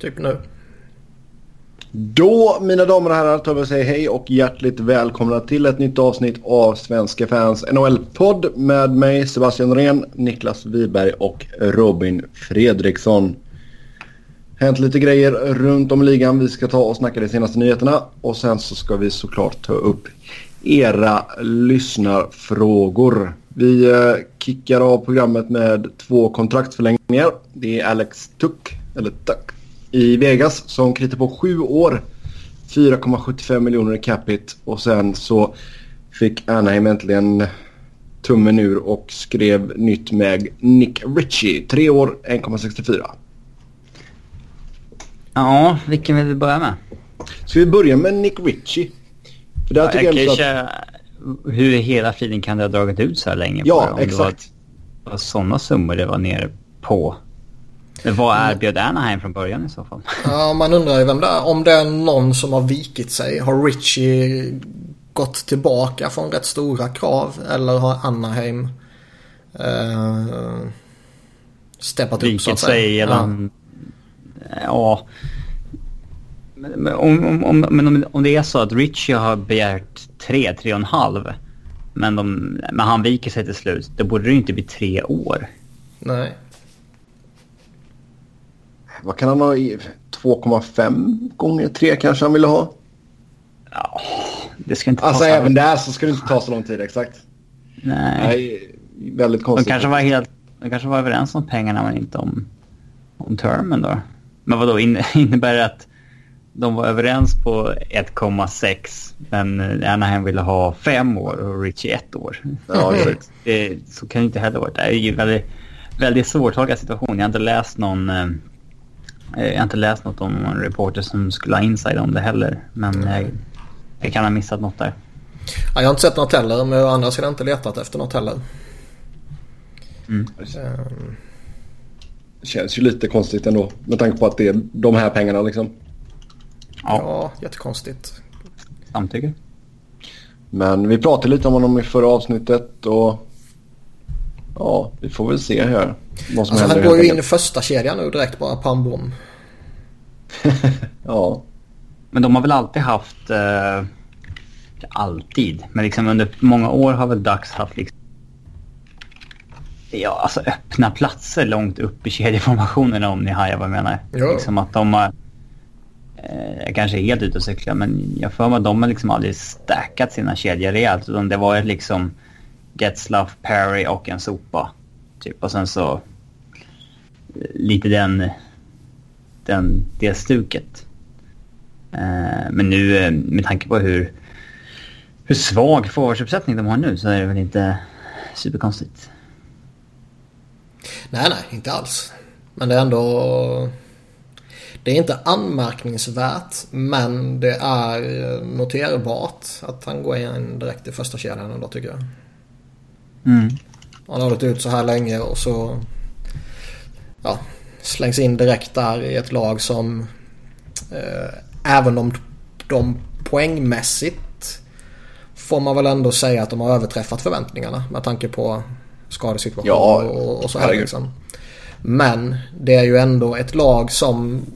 Typ nu. Då, mina damer och herrar, tar vi och säger hej och hjärtligt välkomna till ett nytt avsnitt av Svenska fans NHL-podd med mig Sebastian Norén, Niklas Wiberg och Robin Fredriksson. Hänt lite grejer runt om i ligan. Vi ska ta och snacka de senaste nyheterna och sen så ska vi såklart ta upp era lyssnarfrågor. Vi eh, kickar av programmet med två kontraktsförlängningar. Det är Alex Tuck, eller Tuck, i Vegas som kritar på sju år. 4,75 miljoner i capita och sen så fick Anaheim äntligen tummen ur och skrev nytt med Nick Ritchie. Tre år, 1,64. Ja, vilken vill vi börja med? Ska vi börja med Nick Ritchie? För där ja, tycker jag, jag kanske, att... Hur hela friden kan det ha dragit ut så här länge? Ja, på exakt. Det var, sådana summor det var nere på. Vad erbjöd Anaheim från början i så fall? Ja, man undrar ju vem det är. Om det är någon som har vikit sig. Har Richie gått tillbaka från rätt stora krav? Eller har Anaheim eh, steppat upp så att säga? Sig, eller ja. ja. Men om, om, om, men om, om det är så att Richie har begärt tre, tre och en halv. Men, de, men han viker sig till slut. Då borde det ju inte bli tre år. Nej. Vad kan han ha? 2,5 gånger 3 kanske han ville ha? Ja, det ska inte Alltså även där så ska det inte ta så lång tid exakt. Nej. Nej väldigt konstigt. De kanske var helt... De kanske var överens om pengarna men inte om, om termen då. Men vad då innebär det att de var överens på 1,6 men Anaheim ville ha fem år och Richie ett år. Ja, det, så kan det inte heller vara. Det är ju väldigt, väldigt svårtolkad situation. Jag har inte läst någon... Eh, jag har inte läst något om en reporter som skulle ha inside om det heller. Men jag, jag kan ha missat något där. Ja, jag har inte sett något heller men å andra sidan inte letat efter något heller. Mm. Um. Det känns ju lite konstigt ändå med tanke på att det är de här pengarna liksom. Ja, ja jättekonstigt. Samtycke. Men vi pratade lite om honom i förra avsnittet och ja, vi får väl se här. Vad som alltså, han går ju in i första kedjan nu direkt bara pam ja. Men de har väl alltid haft... Eh, alltid, men liksom under många år har väl Ducks haft liksom... Ja, alltså öppna platser långt upp i kedjeformationerna om ni hajar vad jag menar. Ja. Liksom att de har Eh, jag kanske är helt ute och cyklar men jag får mig att de har liksom aldrig stackat sina kedjor rejält. Utan det var liksom Getzlaff, Perry och en sopa. Typ och sen så eh, lite den, den, det stuket. Eh, men nu med tanke på hur, hur svag forwardsuppsättning de har nu så är det väl inte superkonstigt. Nej, nej, inte alls. Men det är ändå det är inte anmärkningsvärt men det är noterbart att han går in direkt i första kedjan ändå tycker jag. Mm. Han har hållit ut så här länge och så ja, slängs in direkt där i ett lag som eh, även om de poängmässigt får man väl ändå säga att de har överträffat förväntningarna med tanke på skadesituation ja, och, och så här liksom. Men det är ju ändå ett lag som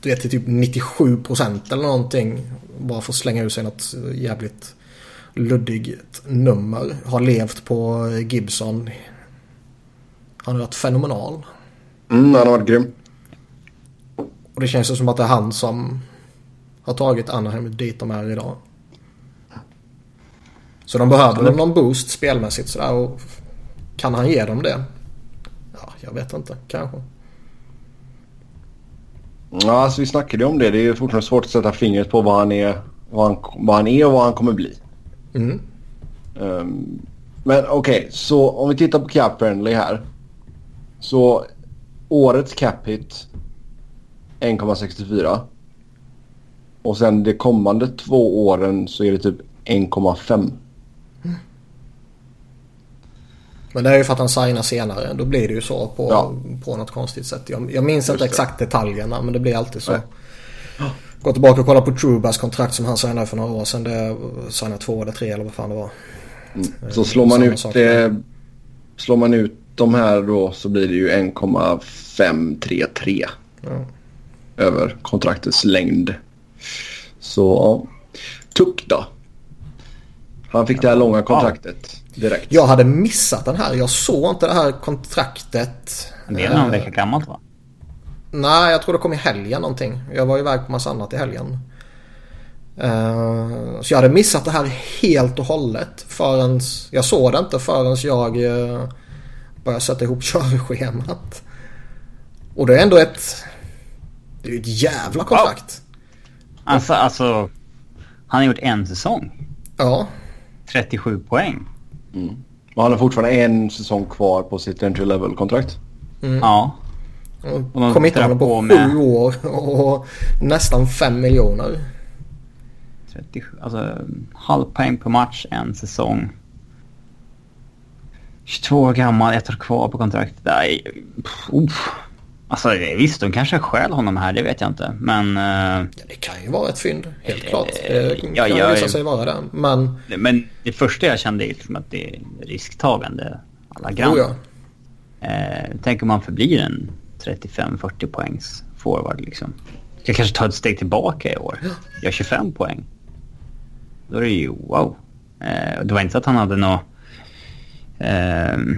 du vet, till typ 97% eller någonting. Bara för att slänga ur sig något jävligt luddigt nummer. Har levt på Gibson. Han har varit fenomenal. Mm, han har varit grym. Och det känns som att det är han som har tagit Anaheim dit de är idag. Så de behöver någon boost spelmässigt sådär. Och kan han ge dem det? Ja, jag vet inte. Kanske. Ja, alltså vi snackade om det. Det är fortfarande svårt att sätta fingret på vad han är, vad han, vad han är och vad han kommer bli. Mm. Um, men okej, okay, så om vi tittar på cap friendly här. Så årets cap hit 1,64. Och sen de kommande två åren så är det typ 1,5. Men det är ju för att han signar senare. Då blir det ju så på, ja. på något konstigt sätt. Jag, jag minns inte exakt detaljerna men det blir alltid så. Ja. Gå tillbaka och kolla på Trubas kontrakt som han signade för några år sedan. Det signade två eller tre eller vad fan det var. Mm. Så slår man, ut det, slår man ut de här då så blir det ju 1,533. Ja. över kontraktets längd. Så ja. Tuck då? Han fick det här långa kontraktet direkt. Jag hade missat den här. Jag såg inte det här kontraktet. Det är någon vecka gammalt va? Nej, jag tror det kom i helgen någonting. Jag var iväg på massa annat i helgen. Uh, så jag hade missat det här helt och hållet förrän... Jag såg det inte förrän jag uh, började sätta ihop körschemat. Och det är ändå ett... Det är ju ett jävla kontrakt. Ja. Alltså, alltså... Han har gjort en säsong. Ja. 37 poäng. Mm. Och han har fortfarande en säsong kvar på sitt entry level-kontrakt. Mm. Ja. Och kom inte honom på, på sju år och nästan fem miljoner. 37, alltså halv poäng per match en säsong. 22 år gammal, ett år kvar på kontraktet. Nej, Alltså visst, de kanske stjäl honom här, det vet jag inte. Men... Uh, ja, det kan ju vara ett fynd, helt klart. Det kan ja, visa sig vara det. Men... Men det första jag kände är liksom att det är risktagande. Alla gram. Oh, ja. uh, tänk om man förblir en 35-40 poängs forward liksom. Jag kanske tar ett steg tillbaka i år. Jag har 25 poäng. Då är det ju wow. Uh, det var inte så att han hade något... Uh,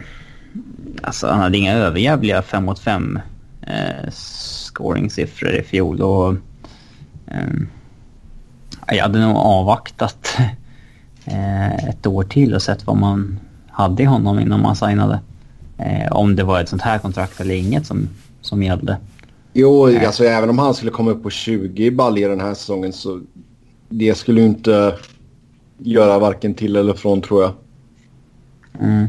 alltså han hade inga överjävliga 5 mot 5 eh, scoringsiffror i fjol. Och, eh, jag hade nog avvaktat eh, ett år till och sett vad man hade i honom innan man signade. Eh, om det var ett sånt här kontrakt eller inget som, som gällde. Jo, eh. alltså även om han skulle komma upp på 20 baljor den här säsongen så det skulle ju inte göra varken till eller från tror jag. Mm.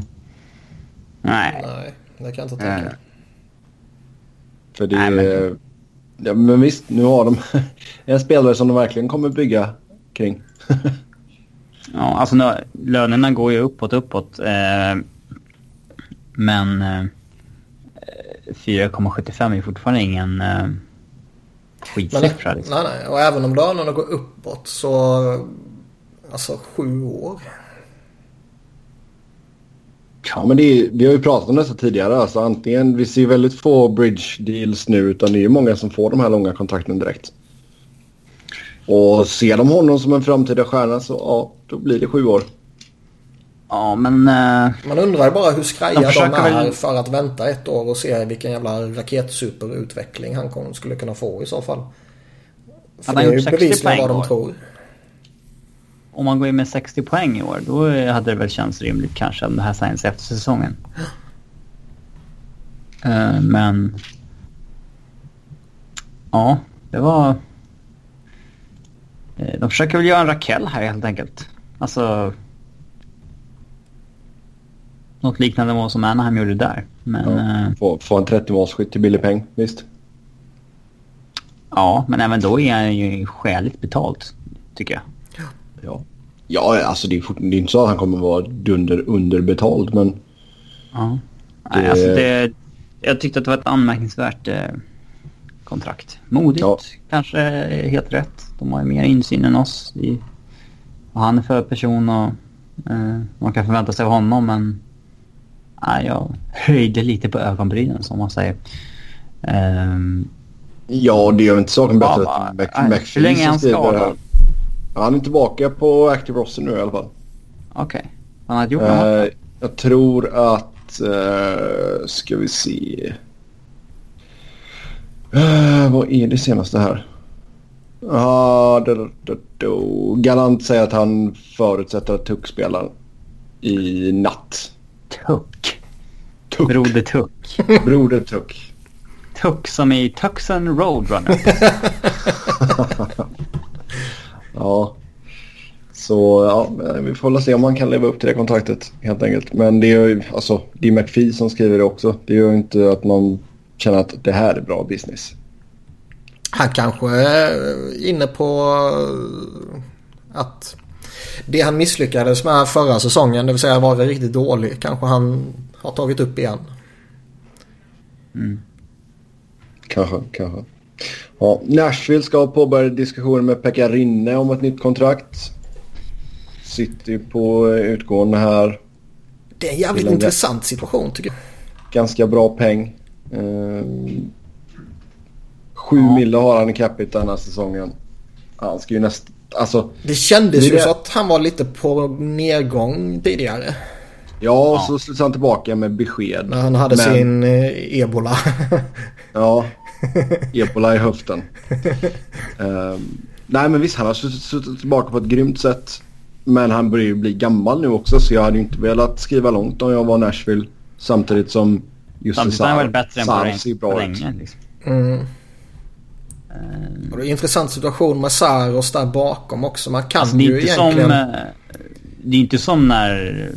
Nej. Nej, det kan jag inte tänka. För det... Nej, men... Ja, men visst, nu har de en spelare som de verkligen kommer bygga kring. ja, alltså nu, lönerna går ju uppåt, uppåt. Eh, men eh, 4,75 är fortfarande ingen eh, skitsiffra. Liksom. Nej, nej. Och även om lönerna går uppåt så... Alltså sju år. Ja, men är, vi har ju pratat om detta tidigare. Alltså, antingen, vi ser väldigt få bridge deals nu utan det är ju många som får de här långa kontrakten direkt. Och ser de honom som en framtida stjärna så ja, då blir det sju år. Ja, men... Uh, Man undrar bara hur skraja de, de är väl... för att vänta ett år och se vilken jävla raketsuperutveckling han skulle kunna få i så fall. För det är ju bevisligen vad de tror om man går in med 60 poäng i år, då hade det väl känts rimligt kanske om det här signs efter säsongen. Uh, men... Ja, det var... Uh, de försöker väl göra en Rakell här helt enkelt. Alltså... Något liknande mål som Anaheim gjorde där. Men... Ja, uh, få, få en 30-målsskytt till billig peng, visst. Ja, men även då är han ju skäligt betalt, tycker jag. Ja. Ja, alltså det är, fort, det är inte så att han kommer vara dunder underbetald, men... Ja. Nej, det... alltså det... Jag tyckte att det var ett anmärkningsvärt eh, kontrakt. Modigt, ja. kanske helt rätt. De har ju mer insyn än oss i vad han är för person och eh, man kan förvänta sig av honom, men... Nej, jag höjde lite på ögonbrynen, som man säger. Um, ja, det gör inte saken bättre Hur länge är han skadad? Han är tillbaka på Active Roster nu i alla fall. Okej. Okay. Han har gjort något? Uh, jag tror att... Uh, ska vi se. Uh, vad är det senaste här? Ja, uh, Galant säger att han förutsätter att Tuck spelar i natt. Tuck? Tuck. Broder Tuck. Broder Tuck. Tuck som i Tuxen Roadrunner. Ja. Så ja, vi får väl se om man kan leva upp till det kontraktet helt enkelt. Men det är ju alltså, det är McPhee som skriver det också. Det gör ju inte att man känner att det här är bra business. Han kanske är inne på att det han misslyckades med förra säsongen, det vill säga vara riktigt dålig, kanske han har tagit upp igen. Mm. Kanske, kanske. Ja, Nashville ska påbörja diskussioner med Pekka Rinne om ett nytt kontrakt. City på utgående här. Det är en jävligt intressant situation tycker jag. Ganska bra peng. Ehm, Sju ja. mille har han i capita den här säsongen. Han ska ju nästan... Alltså, det kändes ju så att han var lite på nedgång tidigare. Ja, och ja. så slutade han tillbaka med besked. När han hade Men... sin eh, ebola. ja, ebola i höften. uh, nej men visst, han har suttit tillbaka på ett grymt sätt. Men han börjar ju bli gammal nu också så jag hade ju inte velat skriva långt om jag var Nashville. Samtidigt som just Samtidigt är han väl bättre än på, bra på länge. Liksom. Mm. Uh, och det är en intressant situation med Saros där bakom också. Man kan alltså, ju egentligen... Som, uh, det är inte som när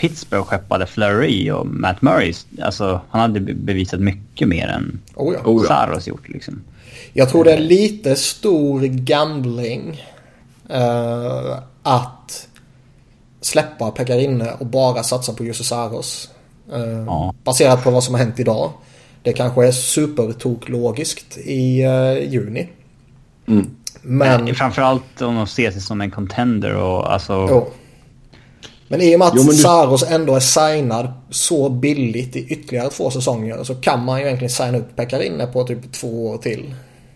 Pittsburgh skeppade Flurry och Matt Murray. Alltså, han hade bevisat mycket mer än oh ja. Oh ja. Saros gjort. Liksom. Jag tror det är lite stor gambling. Uh, att släppa Pekarinne och bara satsa på Jussi Saros. Uh, ja. Baserat på vad som har hänt idag. Det kanske är supertoklogiskt i uh, juni. Mm. Men... Framförallt om de ser sig som en contender och alltså... Oh. Men i och med att jo, du... Saros ändå är signad så billigt i ytterligare två säsonger så kan man ju egentligen signa upp Pekarinne på typ två år till.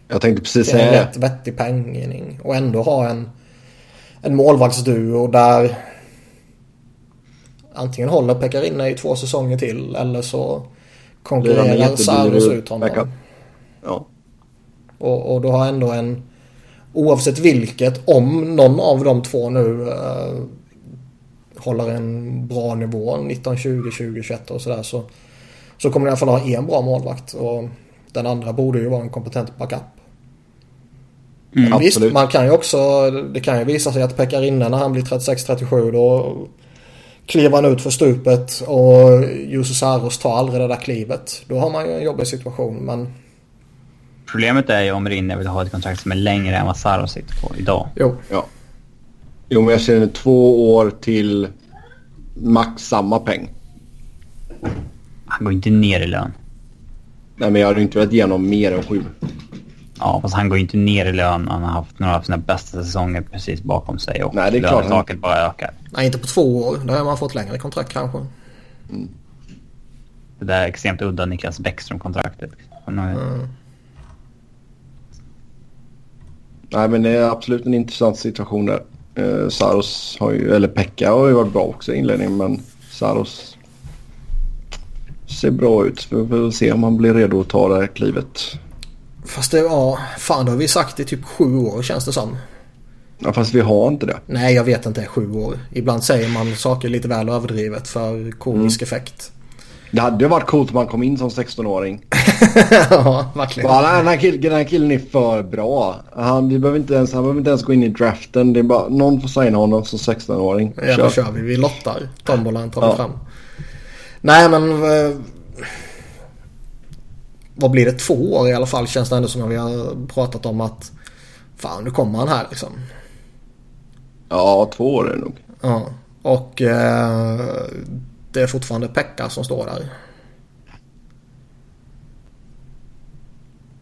Jag tänkte precis säga det. En rätt vettig penning och ändå ha en, en målvaktsduo där antingen håller Pekarinne i två säsonger till eller så konkurrerar Saros ut honom. Backup. Ja. Och, och du har ändå en oavsett vilket om någon av de två nu uh, håller en bra nivå 19, 20, 20, 21 och sådär så, så kommer du i alla fall ha en bra målvakt. Och den andra borde ju vara en kompetent backup. Mm, visst, absolut. man kan ju också, det kan ju visa sig att Pekarinne när han blir 36-37 då kliver han ut för stupet och Jussi Saros tar aldrig det där klivet. Då har man ju en jobbig situation men... Problemet är ju om Rinne vill ha ett kontrakt som är längre än vad Saros sitter på idag. Jo. Ja. Jo, men jag känner två år till max samma peng. Han går inte ner i lön. Nej, men jag hade inte velat ge honom mer än sju. Ja, fast han går inte ner i lön. Han har haft några av sina bästa säsonger precis bakom sig och Nej, det är klart lönetaket bara ökar. Nej, inte på två år. Där har man fått längre kontrakt kanske. Mm. Det där extremt udda Niklas Bäckström-kontraktet. Mm. Nej, men det är absolut en intressant situation där. Eh, Saros har ju, eller Pekka har ju varit bra också i inledningen men Saros ser bra ut. Vi får se om han blir redo att ta det här klivet. Fast det, ja, fan det har vi sagt i typ sju år känns det som. Ja fast vi har inte det. Nej jag vet inte, sju år. Ibland säger man saker lite väl överdrivet för komisk mm. effekt. Det hade varit coolt om han kom in som 16-åring. ja, verkligen. Bara, den, här killen, den här killen är för bra. Han, vi behöver inte ens, han behöver inte ens gå in i draften. Det är bara, någon får signa honom som 16-åring. Ja, då kör vi. Vi lottar. Tombolan tar ja. fram. Nej, men... Eh, vad blir det? Två år i alla fall känns det ändå som att vi har pratat om att... Fan, nu kommer han här liksom. Ja, två år är det nog. Ja, och... Eh, det är fortfarande Pekka som står där.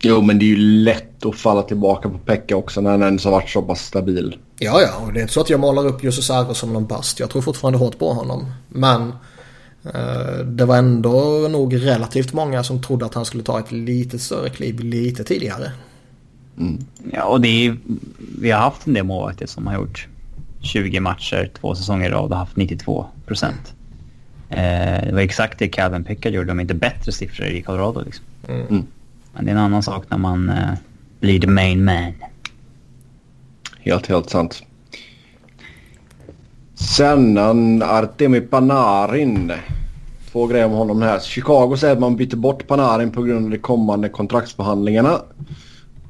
Jo, men det är ju lätt att falla tillbaka på Pekka också när han ens har varit så pass stabil. Ja, ja. Och det är inte så att jag målar upp Jussi Sarro som någon bast. Jag tror fortfarande hårt på honom. Men eh, det var ändå nog relativt många som trodde att han skulle ta ett lite större kliv lite tidigare. Mm. Ja, och det är, vi har haft en del målvakter som har gjort 20 matcher två säsonger i rad och haft 92 procent. Eh, det var exakt det Calvin Pickard gjorde, om inte bättre siffror i Colorado. Liksom. Mm. mm. Men det är en annan sak när man eh, blir the main man. Helt, helt sant. Sen Artemi Panarin. Två grejer om honom här. Chicago säger att man byter bort Panarin på grund av de kommande kontraktsförhandlingarna.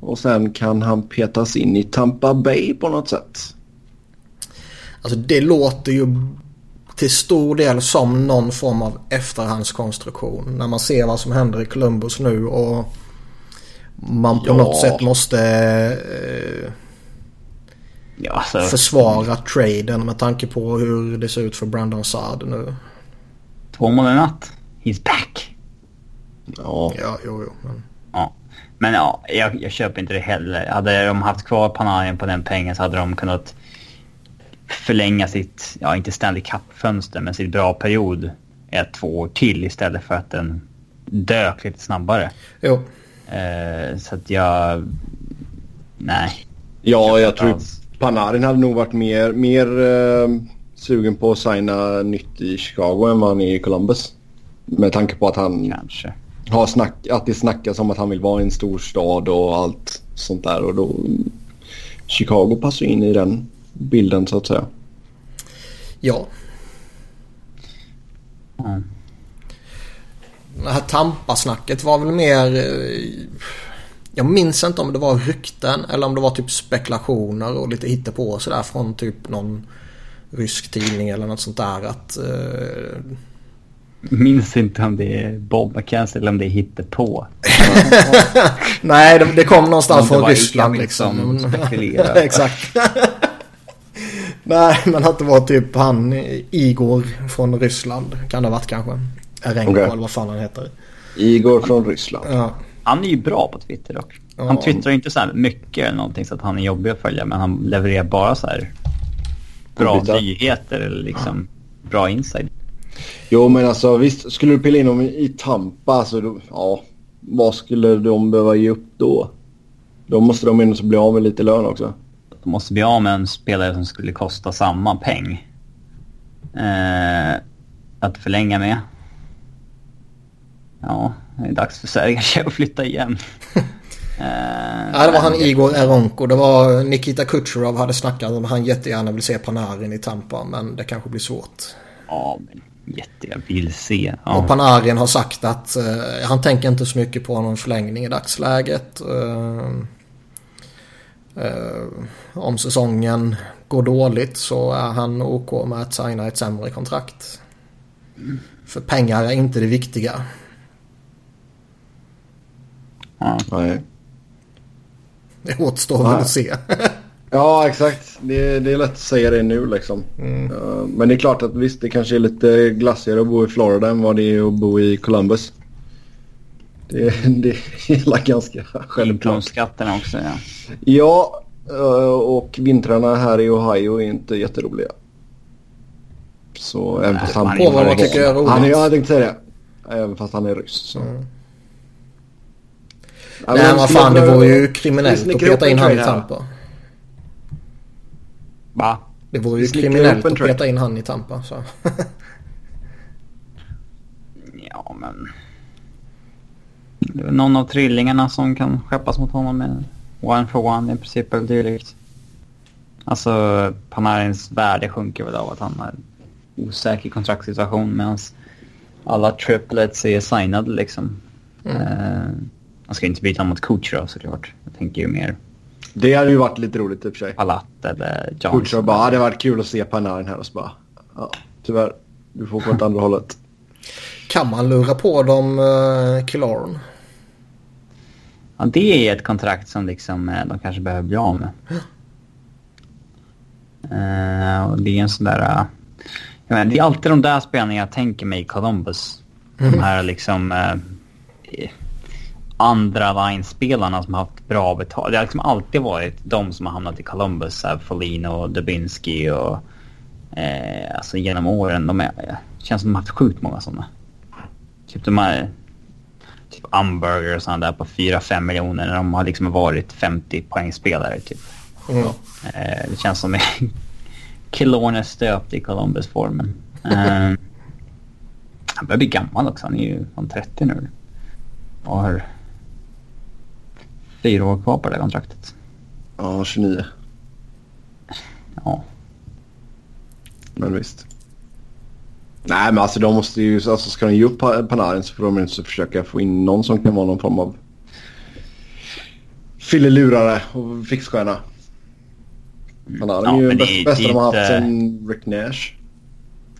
Och sen kan han petas in i Tampa Bay på något sätt. Alltså det låter ju till stor del som någon form av efterhandskonstruktion. När man ser vad som händer i Columbus nu och man på ja. något sätt måste eh, ja, alltså. försvara traden med tanke på hur det ser ut för Brandon Saad nu. Två månader natt. He's back. Ja, ja jo, jo. Men... Ja. Men ja, jag, jag köper inte det heller. Hade de haft kvar Panarin på den pengen så hade de kunnat förlänga sitt, ja inte Stanley Cup-fönster, men sitt bra period ett, två år till istället för att den dök lite snabbare. Jo. Uh, så att jag... Nej. Ja, jag tror Panarin hade nog varit mer, mer uh, sugen på att signa nytt i Chicago än vad han är i Columbus. Med tanke på att han Kanske. har snack, att det snackas om att han vill vara i en stor stad och allt sånt där. Och då, Chicago passar in i den bilden så att säga. Ja. Mm. Det här Tampa-snacket var väl mer... Eh, jag minns inte om det var rykten eller om det var typ spekulationer och lite hittepå sådär från typ någon rysk tidning eller något sånt där att... Uh... Minns inte om det är Bob McKenzie eller om det är hittepå. Nej, det, det kom någonstans från Ryssland liksom. Exakt. Nej, men att det var typ han Igor från Ryssland kan det ha varit kanske. Erenko okay. eller vad fan han heter. Igor från Ryssland. Ja. Han är ju bra på Twitter dock. Han ja. twittrar inte så här mycket eller någonting så att han är jobbig att följa men han levererar bara så här bra nyheter eller liksom ja. bra inside. Jo men alltså visst skulle du pilla in dem i Tampa så alltså, då, ja vad skulle de behöva ge upp då? Då måste de ändå bli av med lite lön också. De måste bli av med en spelare som skulle kosta samma peng. Eh, att förlänga med. Ja, det är dags för Sergej att flytta igen. Uh, ja, det var han Igor Eronko. Det var Nikita Kucherov hade snackat om han jättegärna vill se Panarin i Tampa. Men det kanske blir svårt. Ja, men jättegärna vill se. Ja. Och Panarin har sagt att uh, han tänker inte så mycket på någon förlängning i dagsläget. Uh, om säsongen går dåligt så är han OK med att signa ett sämre kontrakt. För pengar är inte det viktiga. Nej. Det återstår väl att se. ja, exakt. Det, det, är lätt att säga det nu liksom. Mm. Uh, men det är klart att visst, det kanske är lite glassigare att bo i Florida än vad det är att bo i Columbus. Det, det är ganska självklart. skatterna också, ja. Ja, uh, och vintrarna här i Ohio är inte jätteroliga. Så även fast han... På vad man tycker är roligt. Han är, jag tänkte säga det. Även fast han är ryss. Så. Mm. Ja, Nej men vad fan det vore ju kriminellt att peta in han i Tampa. Va? Det vore ju kriminellt att peta in han i Tampa. Så. ja men... Någon av trillingarna som kan skeppas mot honom med one for one i princip eller dylikt. Alltså Panarins värde sjunker väl av att han har en osäker kontraktssituation medan alla triplets är signade liksom. Mm. Uh, man ska inte byta mot Kucherov såklart. Jag tänker ju mer... Det hade ju varit lite roligt i och för sig. Palat eller Johnson. Kucherov bara, det hade varit kul att se Panarin här och så bara, ja, tyvärr. Du får gå åt andra hållet. Kan man lura på dem uh, Killorn? Ja, det är ett kontrakt som liksom uh, de kanske behöver bli av med. Uh, och det är en sån där... Uh, jag menar, det är alltid de där spelarna jag tänker mig i Columbus. Mm. De här liksom... Uh, andra line-spelarna som har haft bra betalt. Det har liksom alltid varit de som har hamnat i Columbus. Folino och Dubinsky och... Eh, alltså genom åren. De är, känns som de har haft sjukt många sådana. Typ de här... Typ Umberger och sådana där på 4-5 miljoner när de har liksom varit 50 poängspelare typ. Mm. Eh, det känns som Killorn stöpt i Columbus-formen. Eh, han börjar bli gammal också. Han är ju från 30 nu. Och har fyra år kvar på det kontraktet. Ja, 29. Ja. Men visst. Nej, men alltså de måste ju... Alltså ska de ge upp Panarin så får de inte försöka få in någon som kan vara någon form av fillelurare och fixstjärna. Panarin ja, är ju den bästa, bästa de har haft sen Rick Nash.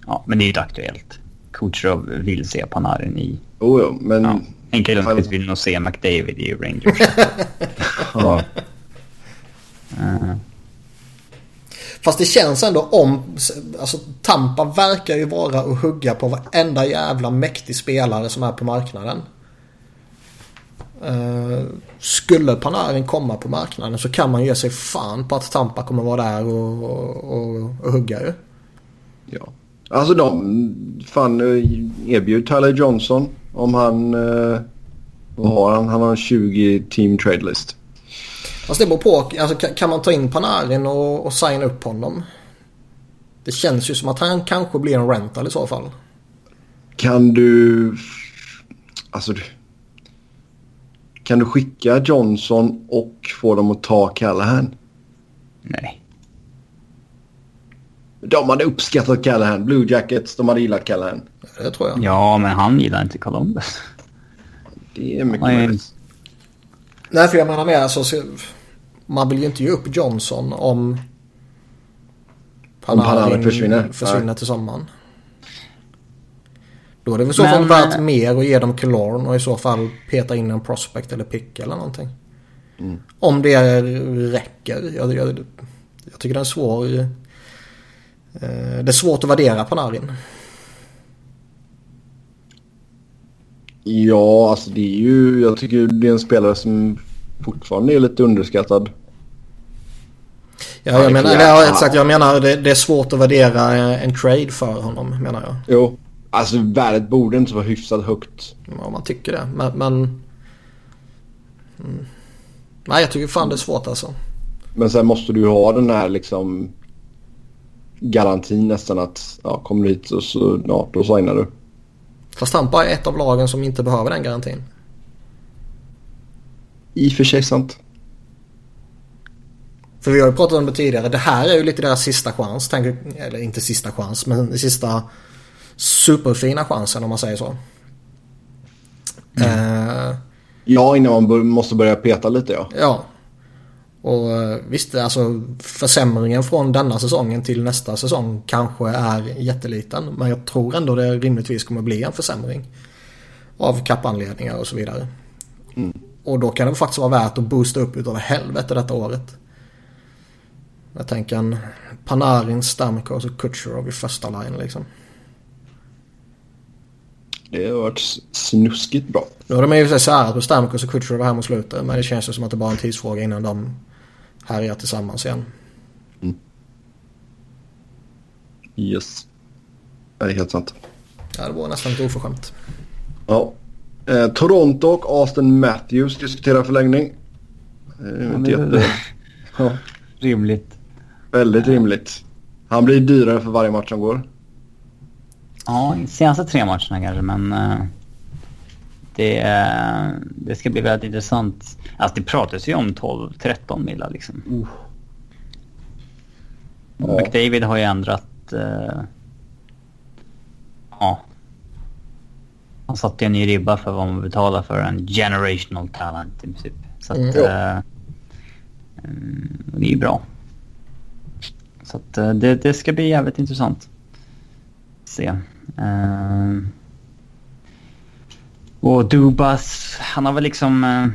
Ja, men det är ju inte aktuellt. Kucherov vill se Panarin i... Oh, men... Ja. Henke Lundqvist vill nog se McDavid i Rangers. ja. Uh. Fast det känns ändå om... Alltså Tampa verkar ju vara och hugga på varenda jävla mäktig spelare som är på marknaden. Uh, skulle Panarin komma på marknaden så kan man ge sig fan på att Tampa kommer vara där och, och, och, och hugga ju. Ja. Alltså de fan eh, erbjud Tyler Johnson om han... Uh, Vad har han? Han har en 20 team trade list. Fast det beror på. Alltså, kan man ta in Panarin och, och signa upp honom? Det känns ju som att han kanske blir en rental i så fall. Kan du... Alltså... Kan du skicka Johnson och få dem att ta Callahan? Nej. De hade uppskattat Callahan. Blue Jackets, de hade gillat Callahan. Det tror jag. Ja, men han gillar inte Columbus. Det är mycket möjligt. Nej, för jag menar med alltså, man vill ju inte ge upp Johnson om Panarin, om Panarin försvinner, försvinner till sommaren. Då är det väl i så fall värt eh, mer att ge dem Killorn och i så fall peta in en prospect eller pick eller någonting. Mm. Om det räcker. Jag, jag, jag tycker det är svår... Eh, det är svårt att värdera Panarin. Ja, alltså det är ju... Jag tycker det är en spelare som fortfarande är lite underskattad. Ja, jag menar, ja, exakt, jag menar det, det, är svårt att värdera en trade för honom menar jag. Jo, alltså värdet borde inte vara hyfsat högt. Ja, man tycker det. Men... men mm. Nej, jag tycker fan det är svårt alltså. Men sen måste du ha den här liksom garantin nästan att ja, kommer du hit och så, ja, då signar du. Fast Tampa är ett av lagen som inte behöver den garantin. I och för sig sant. För vi har ju pratat om det tidigare. Det här är ju lite deras sista chans. Tänk, eller inte sista chans, men sista superfina chansen om man säger så. Mm. Uh, ja, innan man måste börja peta lite ja. Ja. Och eh, visst, alltså försämringen från denna säsongen till nästa säsong kanske är jätteliten. Men jag tror ändå det rimligtvis kommer bli en försämring. Av kappanledningar och så vidare. Mm. Och då kan det faktiskt vara värt att boosta upp utav helvete detta året. Jag tänker en Panarin, Stamkos och Kutjerov i första line liksom. Det har varit snuskigt bra. Nu har de ju särat på Stamkos och Kutjerov här mot slutet. Men det känns ju som att det bara är en tidsfråga innan de härjar tillsammans igen. Mm. Yes. Det är helt sant. Ja, det var nästan lite oförskämt. Ja. Eh, Toronto och Austin Matthews diskuterar förlängning. Eh, inte jätte... ja. Rimligt. Väldigt rimligt. Han blir dyrare för varje match som går. Ja, senaste tre matcherna kanske, men... Uh, det, uh, det ska bli väldigt intressant. Alltså det pratas ju om 12-13 millar liksom. Uh. Ja. McDavid har ju ändrat... Uh, ja. Han satte en ny ribba för vad man betalar för en generational talent i princip. Så att... Mm. det är ju bra. Så att, det, det ska bli jävligt intressant. Se. Uh, och Dubas, han har väl liksom... Uh,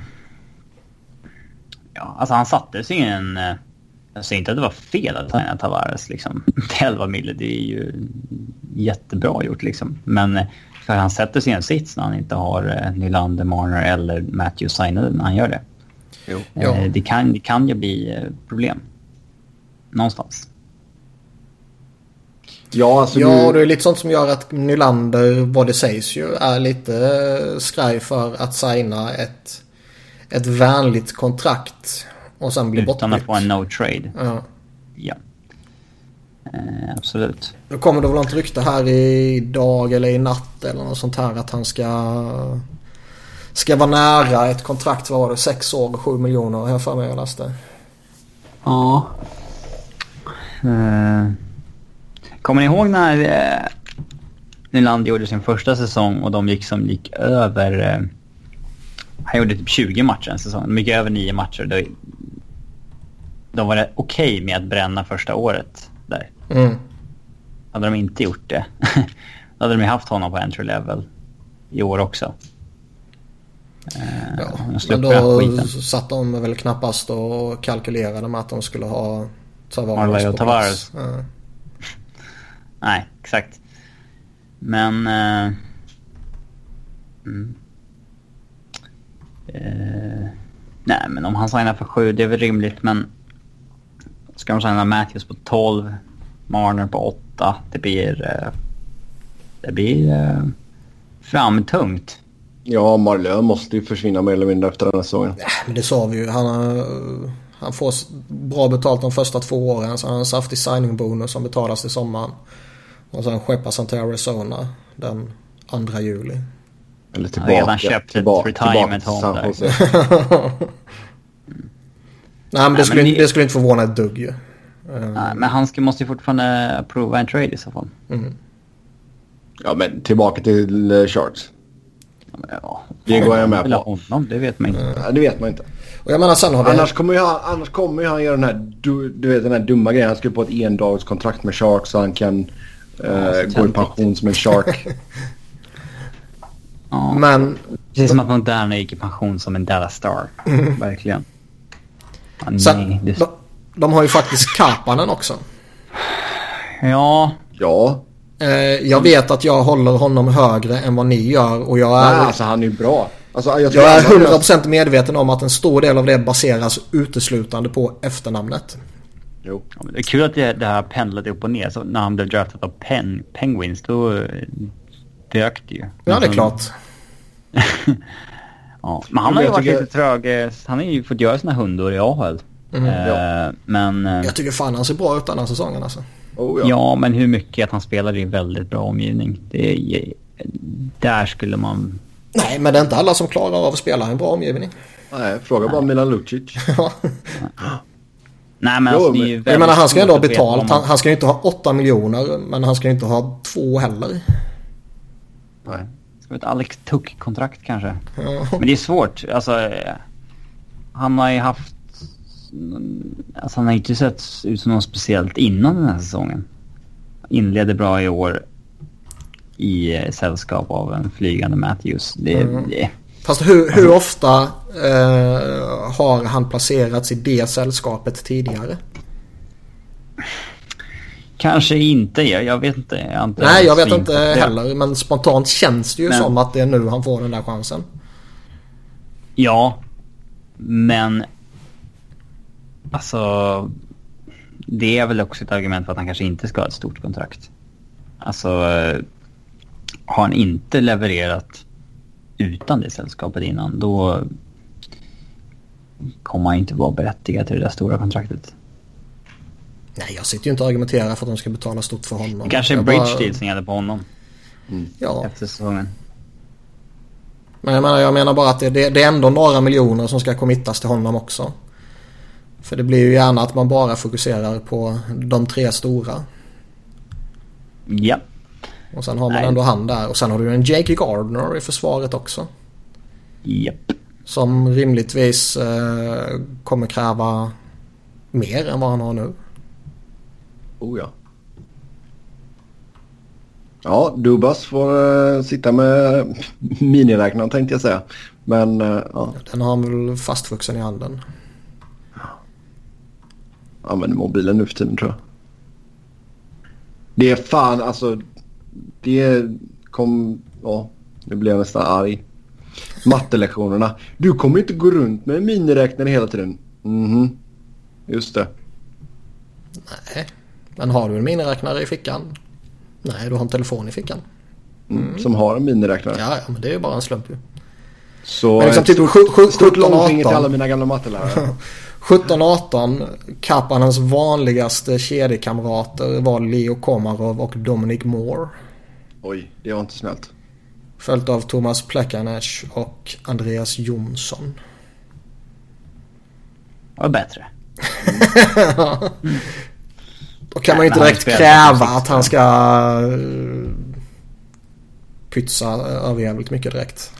ja, alltså han satte sig i en... Uh, jag säger inte att det var fel att signa Tavares liksom. 11 mille, det är ju jättebra gjort liksom. Men för han sätter sig i en sits när han inte har Nylander, Marner eller Matthew signade när han gör det. Jo. Det, kan, det kan ju bli problem. Någonstans. Ja, alltså ja du... det är lite sånt som gör att Nylander, vad det sägs ju, är lite skraj för att signa ett, ett vänligt kontrakt och sen bli bortbytt. Utan att få en no trade. Ja. ja. Eh, absolut. Då kommer det väl något rykte här idag eller i natt eller något sånt här att han ska ska vara nära ett kontrakt, vad var det, 6 år och 7 miljoner har jag för mig jag läste. Ja. Uh, Kommer ni ihåg när eh, Nylander gjorde sin första säsong och de gick som gick över... Eh, han gjorde typ 20 matcher en säsong. De gick över 9 matcher. De, de var okej okay med att bränna första året där. Mm. Hade de inte gjort det, då hade de haft honom på entry level i år också. Eh, ja, men då satt de väl knappast och kalkylerade med att de skulle ha Tavares på Tavares. Ja. Nej, exakt. Men... Eh, mm. eh, nej, men om han signar för sju, det är väl rimligt, men... Ska de signa Matthews på 12, Marner på 8, det blir... Eh, det blir eh, framtungt. Ja, Marlön måste ju försvinna mer eller mindre efter den här säsongen. Ja, men det sa vi ju. Han, han får bra betalt de första två åren. Så han har en saftig signing-bonus som betalas till sommaren. Och sen skeppas han till Arizona den 2 juli. Eller tillbaka. Han redan köpt tillbaka, ett retirement home där. Nej men, det, skulle, men det skulle inte förvåna ett dugg ju. Nej, men han ska, måste ju fortfarande prova en trade i så fall. Mm. Ja men tillbaka till uh, Sharks. Ja, det går jag med på. Honom, det vet man inte. Mm. det vet man inte. Och jag menar, sen har vi... annars, kommer ju han, annars kommer ju han göra den här, du, du vet, den här dumma grejen. Han skriver på ett endagskontrakt med Sharks så han kan ja, uh, gå i pension som en Shark. ja. Men... Precis som att Moderna gick i pension som en Dallas Star. Mm. Verkligen. Ja, Sen, det... de, de, har ju faktiskt Kapanen också. Ja. Ja. Eh, jag vet att jag håller honom högre än vad ni gör och jag är... Nej, alltså han är ju bra. Alltså, jag, jag är 100% medveten om att en stor del av det baseras uteslutande på efternamnet. Jo. Ja, det är kul att det, det här pendlade upp och ner. Så när han blev draftad av Pen, Penguins då eh, dök det ju. Ja, det är klart. ja. Men han har ju varit tycker... lite trög. Eh, han har ju fått göra sina hundar i AHL. Mm, eh, ja. Men... Eh, jag tycker fan han ser bra ut den här säsongen alltså. Oh, ja. ja. men hur mycket att han spelar i en väldigt bra omgivning. Det är, där skulle man... Nej, men det är inte alla som klarar av att spela i en bra omgivning. Nej, fråga bara Milan Lucic. Nej, men alltså, det är ju Jag menar, han ska ju ändå ha betalt. Han, han ska ju inte ha 8 miljoner, men han ska ju inte ha två heller. Nej. Ska vi ett Alex Tuck-kontrakt kanske? Ja. Men det är svårt. Alltså, han har ju haft Alltså han har inte sett ut som något speciellt innan den här säsongen. Inledde bra i år i eh, sällskap av en flygande Matthews. Det, mm. det. Fast hur, hur ofta eh, har han placerats i det sällskapet tidigare? Kanske inte, jag, jag vet inte. Jag inte Nej, jag vet inte heller. Men spontant känns det ju men, som att det är nu han får den där chansen. Ja, men Alltså, det är väl också ett argument för att han kanske inte ska ha ett stort kontrakt. Alltså, har han inte levererat utan det sällskapet innan, då kommer han inte vara berättigad till det där stora kontraktet. Nej, jag sitter ju inte och argumenterar för att de ska betala stort för honom. Det kanske är bridge bara... deal som gäller på honom. Mm. Ja. Efter säsongen. Men jag menar, jag menar bara att det, det, det är ändå några miljoner som ska committas till honom också. För det blir ju gärna att man bara fokuserar på de tre stora. Ja. Och sen har man Nej. ändå han där. Och sen har du en Jake Gardner i försvaret också. Japp. Som rimligtvis eh, kommer kräva mer än vad han har nu. Oh ja. Ja, Dubas får uh, sitta med miniräknaren tänkte jag säga. Men uh, ja. Den har han väl fastvuxen i handen använder mobilen nu för tiden tror jag. Det är fan alltså. Det kom... Ja, nu blir jag nästan arg. Mattelektionerna. Du kommer inte gå runt med en miniräknare hela tiden. Mhm. Just det. Nej. Men har du en miniräknare i fickan? Nej, du har en telefon i fickan. Mm. Mm, som har en miniräknare? Ja, ja, men det är ju bara en slump ju. Så men liksom typ stort, stort långfinger till alla mina gamla mattelärare. 17-18 Kappanens vanligaste kedjekamrater var Leo Komarov och Dominic Moore. Oj, det var inte snällt. Följt av Thomas Plekanec och Andreas Jonsson. Var bättre. Då kan man ju inte direkt kräva att han ska eh, pytsa överjävligt mycket direkt.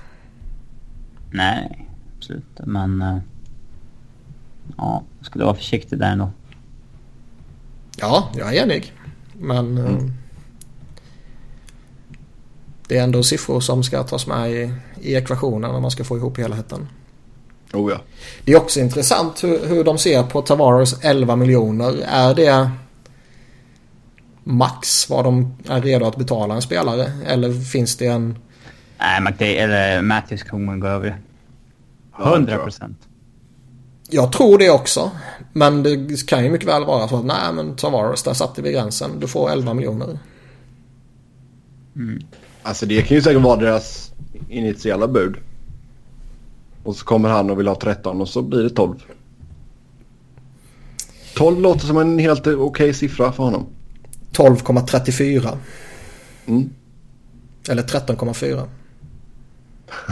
Nej, absolut. Men... Uh ja, jag skulle vara försiktig där ändå. Ja, jag är enig. Men mm. Det är ändå siffror som ska tas med i, i ekvationen när man ska få ihop helheten. Oh ja. Det är också intressant hur, hur de ser på Tavares 11 miljoner. Är det max vad de är redo att betala en spelare? Eller finns det en... Nej, McDay, eller Matthews kommer gå över 100 procent. Jag tror det också. Men det kan ju mycket väl vara så att nej men Tavares, där satte vi gränsen. Du får 11 miljoner. Mm. Alltså det kan ju säkert vara deras initiala bud. Och så kommer han och vill ha 13 och så blir det 12. 12 låter som en helt okej okay siffra för honom. 12,34. Mm. Eller 13,4.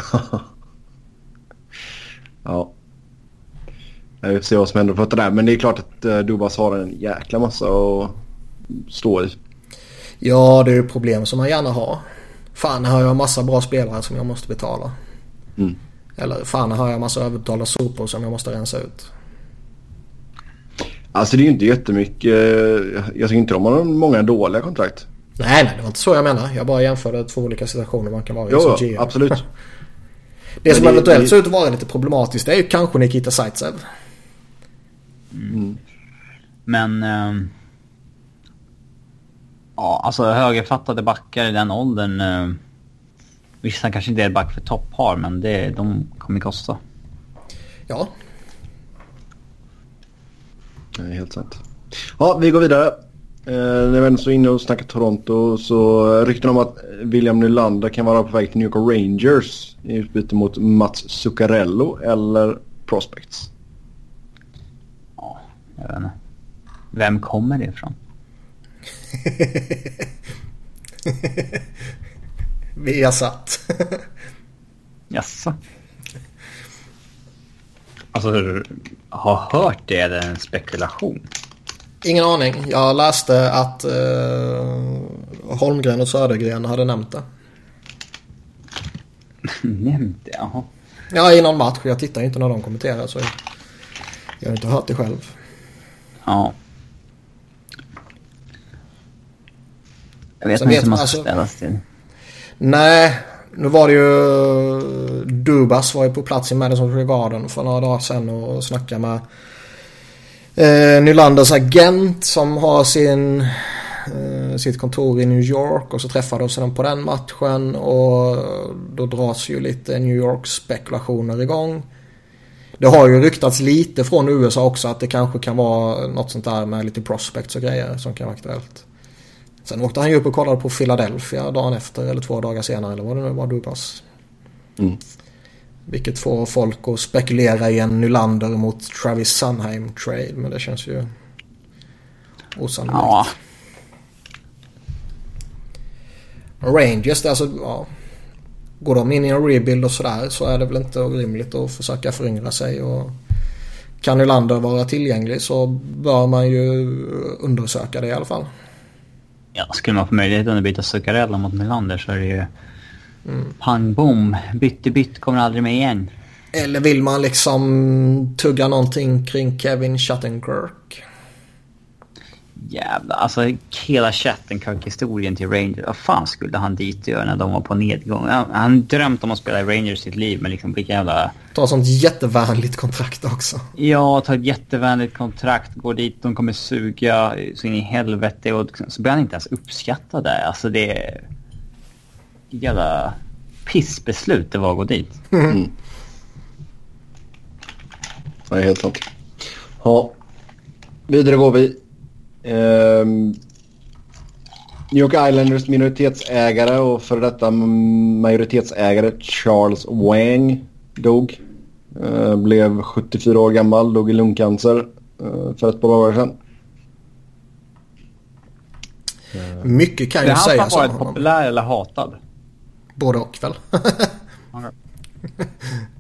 ja. Vi får se vad som händer på det där. Men det är klart att uh, Dubas har en jäkla massa att stå i. Ja, det är ju problem som man gärna har. Fan, har jag massa bra spelare som jag måste betala. Mm. Eller fan, har jag massa överbetalda sopor som jag måste rensa ut. Alltså det är ju inte jättemycket. Jag tycker inte de har många dåliga kontrakt. Nej, nej, det var inte så jag menar. Jag bara jämförde två olika situationer man kan vara i jo, som GM. absolut. det som det, eventuellt det... ser ut att vara lite problematiskt det är ju kanske Nikita Zaitsev. Mm. Men... Um... Ja, alltså högerfattade backar i den åldern. Uh... Vissa kanske inte är back för topppar, men det, de kommer kosta. Ja. Det är helt sant. Ja, vi går vidare. Eh, när vi ändå så inne och snackar Toronto så rykten om att William Nylander kan vara på väg till New York Rangers i utbyte mot Mats Zuccarello eller Prospects. Ja, jag vet inte. Vem kommer det ifrån? Vi har satt. Jaså? Alltså, har hört det eller en spekulation? Ingen aning. Jag läste att uh, Holmgren och Södergren hade nämnt det. nämnt det? Jaha. Ja, i någon match. Jag tittar inte när de kommenterar så jag har inte hört det själv. Ja. Jag vet inte hur man alltså, ställas till. Nej, nu var det ju... Dubas var ju på plats i Madison Square Garden för några dagar sedan och snackade med eh, Nylanders agent som har sin, eh, sitt kontor i New York och så träffades de på den matchen och då dras ju lite New York-spekulationer igång. Det har ju ryktats lite från USA också att det kanske kan vara något sånt där med lite prospects och grejer som kan vara aktuellt. Sen åkte han ju upp och kollade på Philadelphia dagen efter eller två dagar senare eller vad det nu var Dubas. Mm. Vilket får folk att spekulera i en Nylander mot Travis Sunheim trade men det känns ju osannolikt. Ja. Rangers, alltså ja. Går de in i en rebuild och sådär så är det väl inte orimligt att försöka föryngra sig och kan Nylander vara tillgänglig så bör man ju undersöka det i alla fall. Ja, skulle man få möjligheten att byta Zuccarello mot Melander så är det ju mm. pang bom. Bytte bytt kommer aldrig med igen. Eller vill man liksom tugga någonting kring Kevin Shattenkirk? Jävlar, alltså hela Shattenkirk-historien till Rangers. Vad fan skulle han dit göra när de var på nedgång? Han, han drömt om att spela i Rangers sitt liv, men liksom vilka jävla... Ta sånt jättevänligt kontrakt också. Ja, ta ett jättevänligt kontrakt, gå dit, de kommer suga så in i helvete och så blir han inte ens uppskattad där. Alltså det är... Jävla pissbeslut det var att gå dit. Mm. Det är helt sant. Ja. Vidare går vi. Um, New York Islanders minoritetsägare och för detta majoritetsägare Charles Wang dog. Uh, blev 74 år gammal, dog i lungcancer uh, för ett par dagar sedan. Mycket kan ju sägas om honom. Är han populär eller hatad? Både och väl.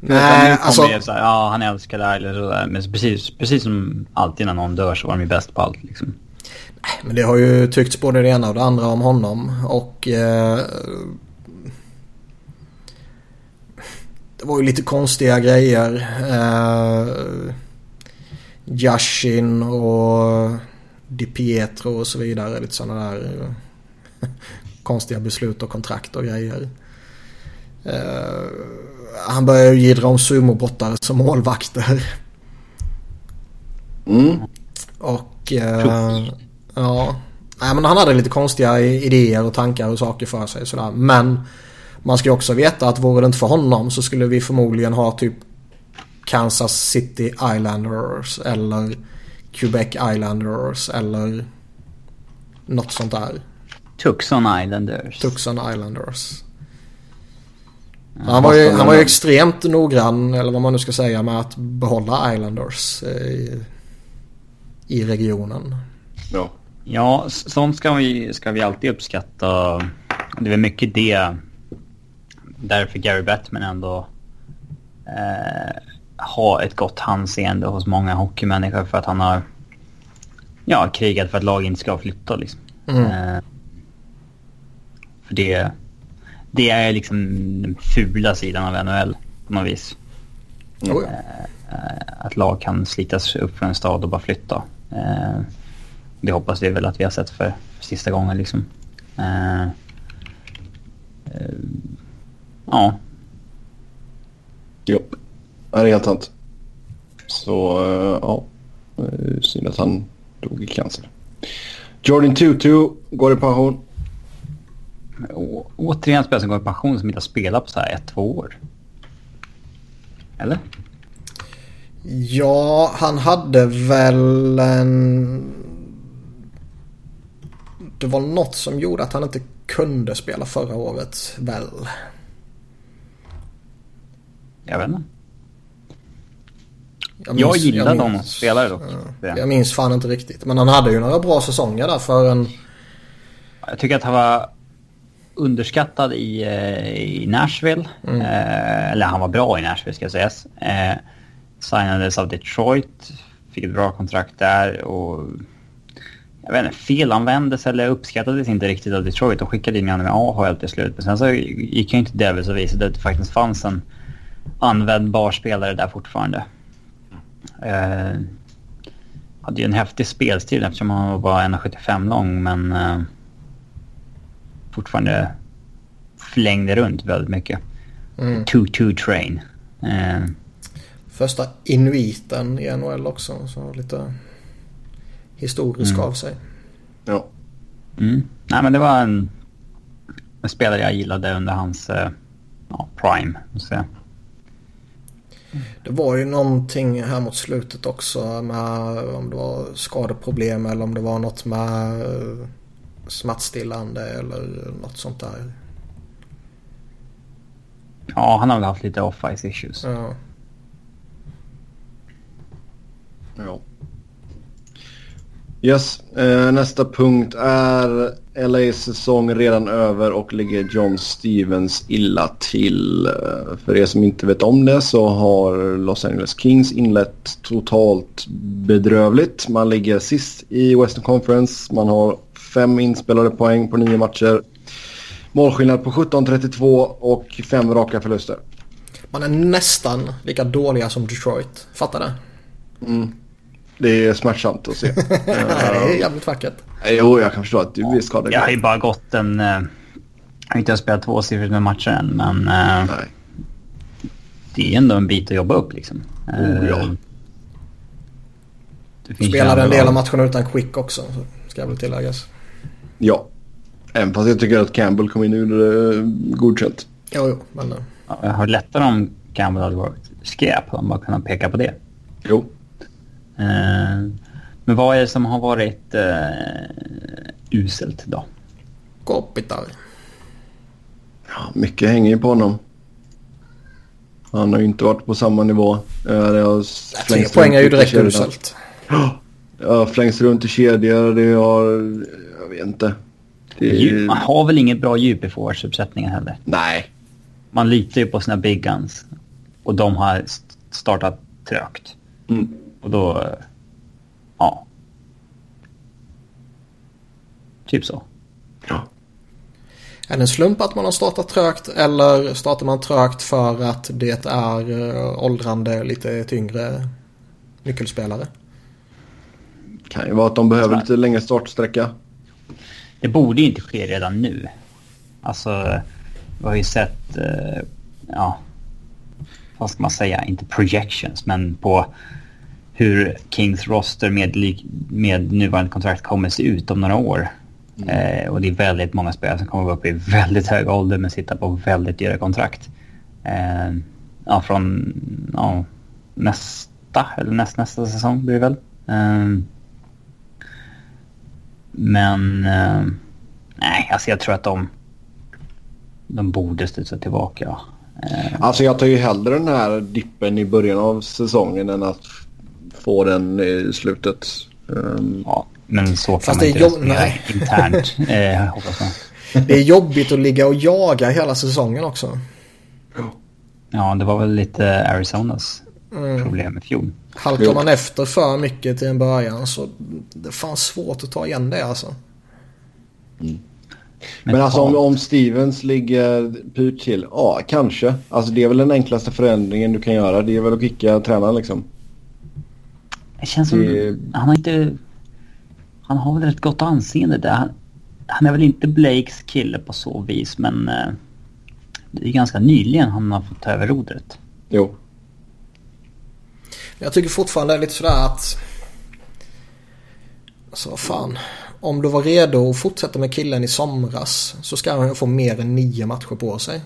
Nej, alltså... Så här, ja, han älskar det här eller sådär. Men precis, precis som alltid när någon dör så var de ju bäst på allt liksom. Nej, men det har ju tyckts både det ena och det andra om honom. Och... Eh, det var ju lite konstiga grejer. Eh, Yashin och Di Pietro och så vidare. Lite sådana där konstiga beslut och kontrakt och grejer. Eh, han börjar ju jiddra om sumobrottare som målvakter. Mm. Och eh, ja. Nej, men han hade lite konstiga idéer och tankar och saker för sig. Sådär. Men man ska ju också veta att vore det inte för honom så skulle vi förmodligen ha typ Kansas City Islanders eller Quebec Islanders eller något sånt där. Tucson Islanders. Tucson Islanders. Han var, ju, han var ju extremt noggrann, eller vad man nu ska säga, med att behålla Islanders i, i regionen. Ja. Ja, sånt ska vi, ska vi alltid uppskatta. Det är mycket det därför Gary Bettman ändå eh, har ett gott handseende hos många hockeymänniskor för att han har ja, krigat för att lag inte ska flytta liksom. Mm. Eh, för det, det är liksom den fula sidan av NHL på något vis. Mm. Eh, att lag kan slitas upp från en stad och bara flytta. Eh, det hoppas vi väl att vi har sett för, för sista gången liksom. Ja. Jo, det är helt sant. Så ja, synd att han dog i cancer. Jordan Tutu går i pension. Å, återigen spelare som går i pension som inte har spelat på så här ett, två år. Eller? Ja, han hade väl en det var något som gjorde att han inte kunde spela förra året väl? Jag vet inte. Jag, minns, jag gillade jag minns, spelare dock. Ja, jag minns fan inte riktigt. Men han hade ju några bra säsonger där för en... Jag tycker att han var underskattad i, eh, i Nashville. Mm. Eh, eller han var bra i Nashville ska sägas. Eh, signades av Detroit. Fick ett bra kontrakt där och jag vet inte, felanvändes eller uppskattades inte riktigt av Detroit. och skickade in honom i AHL till slut. Men sen så gick han inte till Devils och visade att det faktiskt fanns en användbar spelare där fortfarande. Uh, hade ju en häftig spelstil eftersom han var bara 1,75 lång men uh, fortfarande flängde runt väldigt mycket. Mm. 2-2 train. Uh, Första inuiten i NHL också. Så lite historisk mm. av sig. Ja. Mm. Nej men det var en, en spelare jag gillade under hans eh, ja, prime. Så. Det var ju någonting här mot slutet också med om det var skadeproblem eller om det var något med eh, smärtstillande eller något sånt där. Ja, han har väl haft lite off-ice issues. Ja. Ja. Yes, eh, nästa punkt är LA's säsong redan över och ligger John Stevens illa till. Eh, för er som inte vet om det så har Los Angeles Kings inlett totalt bedrövligt. Man ligger sist i Western Conference. Man har fem inspelade poäng på nio matcher. Målskillnad på 17-32 och fem raka förluster. Man är nästan lika dåliga som Detroit. Fattar det? Mm. Det är smärtsamt att se. det är jävligt vackert. Jo, jag kan förstå att du är skadad. Jag har ju bara gått en... Jag har inte spelat två siffror med matcher än, men... Nej. Det är ändå en bit att jobba upp liksom. Oh, ja. Spelade en del av matcherna utan quick också, ska väl tilläggas. Ja. Även fast jag tycker att Campbell kom in och gjorde det godkänt. Jo, jo, men... Ja, jag har lättare om Campbell hade varit skräp om man kunnat peka på det. Jo. Eh, men vad är det som har varit uh, uselt då? Kopitar. Ja, mycket hänger ju på honom. Han har ju inte varit på samma nivå. Uh, Tre poäng är ju direkt uselt. Ja, flängs runt i kedjor. Det har... Jag vet inte. Är... Man har väl inget bra djup i forwardsuppsättningen heller? Nej. Man litar ju på sina big guns. Och de har startat trögt. Mm. Och då... Ja. Typ så. Ja. Är det en slump att man har startat trögt eller startar man trögt för att det är eh, åldrande, lite tyngre nyckelspelare? Kan ju vara att de behöver lite längre startsträcka. Det borde ju inte ske redan nu. Alltså, vi har ju sett, eh, ja, vad ska man säga, inte projections, men på hur Kings roster med, med nuvarande kontrakt kommer se ut om några år. Mm. Eh, och det är väldigt många spelare som kommer vara uppe i väldigt hög ålder men sitta på väldigt dyra kontrakt. Eh, ja, från ja, nästa eller näst, nästa säsong blir det väl. Eh, men eh, nej, alltså jag tror att de, de borde studsa tillbaka. Eh. Alltså jag tar ju hellre den här dippen i början av säsongen än att få den i slutet. Um... Ja, men så kan Fast man inte resonera internt. eh, hoppas. Det är jobbigt att ligga och jaga hela säsongen också. Ja, det var väl lite Arizonas mm. problem i fjol. Halkar man efter för mycket till en början så det är fan svårt att ta igen det alltså. Mm. Men, Men alltså om, om Stevens ligger pyrt till, ja kanske. Alltså det är väl den enklaste förändringen du kan göra. Det är väl att kicka tränaren liksom. Det känns som, det... han har inte, han har väl ett gott anseende där. Han, han är väl inte Blakes kille på så vis men eh, det är ganska nyligen han har fått ta över rodret. Jo. Jag tycker fortfarande lite sådär att... Alltså vad fan. Om du var redo att fortsätta med killen i somras så ska han få mer än nio matcher på sig.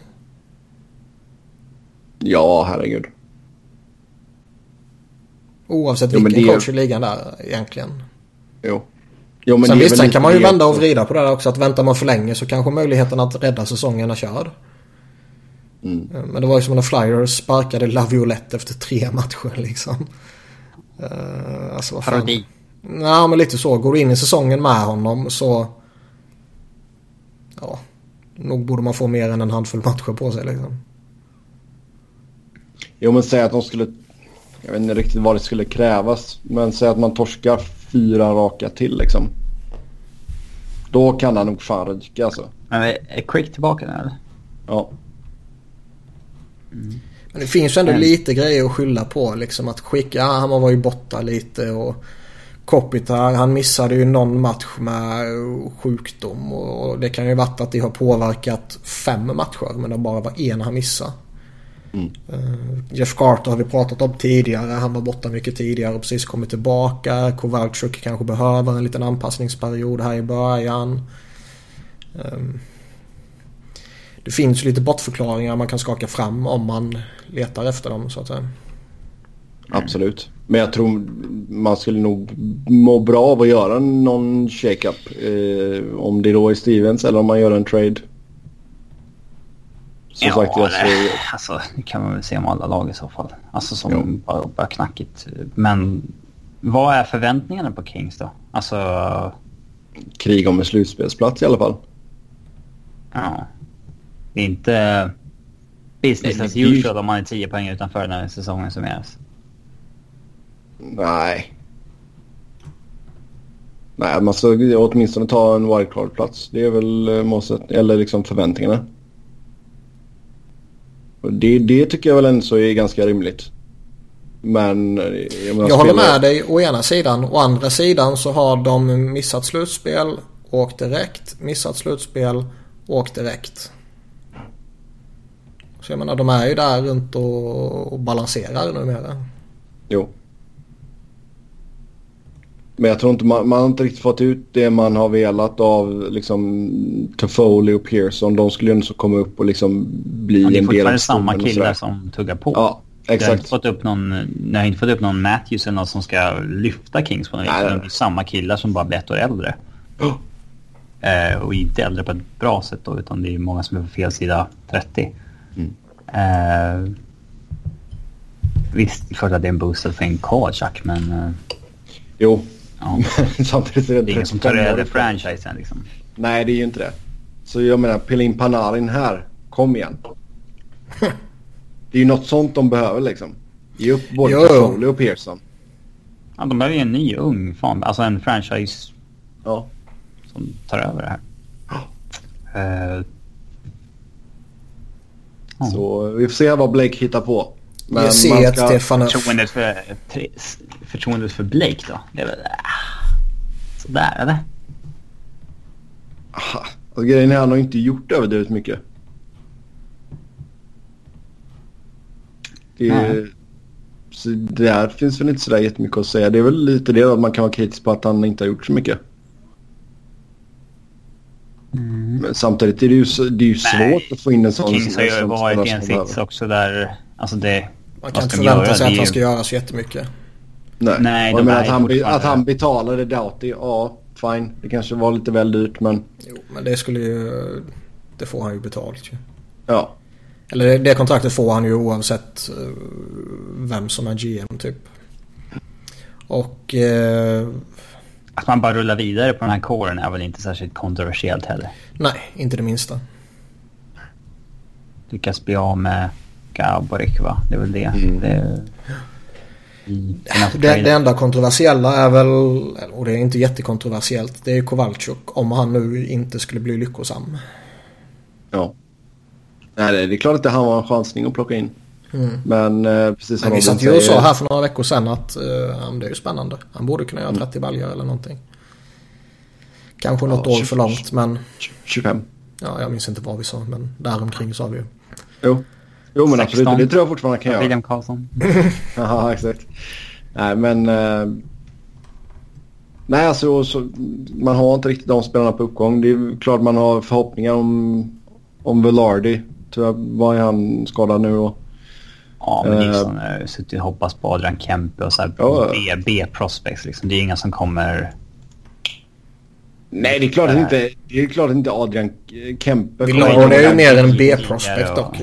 Ja, herregud. Oavsett jo, vilken coach i ligan där egentligen. Jo. Jo, men sen visst, sen kan man ju vända och vrida på det där också. Att väntar man för länge så kanske möjligheten att rädda säsongen är körd. Mm. Men det var ju som när Flyers sparkade Laviolette efter tre matcher liksom. Uh, alltså vad fan. Parodi. Ja men lite så. Går du in i säsongen med honom så... Ja. Nog borde man få mer än en handfull matcher på sig liksom. Jo men säg att de skulle... Jag vet inte riktigt vad det skulle krävas. Men säg att man torskar fyra raka till liksom. Då kan han nog fan ryka alltså. Men är Quick tillbaka nu eller? Ja. Mm. Men det finns ju ändå Men... lite grejer att skylla på. Liksom att skicka, ja, han var ju borta lite och Kopitar han missade ju någon match med sjukdom och det kan ju varit att det har påverkat fem matcher men det bara var en han missade. Mm. Uh, Jeff Carter har vi pratat om tidigare. Han var borta mycket tidigare och precis kommit tillbaka. Kowalczyk kanske behöver en liten anpassningsperiod här i början. Det finns lite bortförklaringar man kan skaka fram om man letar efter dem så att säga. Absolut. Men jag tror man skulle nog må bra av att göra någon shake-up. Eh, om det då är Stevens eller om man gör en trade. Så ja, sagt, jag ser... alltså, det kan man väl se om alla lag i så fall. Alltså som jo. bara, bara knackigt. Men vad är förväntningarna på Kings då? Alltså... Krig om en slutspelsplats i alla fall. Ja. Det är inte business as usual om man är 10 poäng utanför när säsongen summeras. Nej. Nej, man ska åtminstone ta en wildcard-plats. Det är väl eh, målet, eller liksom förväntningarna. Det, det tycker jag väl ändå är ganska rimligt. Men... Eh, jag, jag håller med dig å ena sidan. Å andra sidan så har de missat slutspel, åkt direkt, missat slutspel, åkt direkt. Så jag menar de är ju där runt och, och balanserar numera. Jo. Men jag tror inte man, man har inte riktigt fått ut det man har velat av liksom Toffoli och Pearson. De skulle ju ändå komma upp och liksom bli ja, en del av Det är fortfarande samma killar som tuggar på. Ja, exakt. Jag har inte fått upp någon, jag har inte fått upp någon Matthews eller någon som ska lyfta Kings på något vis. Det är samma killar som bara blir ett år äldre. Oh. Eh, och inte äldre på ett bra sätt då, utan det är många som är på fel sida 30. Mm. Eh, visst, klart att det är en boost att få in Kajak, men... Eh, jo, Ja. Samtidigt är det, det är ingen som tar över franchisen liksom. Nej, det är ju inte det. Så jag menar, Pelin Panarin här. Kom igen. det är ju något sånt de behöver liksom. Ge upp både Foley och Pearson. Ja, de behöver ju en ny ung fan. Alltså en franchise. Ja. Som tar över det här. Uh, Så vi får se vad Blake hittar på. Men jag ser ska... Stefan... Förtroendet för, förtroendet för Blake då? Det är väl... Ah, sådär eller? Aha. Alltså, grejen är att han har inte gjort överdrivet mycket. Det, är, så där finns väl inte sådär jättemycket att säga. Det är väl lite det att man kan vara kritisk på att han inte har gjort så mycket. Mm. Men samtidigt är det ju, det är ju svårt att få in en sån... Kings har ju varit i en sits också där... Alltså det, man kan inte förvänta sig att han ska göra så jättemycket. Nej, Nej men att, han, att han betalade Doughty, ja fine. Det kanske var lite väl dyrt men... Jo, men det skulle ju... Det får han ju betalt ju. Ja. Eller det kontraktet får han ju oavsett eh, vem som är GM typ. Och... Eh, att man bara rullar vidare på den här kåren är väl inte särskilt kontroversiellt heller? Nej, inte det minsta. Lyckas bli av med Gaborik va? Det är väl det. Mm. det det, det, enda kontroversiella är väl, och det är inte jättekontroversiellt, det är Kowalczyk om han nu inte skulle bli lyckosam. Ja. Nej, det är klart att han var en chansning att plocka in. Mm. Men eh, precis som Men vi satt ju och sa här för några veckor sedan att eh, det är ju spännande. Han borde kunna göra 30 mm. baljor eller någonting. Kanske något ja, år 20, för långt men... 25. Ja, jag minns inte vad vi sa men däromkring sa vi ju. Jo. Jo men 16. absolut, det tror jag fortfarande kan göra. William Karlsson. ja, exakt. Nej men... Eh, nej alltså så, man har inte riktigt de spelarna på uppgång. Det är klart man har förhoppningar om, om Velardi. Tyvärr var han skadad nu då. Ja, men Nilsson har uh, suttit och hoppats på Adrian Kempe och så här ja. B-prospects liksom. Det är inga som kommer... Nej, det är klart att inte, det är klart inte Adrian Kempe... Vilardi är ju mer en B-prospect dock.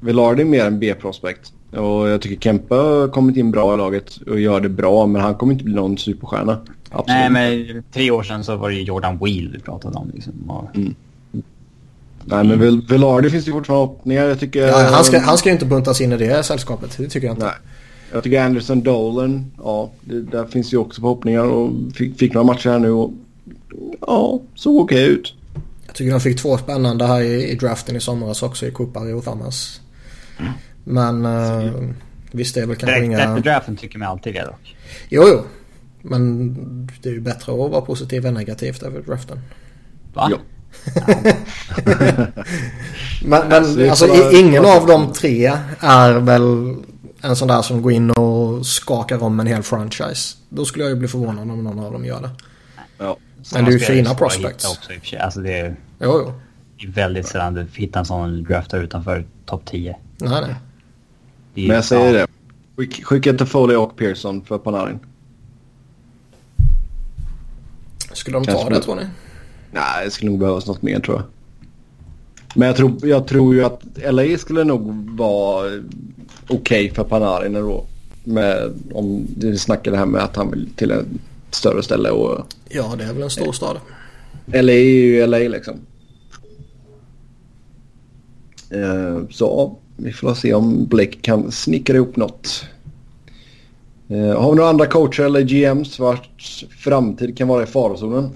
Velarde är mer en B-prospect. Och jag tycker Kempe har kommit in bra i laget och gör det bra. Men han kommer inte bli någon superstjärna. Absolut. Nej, men tre år sedan så var det Jordan Wheel vi pratade om. Liksom. Och... Mm. Nej, men Vel Velarde finns det fortfarande hoppningar. Jag tycker... Ja, han, ska, han ska inte buntas in i det sällskapet. Det tycker jag inte. Nej. Jag tycker Anderson Dolan, ja, det, där finns ju också förhoppningar och fick, fick några matcher här nu och ja, såg okej okay ut. Jag tycker de fick två spännande här i, i draften i somras också i Kupari och Thamas. Mm. Men uh, visst det är väl kanske Direkt inga... Efter draften tycker man alltid det dock. Jo, jo. Men det är ju bättre att vara positiv än negativt över draften. Va? Jo. Men, men alltså ingen av de tre är väl en sån där som går in och skakar om en hel franchise. Då skulle jag ju bli förvånad om någon av dem gör det. Ja. Men det är ju fina prospects. Också, alltså det är jo, jo. väldigt sällan du hittar en sån draftar utanför topp 10. Nej, nej. Men jag säger ja. det. Skicka inte Foley och Pearson för Panarin. Skulle de Kanske ta det tror ni? Nej, det skulle nog behövas något mer tror jag. Men jag tror, jag tror ju att LA skulle nog vara okej okay för Panarin då. Med, om du snackar det här med att han vill till ett större ställe och... Ja, det är väl en stor stad. LA är ju LA liksom. Uh, så vi får se om Blake kan snickra ihop något. Uh, har vi några andra coacher eller GMs vars framtid kan vara i farozonen?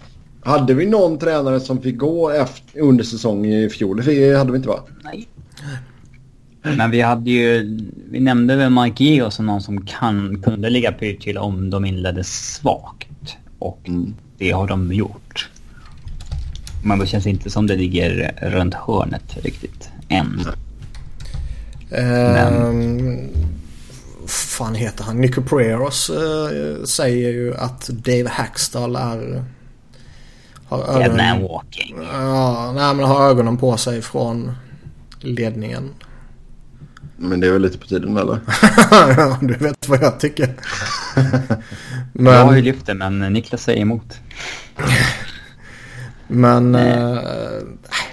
Hade vi någon tränare som fick gå efter, under säsongen i fjol? Det hade vi inte va? Nej. Men vi hade ju... Vi nämnde väl Mike Geo som någon som kan, kunde ligga pyrt till om de inledde svagt. Och mm. det har de gjort. Men det känns inte som det ligger runt hörnet riktigt än. Men... Um, fan heter han? Nico Preros uh, säger ju att Dave Hackstall är... Har ögonen, Dead man walking. Ja, nej, men har ögonen på sig från ledningen. Men det är väl lite på tiden eller? ja, du vet vad jag tycker. men... Jag har ju lyft det men Niklas säger emot. men uh,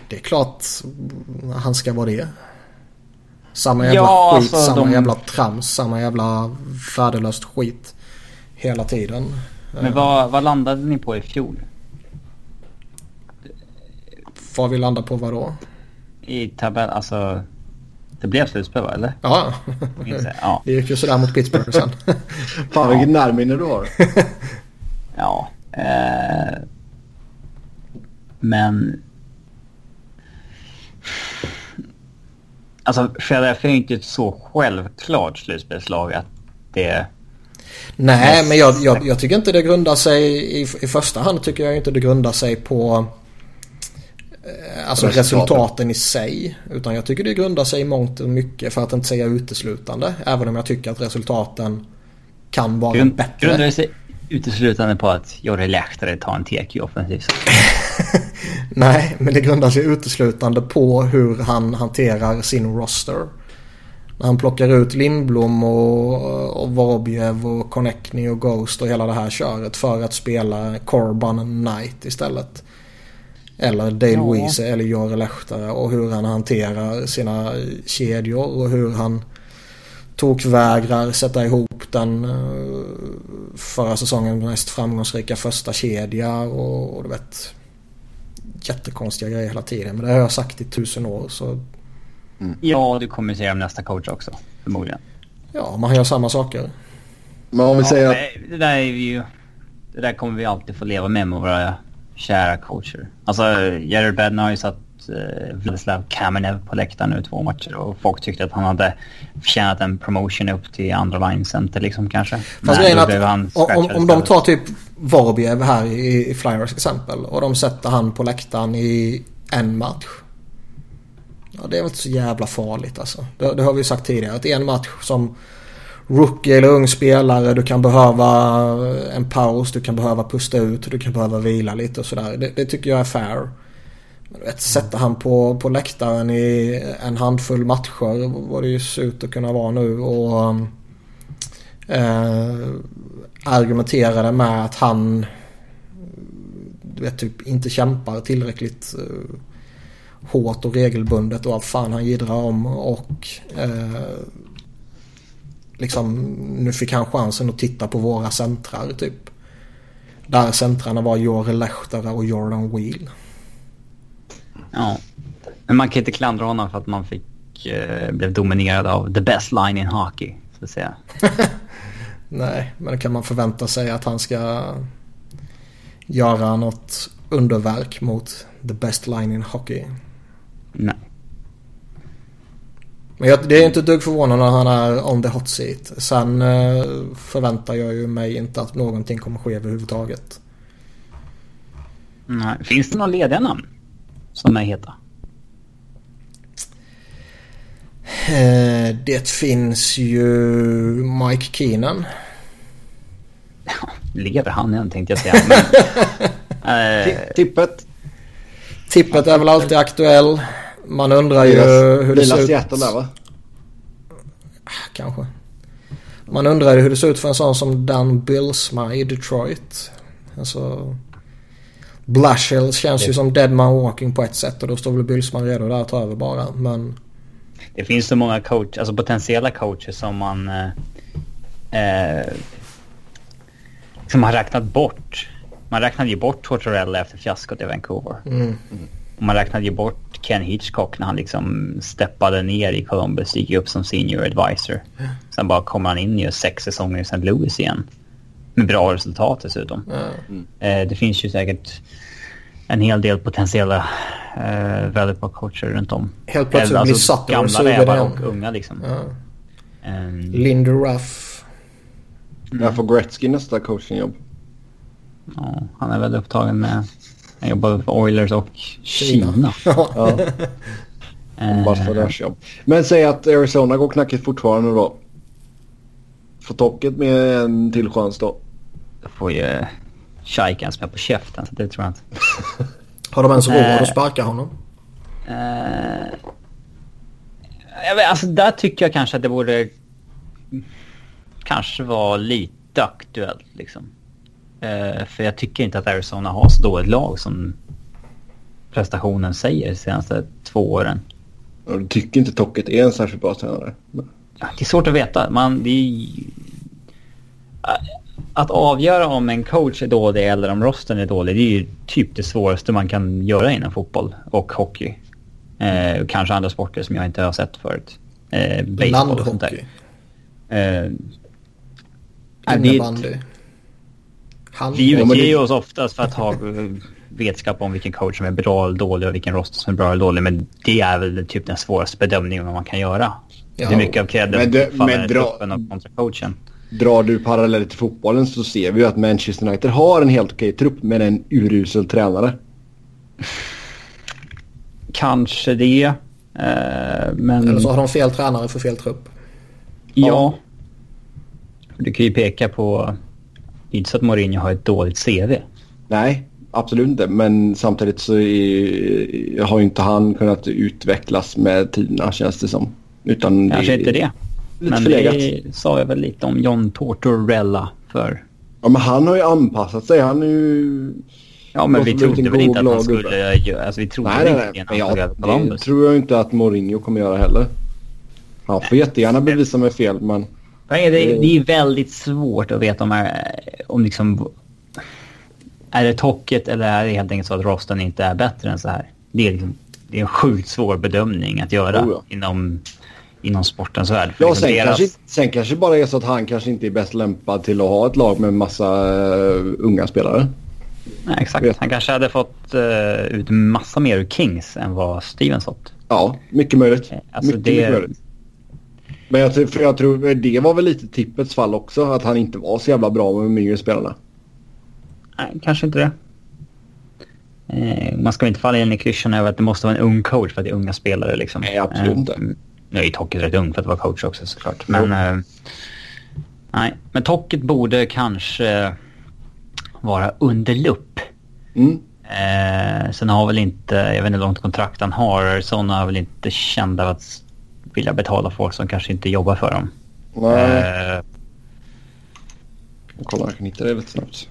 det är klart han ska vara det. Samma jävla ja, skit, alltså, samma de... jävla trams, samma jävla värdelöst skit. Hela tiden. Men vad, vad landade ni på i fjol? Vad vi landade på vad då? I tabell, alltså... Det blev slutspel va, eller? Ja. ja. Det gick ju sådär mot Pittsburgh sen. Fan vilket närminne du har. ja. Eh... Men Alltså Philadelphia är inte ett så självklart slutspelslag att det... Nej, men jag, jag, jag, tycker inte det grundar sig i, i första hand tycker jag inte det grundar sig på Alltså resultaten. i sig. Utan jag tycker det grundar sig i mångt och mycket för att inte säga uteslutande. Även om jag tycker att resultaten kan vara Grund, bättre. Grundar det sig uteslutande på att Jori Lehtare tar en TQ offensivt? Nej, men det grundar sig uteslutande på hur han hanterar sin roster. När han plockar ut Lindblom och, och Vorobjev och Connectney och Ghost och hela det här köret för att spela Corban Knight istället. Eller Dale ja. Weese eller Jare Lehtare och hur han hanterar sina kedjor och hur han tokvägrar sätta ihop den uh, förra säsongen mest framgångsrika första kedja och, och du vet jättekonstiga grejer hela tiden. Men det har jag sagt i tusen år så... Mm. Ja, du kommer säga om nästa coach också förmodligen. Ja, man gör samma saker. Men om vi ja, säger att... Det där är ju... Det där kommer vi alltid få leva med med våra kära coacher. Alltså, Jared Bednar har ju satt eh, Vladislav Kamenev på läktaren nu två matcher och folk tyckte att han hade förtjänat en promotion upp till andra line center liksom kanske. Fast grejen att om, om de tar typ Vorbjev här i, i Flyers exempel och de sätter han på läktaren i en match. Ja, det är väl inte så jävla farligt alltså. Det, det har vi sagt tidigare. Att en match som rookie eller ung spelare. Du kan behöva en paus, du kan behöva pusta ut, du kan behöva vila lite och sådär. Det, det tycker jag är fair. Men vet, sätta han på, på läktaren i en handfull matcher vad det ju ser ut att kunna vara nu och eh, argumenterade med att han du vet, typ inte kämpar tillräckligt eh, hårt och regelbundet och allt fan han gidrar om och eh, liksom nu fick han chansen att titta på våra centrar typ. Där centrarna var Jore Lehtara och Jordan Wheel. Ja, men man kan inte klandra honom för att man fick, eh, blev dominerad av the best line in hockey, så att säga. Nej, men kan man förvänta sig att han ska göra något underverk mot the best line in hockey? Nej. Men jag, det är inte ett dugg förvånande när han är on the hot seat. Sen eh, förväntar jag ju mig inte att någonting kommer ske överhuvudtaget. Nej. Finns det några lediga namn som är heta? Eh, det finns ju Mike Keenan. lever han än tänkte jag säga. Men, eh, Tippet. Tippet är väl alltid aktuell. Man undrar ju hur det ser ut. Seattle där va? Kanske. Man undrar ju hur det ser ut för en sån som Dan Billsma i Detroit. Alltså... Blashill känns det... ju som Dead Man Walking på ett sätt och då står väl Billsman redo där att ta över bara. Men... Det finns så många coach, alltså potentiella coacher som man... Eh, eh, som har räknat bort. Man räknade ju bort Tortorella efter fiaskot i Vancouver. Mm. Mm. Och man räknade ju bort Ken Hitchcock när han liksom steppade ner i Columbus, gick upp som senior advisor. Sen bara kommer han in i sex säsonger i St. Louis igen. Med bra resultat dessutom. Mm. Eh, det finns ju säkert en hel del potentiella eh, väldigt bra coacher runt om. Helt plötsligt blir alltså, Sutter Gamla rävar och unga liksom. Ja. Um, Linda Ruff. Mm. Där får Gretzky nästa coachingjobb. Ja, han är väl upptagen med han jobbar för Oilers och Kina. Kina. ja. Ambassadörsjobb. Men säg att Arizona går knackigt fortfarande då. Får Tocket med en till chans då? Då får ju Shaikan som är på käften så det tror jag inte. Har de ens råd att eh, sparka honom? Uh, jag vet, alltså där tycker jag kanske att det borde kanske vara lite aktuellt liksom. Uh, för jag tycker inte att Arizona har så dåligt lag som prestationen säger de senaste två åren. Du tycker inte Tocket är en särskilt bra tränare? Ja, det är svårt att veta. Man, det är... Att avgöra om en coach är dålig eller om rosten är dålig, det är ju typ det svåraste man kan göra inom fotboll och hockey. Eh, kanske andra sporter som jag inte har sett förut. Eh, baseball och sånt där. Eh, Innebandy. Vi utger oss oftast för att ha vetskap om vilken coach som är bra eller dålig och vilken roster som är bra eller dålig. Men det är väl typ den svåraste bedömningen man kan göra. Ja. Det är mycket av credden faller truppen och kontra coachen. Drar du paralleller till fotbollen så ser vi ju att Manchester United har en helt okej trupp men en urusel tränare. Kanske det. Eh, men... Eller så har de fel tränare för fel trupp. Ja. ja. Du kan ju peka på... Inte så att Mourinho har ett dåligt CV. Nej, absolut inte. Men samtidigt så är, har inte han kunnat utvecklas med tiderna känns det som. Utan Kanske det, inte det. Men förlegat. det sa jag väl lite om John Tortorella för. Ja men han har ju anpassat sig. Han är ju Ja, men vi trodde väl inte att han skulle göra... Alltså, vi trodde nej, nej, inte att han skulle Det tror jag inte att Mourinho kommer göra heller. Han får jättegärna bevisa mig fel, men... Det är, det är väldigt svårt att veta om, är, om liksom... Är det tocket eller är det helt enkelt så att rosten inte är bättre än så här? Det är, liksom, det är en sjukt svår bedömning att göra oh ja. inom, inom sportens värld. Ja, liksom sen, deras... kanske, sen kanske bara är så att han kanske inte är bäst lämpad till att ha ett lag med massa uh, unga spelare. Nej, exakt. Han kanske hade fått uh, ut massa mer ur Kings än vad Stevens fått. Ja, mycket möjligt. Alltså mycket, det... mycket möjligt. Men jag, för jag tror det var väl lite tippets fall också. Att han inte var så jävla bra med de yngre spelarna. Nej, kanske inte det. Eh, man ska inte falla in i klyschan över att det måste vara en ung coach för att det är unga spelare. Liksom. Nej, absolut inte. Eh, nu är Tocket rätt ung för att vara coach också såklart. Men, eh, nej. Men Tocket borde kanske vara under lupp. Mm. Eh, sen har väl inte, jag vet inte hur långt kontrakt han har, sådana har väl inte kända att vilja betala folk som kanske inte jobbar för dem. Nej. Eh, jag kollar, jag kan hitta det lite snabbt.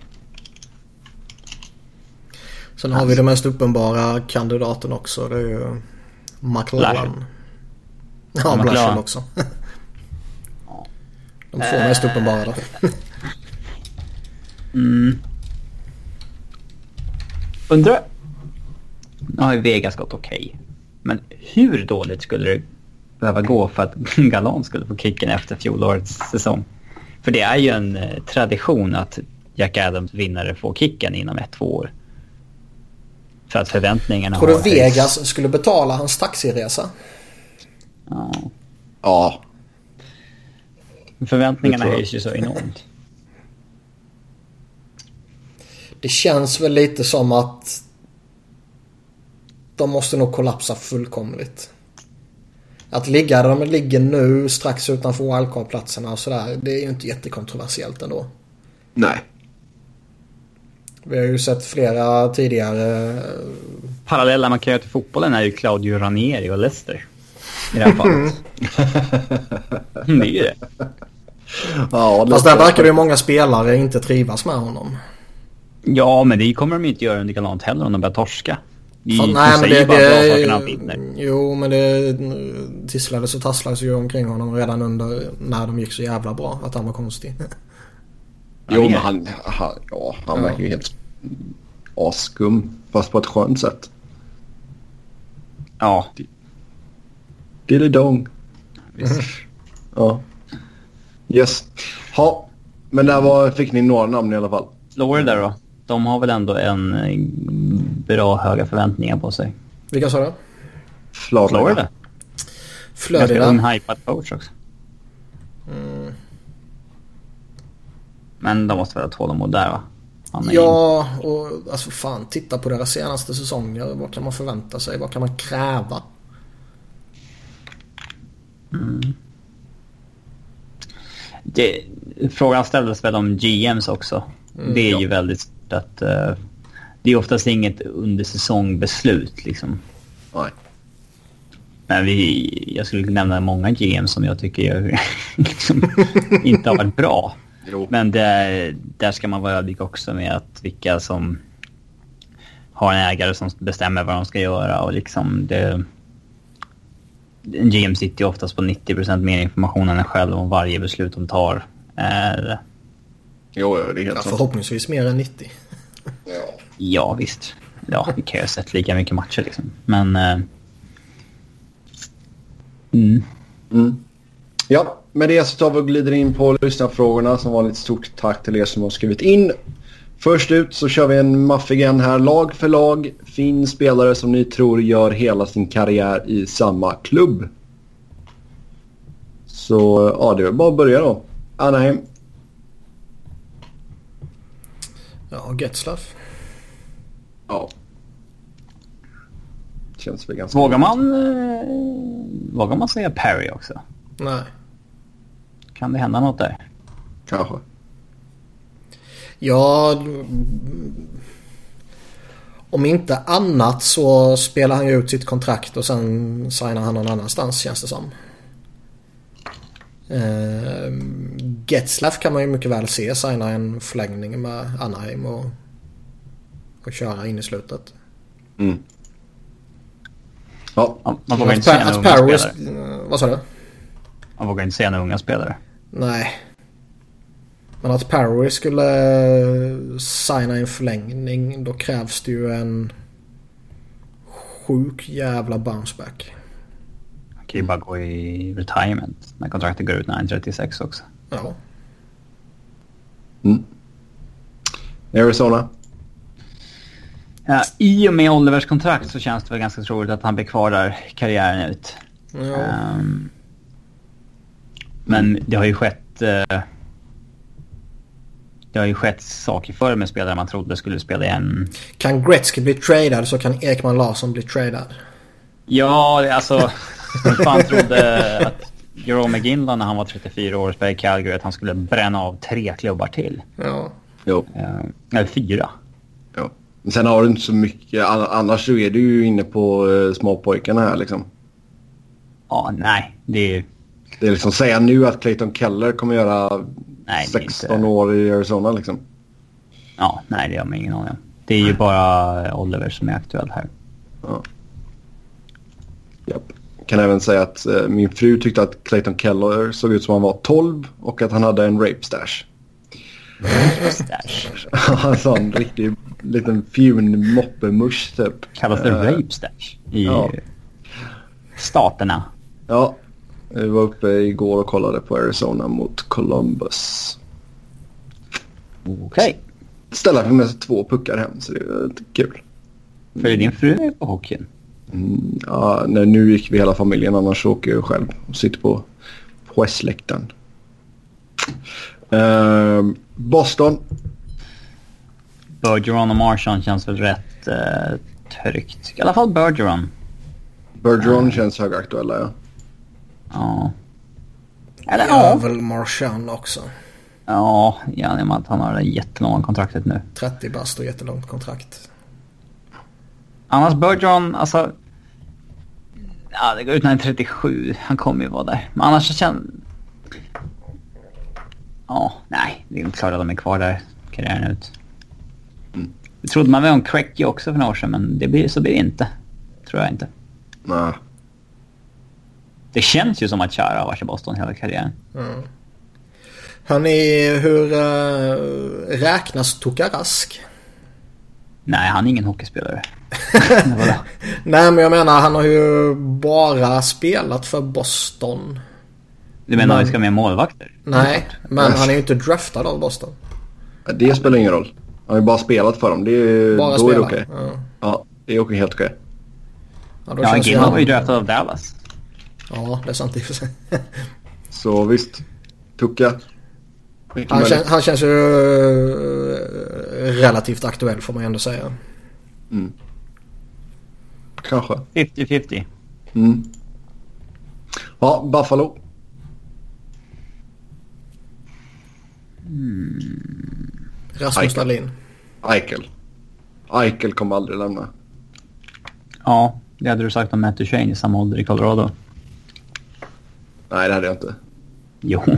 Sen har vi den mest uppenbara kandidaten också. Det är ju McLaren. Ja, Blashen också. De två mest uppenbara då. mm. Undrar... Nu har ju Vegas gått okej. Okay. Men hur dåligt skulle det behöva gå för att Galan skulle få kicken efter fjolårets säsong? För det är ju en eh, tradition att Jack Adams vinnare får kicken inom ett, två år. För att förväntningarna Tror du Vegas höjts. skulle betala hans taxiresa? Ja. Ja. Förväntningarna höjs ju så enormt. Det känns väl lite som att de måste nog kollapsa fullkomligt. Att ligga där de ligger nu strax utanför wildcard-platserna och sådär. Det är ju inte jättekontroversiellt ändå. Nej. Vi har ju sett flera tidigare... Parallella man kan göra till fotbollen är ju Claudio Ranieri och Leicester. I det här fallet. Mm, det är ju det. Ja, Fast där verkar det ju många spelare inte trivas med honom. Ja, men det kommer de inte göra under galant heller om de börjar torska. De, ja, nej, men det, bara det, bra saker när Jo, men det tisslades och tasslades ju omkring honom redan under när de gick så jävla bra. Att han var konstig. jo, men han, han, ja, han ja. verkar ju helt askum. Fast på ett skönt sätt. Ja. Dillidong. ja. Yes. Ha. Men där var, fick ni några namn i alla fall. Florida då? De har väl ändå en eh, bra höga förväntningar på sig. Vilka sa du? Florida. Florida. Florida. Ganska ung hypad coach också. Mm. Men de måste väl ha tålamod där va? Ja, in. och alltså fan titta på deras senaste säsonger. Vad kan man förvänta sig? Vad kan man kräva? Mm. Det, frågan ställdes väl om GMs också. Mm, det är ja. ju väldigt svårt att... Uh, det är oftast inget undersäsongbeslut liksom. Nej. Men vi, jag skulle nämna många GMs som jag tycker liksom, inte har varit bra. Jo. Men det, där ska man vara ödmjuk också med att vilka som har en ägare som bestämmer vad de ska göra och liksom det... En GM sitter ju oftast på 90% mer information än en själv om varje beslut de tar. Eh, jo, det är helt ja, sant. Förhoppningsvis mer än 90. ja. ja, visst. Ja, vi kan ju ha sett lika mycket matcher liksom. Men... Eh, mm. Mm. Ja, med det så tar vi och glider in på lyssnarfrågorna. Som vanligt stort tack till er som har skrivit in. Först ut så kör vi en maffig en här. Lag för lag. Fin spelare som ni tror gör hela sin karriär i samma klubb. Så ja, det är väl bara att börja då. Anaheim. Ja, Getzlaff. Ja. Känns väl ganska... Vågar man, eh, vågar man säga Perry också? Nej. Kan det hända något där? Kanske. Ja... Om inte annat så spelar han ju ut sitt kontrakt och sen signar han någon annanstans känns det som. Uh, Getzlaff kan man ju mycket väl se signa en förlängning med Anaheim och och köra in i slutet. Mm. Ja. Man vågar inte se några unga spelare. Vad sa du? Man vågar inte se några unga spelare. Nej. Men att Perry skulle signa en förlängning då krävs det ju en sjuk jävla bounceback. Han kan ju bara gå i retirement när kontraktet går ut när han är 36 också. Ja. Mm. Arizona? Ja, I och med Olivers kontrakt så känns det väl ganska troligt att han blir kvar där karriären ut. Ja. Um, men det har ju skett... Uh, det har ju skett saker förr med spelare man trodde skulle spela igen. Kan Gretzky bli tradad så kan Ekman Larsson bli tradad. Ja, alltså... Vem fan trodde att Jerome McGinley när han var 34 år och spelade i Calgary att han skulle bränna av tre klubbar till? Ja. Jo. Eller fyra. Ja. Men sen har du inte så mycket. Annars så är du ju inne på uh, småpojkarna här liksom. Ja, nej. Det är... Det är liksom säga nu att Clayton Keller kommer göra nej, 16 inte... år i Arizona liksom. Ja, nej det har man ingen aning om. Det är ju bara Oliver som är aktuell här. Ja. Japp. Kan även säga att uh, min fru tyckte att Clayton Keller såg ut som han var 12 och att han hade en rape stash. Rape stash? Ja, en sån riktig liten fjun moppemusch typ. Kallas det uh, rape stash i ja. staterna? Ja, vi var uppe igår och kollade på Arizona mot Columbus. Okej. Okay. Ställa fick med två puckar hem så det var kul. Följer din fru med på hockeyn? Mm, ja, nej, nu gick vi hela familjen annars åker jag själv och sitter på, på S-läktaren. Uh, Boston. Bergeron och Marchand känns väl rätt uh, tryggt. I alla fall Bergeron. Bergeron uh. känns högaktuella ja. Ja. Eller ja. väl Marchand också. Ja, gärna med att han har det jättelånga kontraktet nu. 30 bast och jättelångt kontrakt. Annars Bergeron, alltså... Ja, det går ut när han är 37. Han kommer ju vara där. Men annars så känns... Ja, nej. Det är inte klart att de är kvar där karriären ut. Mm. Det trodde man väl om Cracky också för några år sedan, men det blir, så blir det inte. Tror jag inte. Nej. Det känns ju som att Chara har varit i Boston hela karriären. Mm. Hörni, hur uh, räknas Tokarask? Nej, han är ingen hockeyspelare. Nej, men jag menar han har ju bara spelat för Boston. Du menar men... att vi ska med målvakter? Nej, men han är ju inte draftad av Boston. Det spelar ingen roll. Han har ju bara spelat för dem. Det är, bara då spela. är det okej. Okay. Ja. ja. det är okej, helt okej. Okay. Ja, ja Gilman var ju draftad av Dallas. Ja, det är sant i och för sig. Så visst, Tucka. Han, kän, han, känns ju uh, relativt aktuell får man ju ändå säga. Mm. Kanske. 50-50. Mm. Ja, Buffalo. Mm. Rasmus Dahlin. Eichel. Eichel kommer aldrig lämna. Ja, det hade du sagt om Matt Duchene i samma ålder i Colorado. Nej, det hade jag inte. Jo.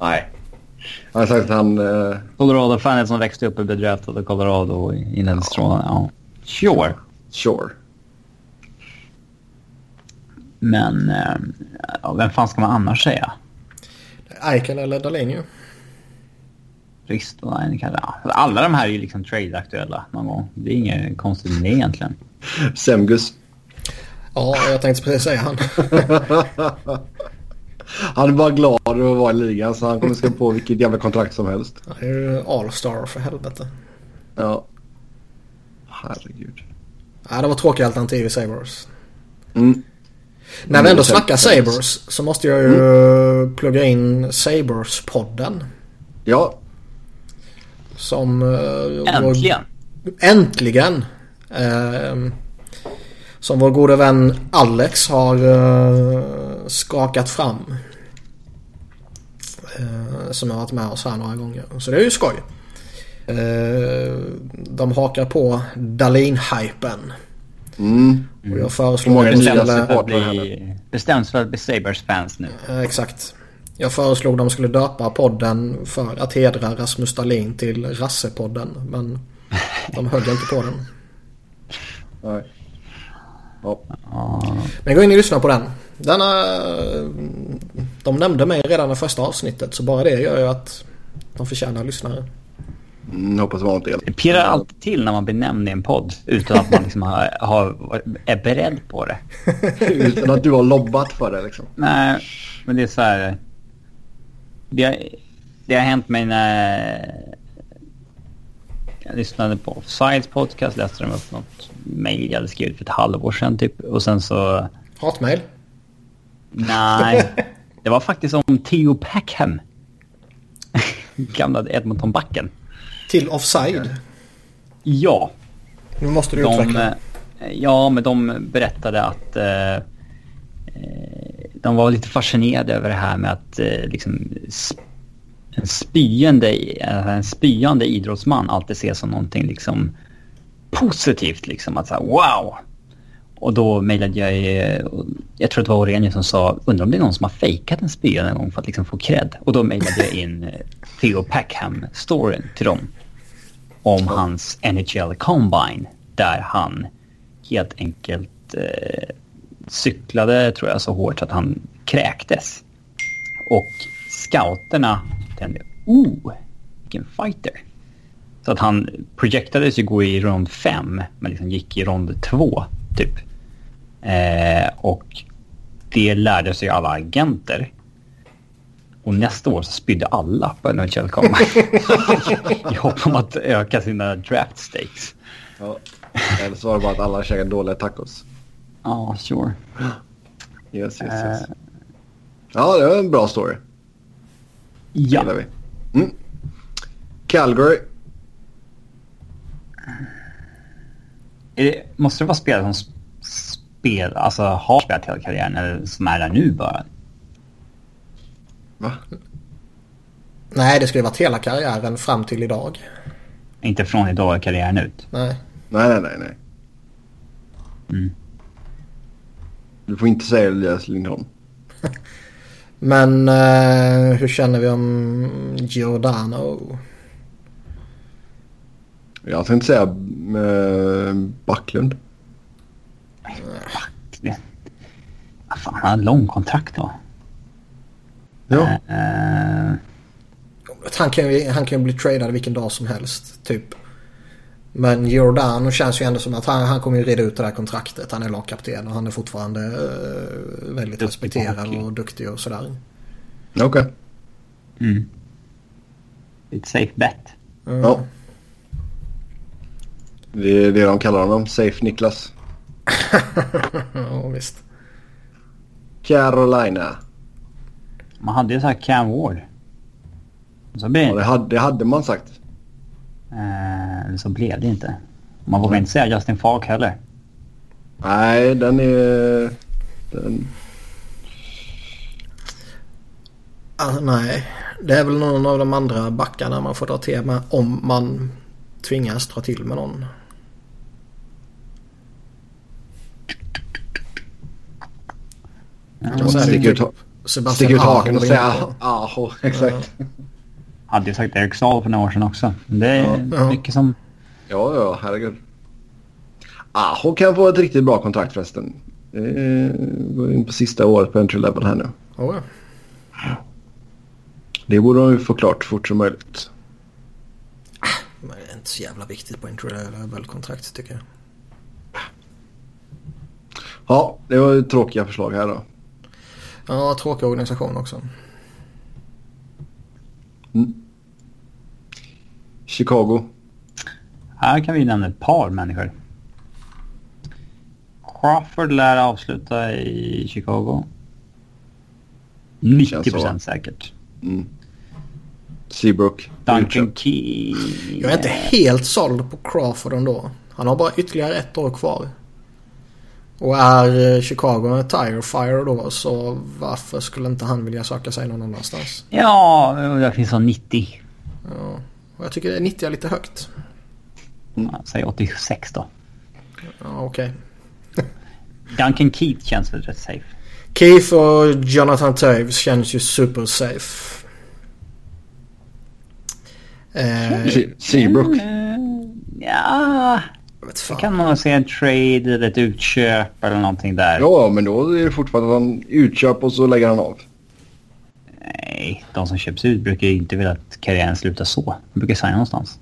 Nej. Han har sagt att han... Uh... Colorado-fanet som växte upp och blev draftad av Colorado i den ja. ja. Sure. Sure. Men ja, vem fan ska man annars säga? Eichel eller Dahlin ju. Ristolainen kanske. Ja. Alla de här är ju liksom trade-aktuella någon gång. Det är inget konstigt med det egentligen. Semgus. Ja, jag tänkte precis säga han. han är bara glad att vara i ligan så han kommer skriva på vilket jävla kontrakt som helst. Han är ju all-star för helvete. Ja. Herregud. Ja, det var tråkiga alternativ i Sabres. Mm. När vi ändå snackar Sabres så måste jag ju mm. plugga in Sabres-podden. Ja. Som... Äntligen. Vår, äntligen. Uh, som vår gode vän Alex har uh, skakat fram. Uh, som har varit med oss här några gånger. Så det är ju skoj. Uh, de hakar på Dalin-hypen. Mm. Och jag föreslår att de skulle... Bli, bestäms för att bli Sabres fans nu. exakt. Jag föreslog de skulle döpa podden för att hedra Rasmus Dahlin till Rassepodden. Men de höll inte på den. Nej. Ja. Men gå in och lyssna på den. Denna, de nämnde mig redan i första avsnittet så bara det gör ju att de förtjänar lyssnare. Mm, hoppas det var något. Det pirrar alltid till när man blir nämnd i en podd utan att man liksom har, har, är beredd på det. utan att du har lobbat för det liksom. Nej, men det är så här. Det har, det har hänt mig när jag lyssnade på Offsides podcast, läste de upp något mail jag hade skrivit för ett halvår sedan typ. Och sen så... Hatmail? Nej, det var faktiskt om Theo Packham. Gamla Edmonton-backen. Till Offside? Ja. Nu måste du de, utveckla. Ja, men de berättade att eh, eh, de var lite fascinerade över det här med att eh, liksom en spyende, en spyande idrottsman alltid ses som någonting liksom positivt liksom. Att säga wow! Och då mejlade jag, jag tror det var Orenius som sa, undrar om det är någon som har fejkat en spya en gång för att liksom få cred. Och då mejlade jag in eh, Theo Packham-storyn till dem. Om hans NHL Combine. Där han helt enkelt eh, cyklade, tror jag, så hårt att han kräktes. Och scouterna tänkte, oh, vilken fighter. Så att han projektades ju gå i rond fem, men liksom gick i rond två, typ. Eh, och det lärde sig alla agenter. Och nästa år så spydde alla på NHL komma. I hopp om att öka sina draft stakes. Ja. Eller så var det bara att alla käkade dåliga tacos. Ja, oh, sure. Yes, yes, yes. Uh, ja, det var en bra story. Ja. Vi. Mm. Calgary. Det, måste det vara spelare som spel, alltså har spelat hela karriären eller som är där nu bara? Va? Nej, det skulle varit hela karriären fram till idag. Inte från idag karriären ut? Nej. Nej, nej, nej. nej. Mm. Du får inte säga Elias Lindholm. Men uh, hur känner vi om Giordano? Jag tänkte säga uh, Backlund. Backlund? Fan, han har lång kontrakt då. Ja. Uh, han, kan ju, han kan ju bli tradad vilken dag som helst. Typ. Men Giordano känns ju ändå som att han, han kommer ju reda ut det där kontraktet. Han är lagkapten och han är fortfarande uh, väldigt duktig respekterad och duktig och sådär. Okej. Okay. Mm. Ett safe bet. Mm. Ja. Det är det de kallar honom. Safe Niklas. ja, visst. Carolina. Man hade ju sagt Cam Ward. Så blev ja, det, hade, det hade man sagt. Eh, så blev det inte. Man vågar inte säga Justin Falk heller. Nej, den är... Den... Ah, nej, det är väl någon av de andra backarna man får dra till med om man tvingas dra till med någon. Ja, Stick ut, Stick ut haken och säga Aho. Exakt. Ja. Hade ju sagt Eric för några år sedan också. Det är ja. mycket som... Ja, ja, herregud. Aho kan få ett riktigt bra kontrakt förresten. Går in på sista året på entry level här nu. Oh, ja. Det borde de ju få klart fort som möjligt. Men det är inte så jävla viktigt på entry level kontrakt tycker jag. Ja, det var ju tråkiga förslag här då. Ja, tråkig organisation också. Mm. Chicago. Här kan vi nämna ett par människor. Crawford lär avsluta i Chicago. 90 procent säkert. Mm. Seabrook. Duncan Key. Jag är inte helt såld på Crawford ändå. Han har bara ytterligare ett år kvar. Och är Chicago en tire fire då så varför skulle inte han vilja söka sig någon annanstans? Ja, det finns en 90. Ja, och jag tycker 90 är lite högt. Mm. Säg 86 då. Ja, okej. Okay. Duncan Keith känns väl rätt safe. Keith och Jonathan Toews känns ju super safe. Eh, Seabrook? Ja, det kan man se en trade eller ett utköp eller någonting där. Ja, men då är det fortfarande en utköp och så lägger han av. Nej, de som köps ut brukar inte vilja att karriären slutar så. De brukar signa någonstans.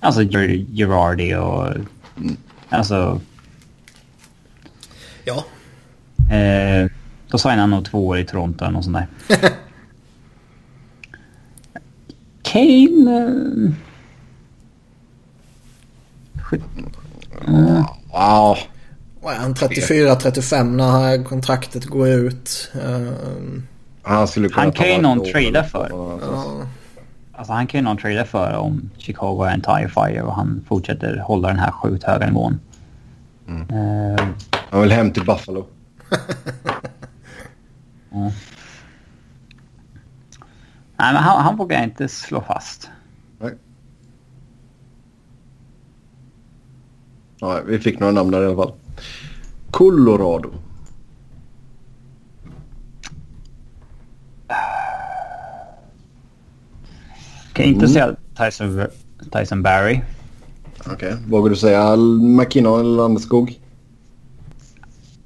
Alltså Girardi och... Mm. Alltså... Ja. Eh, då signar han nog två år i Toronto eller något sånt där. Kane... Uh... Uh. Wow. Vad är han? 34-35 när kontraktet går ut. Uh... Han, han kan ju någon trada för. Ja. Alltså han kan ju någon trada för om Chicago är en TIE Fire och han fortsätter hålla den här sjukt höga nivån. Mm. Uh... Han vill hem till Buffalo. ja. Nej, men han, han vågar jag inte slå fast. Nej. Ja, vi fick några namn där i alla fall. Colorado. Kan inte mm. säga Tyson, Tyson Barry. Okej. Okay. Vågar du säga McKinnon eller Landeskog?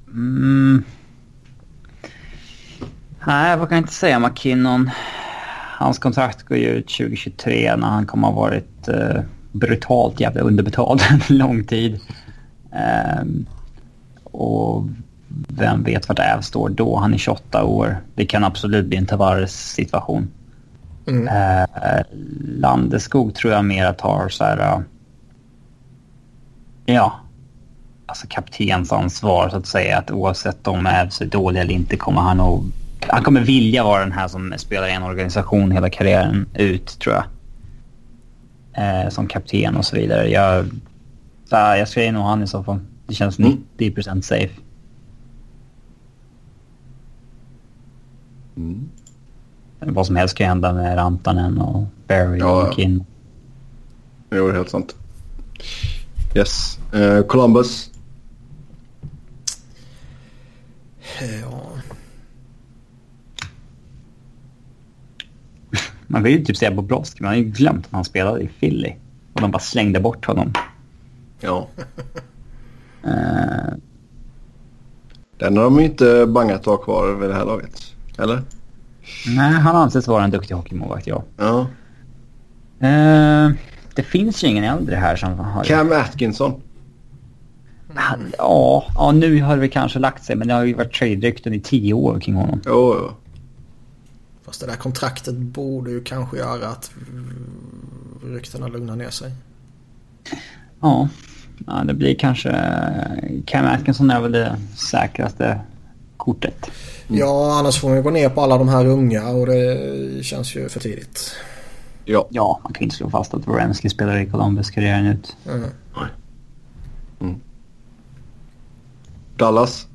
Mm. Nej, jag vågar inte säga McKinnon. Hans kontrakt går ju ut 2023 när han kommer ha varit uh, brutalt jävla underbetald en lång tid. Um, och vem vet vart Äv står då? Han är 28 år. Det kan absolut bli en Tavares situation. Mm. Uh, Landeskog tror jag mer tar så här... Uh, ja. Alltså kaptensansvar så att säga. Att oavsett om Ävs är dålig eller inte kommer han nog han kommer vilja vara den här som spelar i en organisation hela karriären ut, tror jag. Eh, som kapten och så vidare. Jag, så, jag säger nog han i så fall. Det känns mm. 90% safe. Mm. Vad som helst kan hända med Rantanen och Barry ja, och Kin. Ja. Jo, helt sant. Yes. Uh, Columbus. Ja. Man vill ju typ säga Bobrovski, man har ju glömt att han spelade i Philly. Och de bara slängde bort honom. Ja. uh... Den har de ju inte bangat att ha kvar vid det här laget. Eller? Nej, han anses vara en duktig hockeymålvakt, ja. Ja. Uh, det finns ju ingen äldre här som har... Cam Atkinson. Ja, ja, nu har det kanske lagt sig, men det har ju varit trade-rykten i tio år kring honom. Jo, jo. Fast det där kontraktet borde ju kanske göra att ryktena lugnar ner sig. Ja, ja det blir kanske... Cam Atkinson är väl det säkraste kortet. Mm. Ja, annars får man ju gå ner på alla de här unga och det känns ju för tidigt. Ja, ja man kan inte slå fast att Wrensky spelar i Columbus karriären ut. Mm. Mm. Dallas?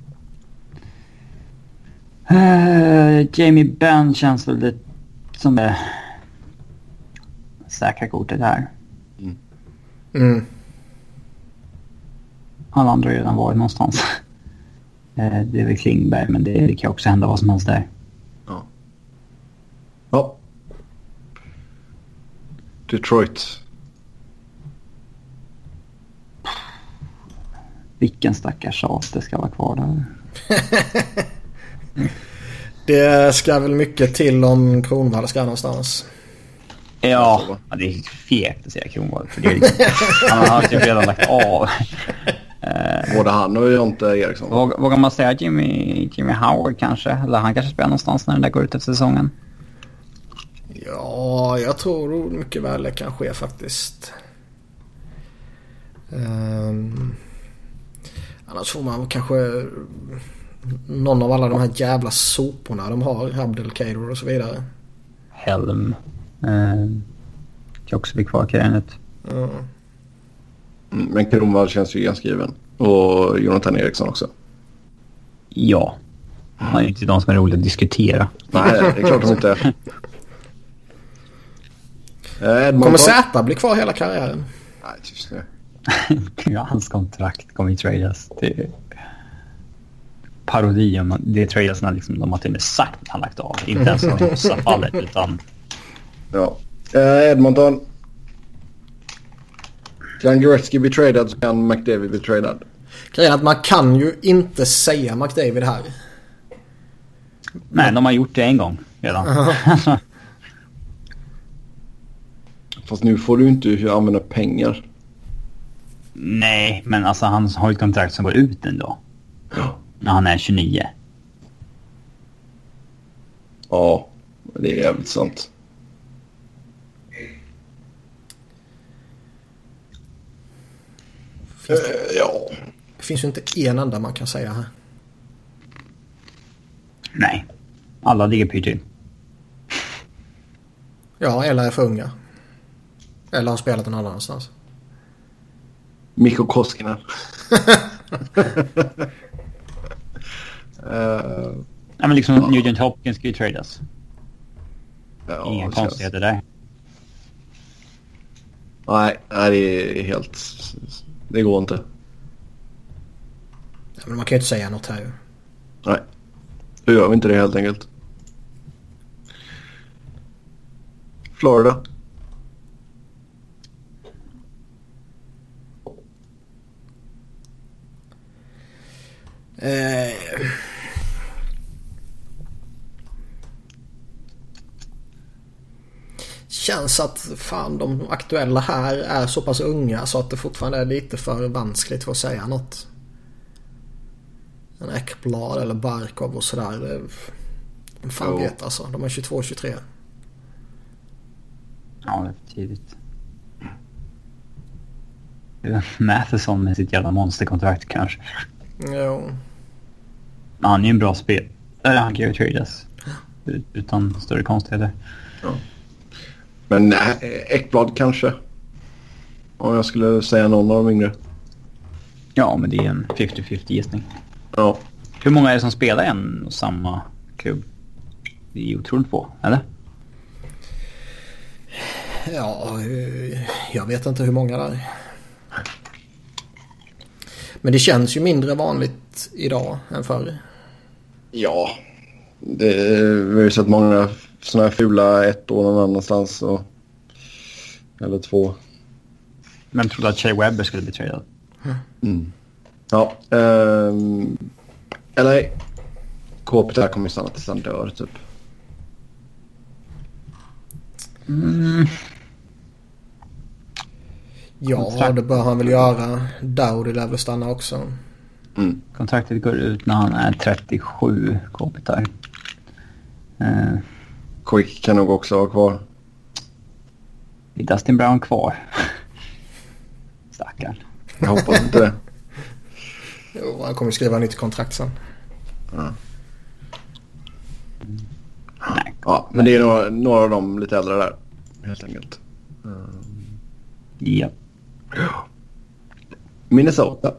Uh, Jamie Benn känns väl det som det säkra kortet här. Mm. Mm. Alla andra har redan varit någonstans. uh, det är väl Klingberg, men det, det kan också hända vad som helst där. Ja. Ja. Detroit. Vilken stackars det ska vara kvar där. Det ska väl mycket till om Kronwall ska någonstans. Ja, ja det är fegt att säga Kronwall. För det är liksom, han har typ redan lagt av. Både han och Jonte Eriksson. Vågar, vågar man säga Jimmy, Jimmy Howard kanske? Eller han kanske spelar någonstans när den där går ut efter säsongen? Ja, jag tror mycket väl det kan ske faktiskt. Um, annars får man kanske någon av alla de här jävla soporna de har. Abdelkader och så vidare. Helm. Eh, bli kvar karriären mm. Men Kronwall känns ju ganska given. Och Jonathan Eriksson också. Ja. Han är ju inte de som är roliga att diskutera. Nej, det är klart de inte är. Eh, Kommer Zäta bli kvar hela karriären? Nej, just det. Hans kontrakt kommer ju tradas. Det parodi om det när liksom, de har till och med sagt att han lagt av. Inte ens i vissa fallet utan... Ja. Eh, Edmonton. Kan Gretzky bli tradad så kan McDavid bli tradad. Grejen att man kan ju inte säga McDavid här. Nej, de har gjort det en gång redan. Fast nu får du inte använda pengar. Nej, men alltså han har ju ett kontrakt som går ut ändå. Ja. När han är 29. Ja, det är jävligt sant. Finns det, ja. Det finns ju inte en enda man kan säga här. Nej. Alla ligger pyrt till. Ja, eller är för unga. Eller har spelat någon annanstans. Mikko Koskinen. uh, ja, men liksom ja. Nugent Hopkins ska ju tradas. Ja, Inga konstigheter där. Nej, nej, det är helt... Det går inte. Ja, men man kan ju inte säga något här ju. Nej. Då gör vi inte det helt enkelt. Florida. Eh. Känns att fan de aktuella här är så pass unga så att det fortfarande är lite för vanskligt för att säga något. En Ekblad eller Barkov och sådär. Vem fan oh. vet alltså. De är 22-23. Ja, det är för tidigt. Matheson med sitt jävla monsterkontrakt kanske. Jo. Han är ju en bra spel. Eller han kan ju tradas. Utan större konstigheter. Ja. Men äh, Ekblad kanske. Om jag skulle säga någon av de yngre. Ja, men det är en 50-50 gissning. Ja. Hur många är det som spelar en och samma klubb? Det är otroligt få, eller? Ja, jag vet inte hur många det är. Men det känns ju mindre vanligt idag än förr. Ja, det, vi har ju sett många sådana här fula ett år någon annanstans. Och, eller två. Men trodde att Shea Webber skulle bli tradad? Mm. Ja. Um, eller KP där kommer ju stanna tills han dör typ. Mm. Ja, det bör han väl göra. Dowdy lär väl stanna också. Mm. Kontraktet går ut när han är 37, Kopitar. Uh, Quick kan nog också vara kvar. Är Dustin Brown kvar? Stackarn. Jag hoppas inte det. jo, han kommer skriva nytt kontrakt sen. Ja. Ja, men det är några, några av dem lite äldre där. Helt enkelt. Mm. Ja. Minnesota.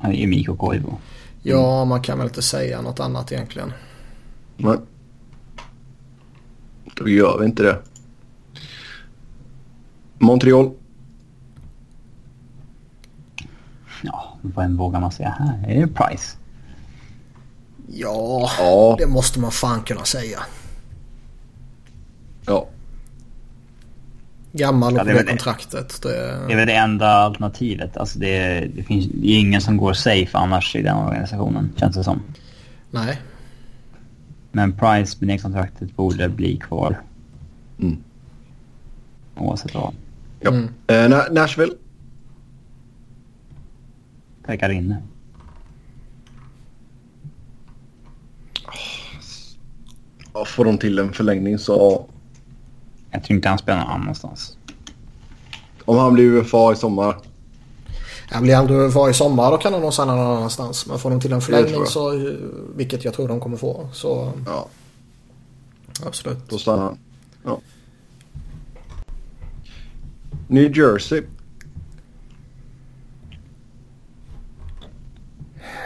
Han är ju Mikko Koivu. Ja, man kan väl inte säga något annat egentligen. Nej. Då gör vi inte det. Montreal. Ja, vad vågar man säga här? Är det Price? Ja, ja, det måste man fan kunna säga. Ja. Gammal och ja, på kontraktet. Det... det är väl det enda alternativet. Alltså det, det finns det är ingen som går safe annars i den organisationen, känns det som. Nej. Men Price med det kontraktet borde bli kvar. Mm. Oavsett vad. Ja. Mm. Uh, Nashville? Pekar inne. Får de till en förlängning så... Jag tror inte han spelar någon annanstans. Om han blir UFA i sommar? Ja, blir han UFA i sommar då kan han nog stanna någon annanstans. Men får de till en förlängning så, vilket jag tror de kommer få, så... Ja. Absolut. Då stannar han. Ja. New Jersey.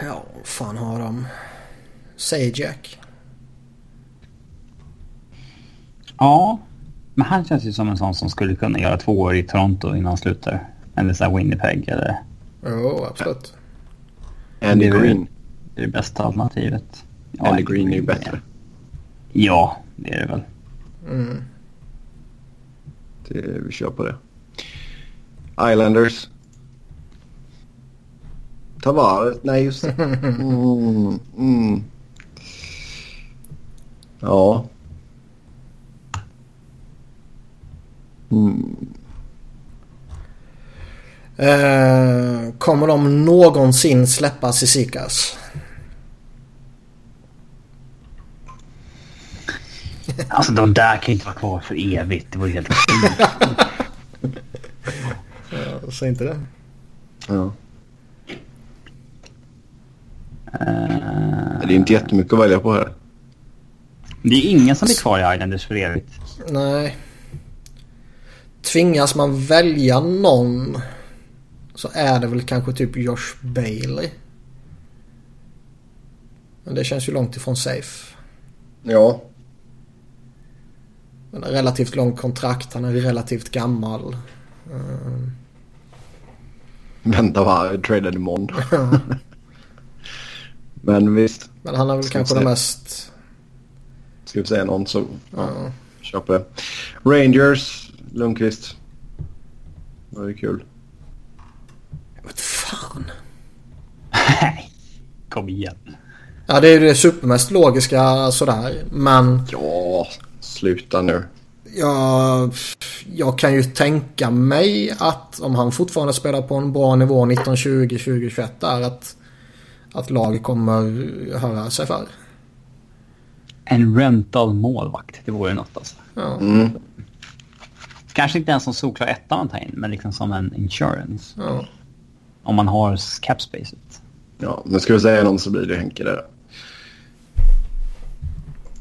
Ja, vad fan har de? Säg Jack. Ja, men han känns ju som en sån som skulle kunna göra två år i Toronto innan han slutar. Eller så Winnipeg eller... Jo, absolut. Andy Green. Det är det bästa alternativet. Ja, Andy Green är ju bättre. Ja, det är det väl. Mm. Det, vi kör på det. Islanders. Tavares. Nej, just det. Mm, mm. Ja. Mm. Eh, kommer de någonsin släppa Sisikas? Alltså de där kan inte vara kvar för evigt. Det vore helt ja, Säg inte det. Ja. Uh, det är inte jättemycket att välja på här. Det är ingen som blir kvar i Islanders för evigt. Nej. Tvingas man välja någon så är det väl kanske typ Josh Bailey. Men det känns ju långt ifrån safe. Ja. Har relativt långt kontrakt. Han är relativt gammal. Uh... Vänta va, traded imorgon. Men visst. Men han är väl Ska kanske det mest... Ska vi säga någon så ja. det. Rangers, Lundqvist. Det var ju kul. Vad fan. Nej, kom igen. Ja, det är ju det supermest logiska sådär. Men... Ja, sluta nu. Ja, jag kan ju tänka mig att om han fortfarande spelar på en bra nivå 1920-2021 där att, att lag kommer höra sig för. En rental målvakt, det vore något alltså. Ja. Mm. Kanske inte ens som solklar etta man tar in, men liksom som en insurance. Ja. Om man har capspacet. Ja, men ska vi säga någon så blir det Henke där.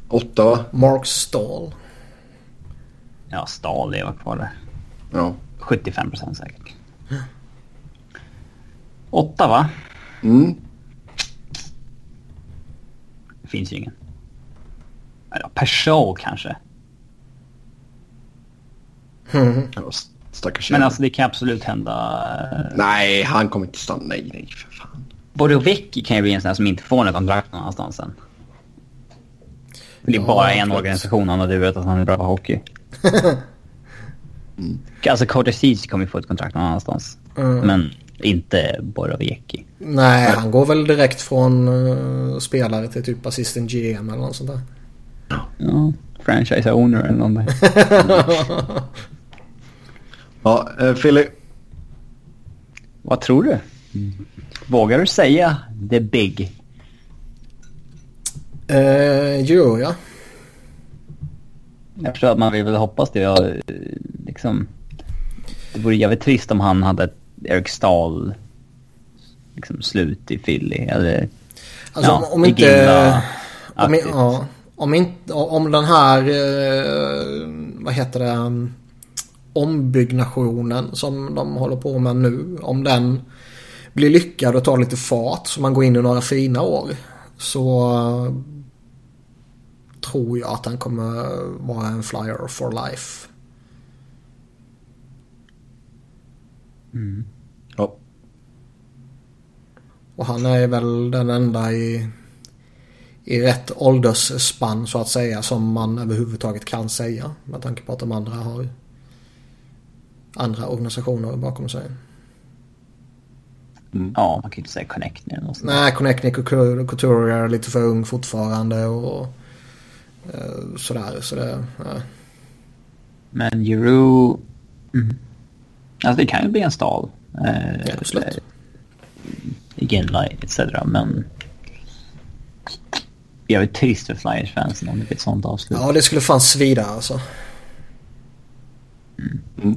Åtta va? Mark Stahl. Ja, Stahl är kvar där. Ja. 75 procent säkert. Åtta va? Mm. Det finns ju ingen. Eller Peugeot kanske. Mm. Ja, stackars Men alltså det kan absolut hända. eh, Nej, han kommer inte stanna. Nej, nej för fan. Borovecki kan ju bli en sån här som inte får något kontrakt någon annanstans sen. Det är Ja, bara en klart. organisation han och du vet att han är bra på hockey. mm. Alltså Cortesic kommer ju få ett kontrakt någon annanstans. Mm. Men inte Borovecki. Nej, han går väl direkt från uh, spelare till typ assistent GM eller något sånt där. Ja, franchise owner eller någonting. Ja, eh, Philly. Vad tror du? Vågar du säga the big? Uh, gör jag. Jag förstår att man vill väl hoppas det. Jag, eh, liksom, det vore jävligt trist om han hade ett Eric Stahl liksom, slut i Philly. Eller, Alltså ja, om, om inte... Om, ja, om, inte, om den här... eh, vad heter det? Ombyggnationen som de håller på med nu. Om den blir lyckad och tar lite fart så man går in i några fina år. Så eh, tror jag att han kommer vara en flyer for life. Ja. Och han är väl den enda i, i rätt åldersspann så att säga som man överhuvudtaget kan säga. Med tanke på att de andra har andra organisationer bakom sig. Ja, man kan ju inte säga Connect eller något sånt. Nej, Connectnick och Couture är lite för ung fortfarande och eh, sådär. Så det, ja. Men Euro... Mm. Alltså det kan ju bli en stal. Eh, Ja, absolut. eh, I Ginlight etc. Men... Jag är trist för Flyers-fansen om det blir ett sånt avslut. ja, det skulle fan svida alltså. Det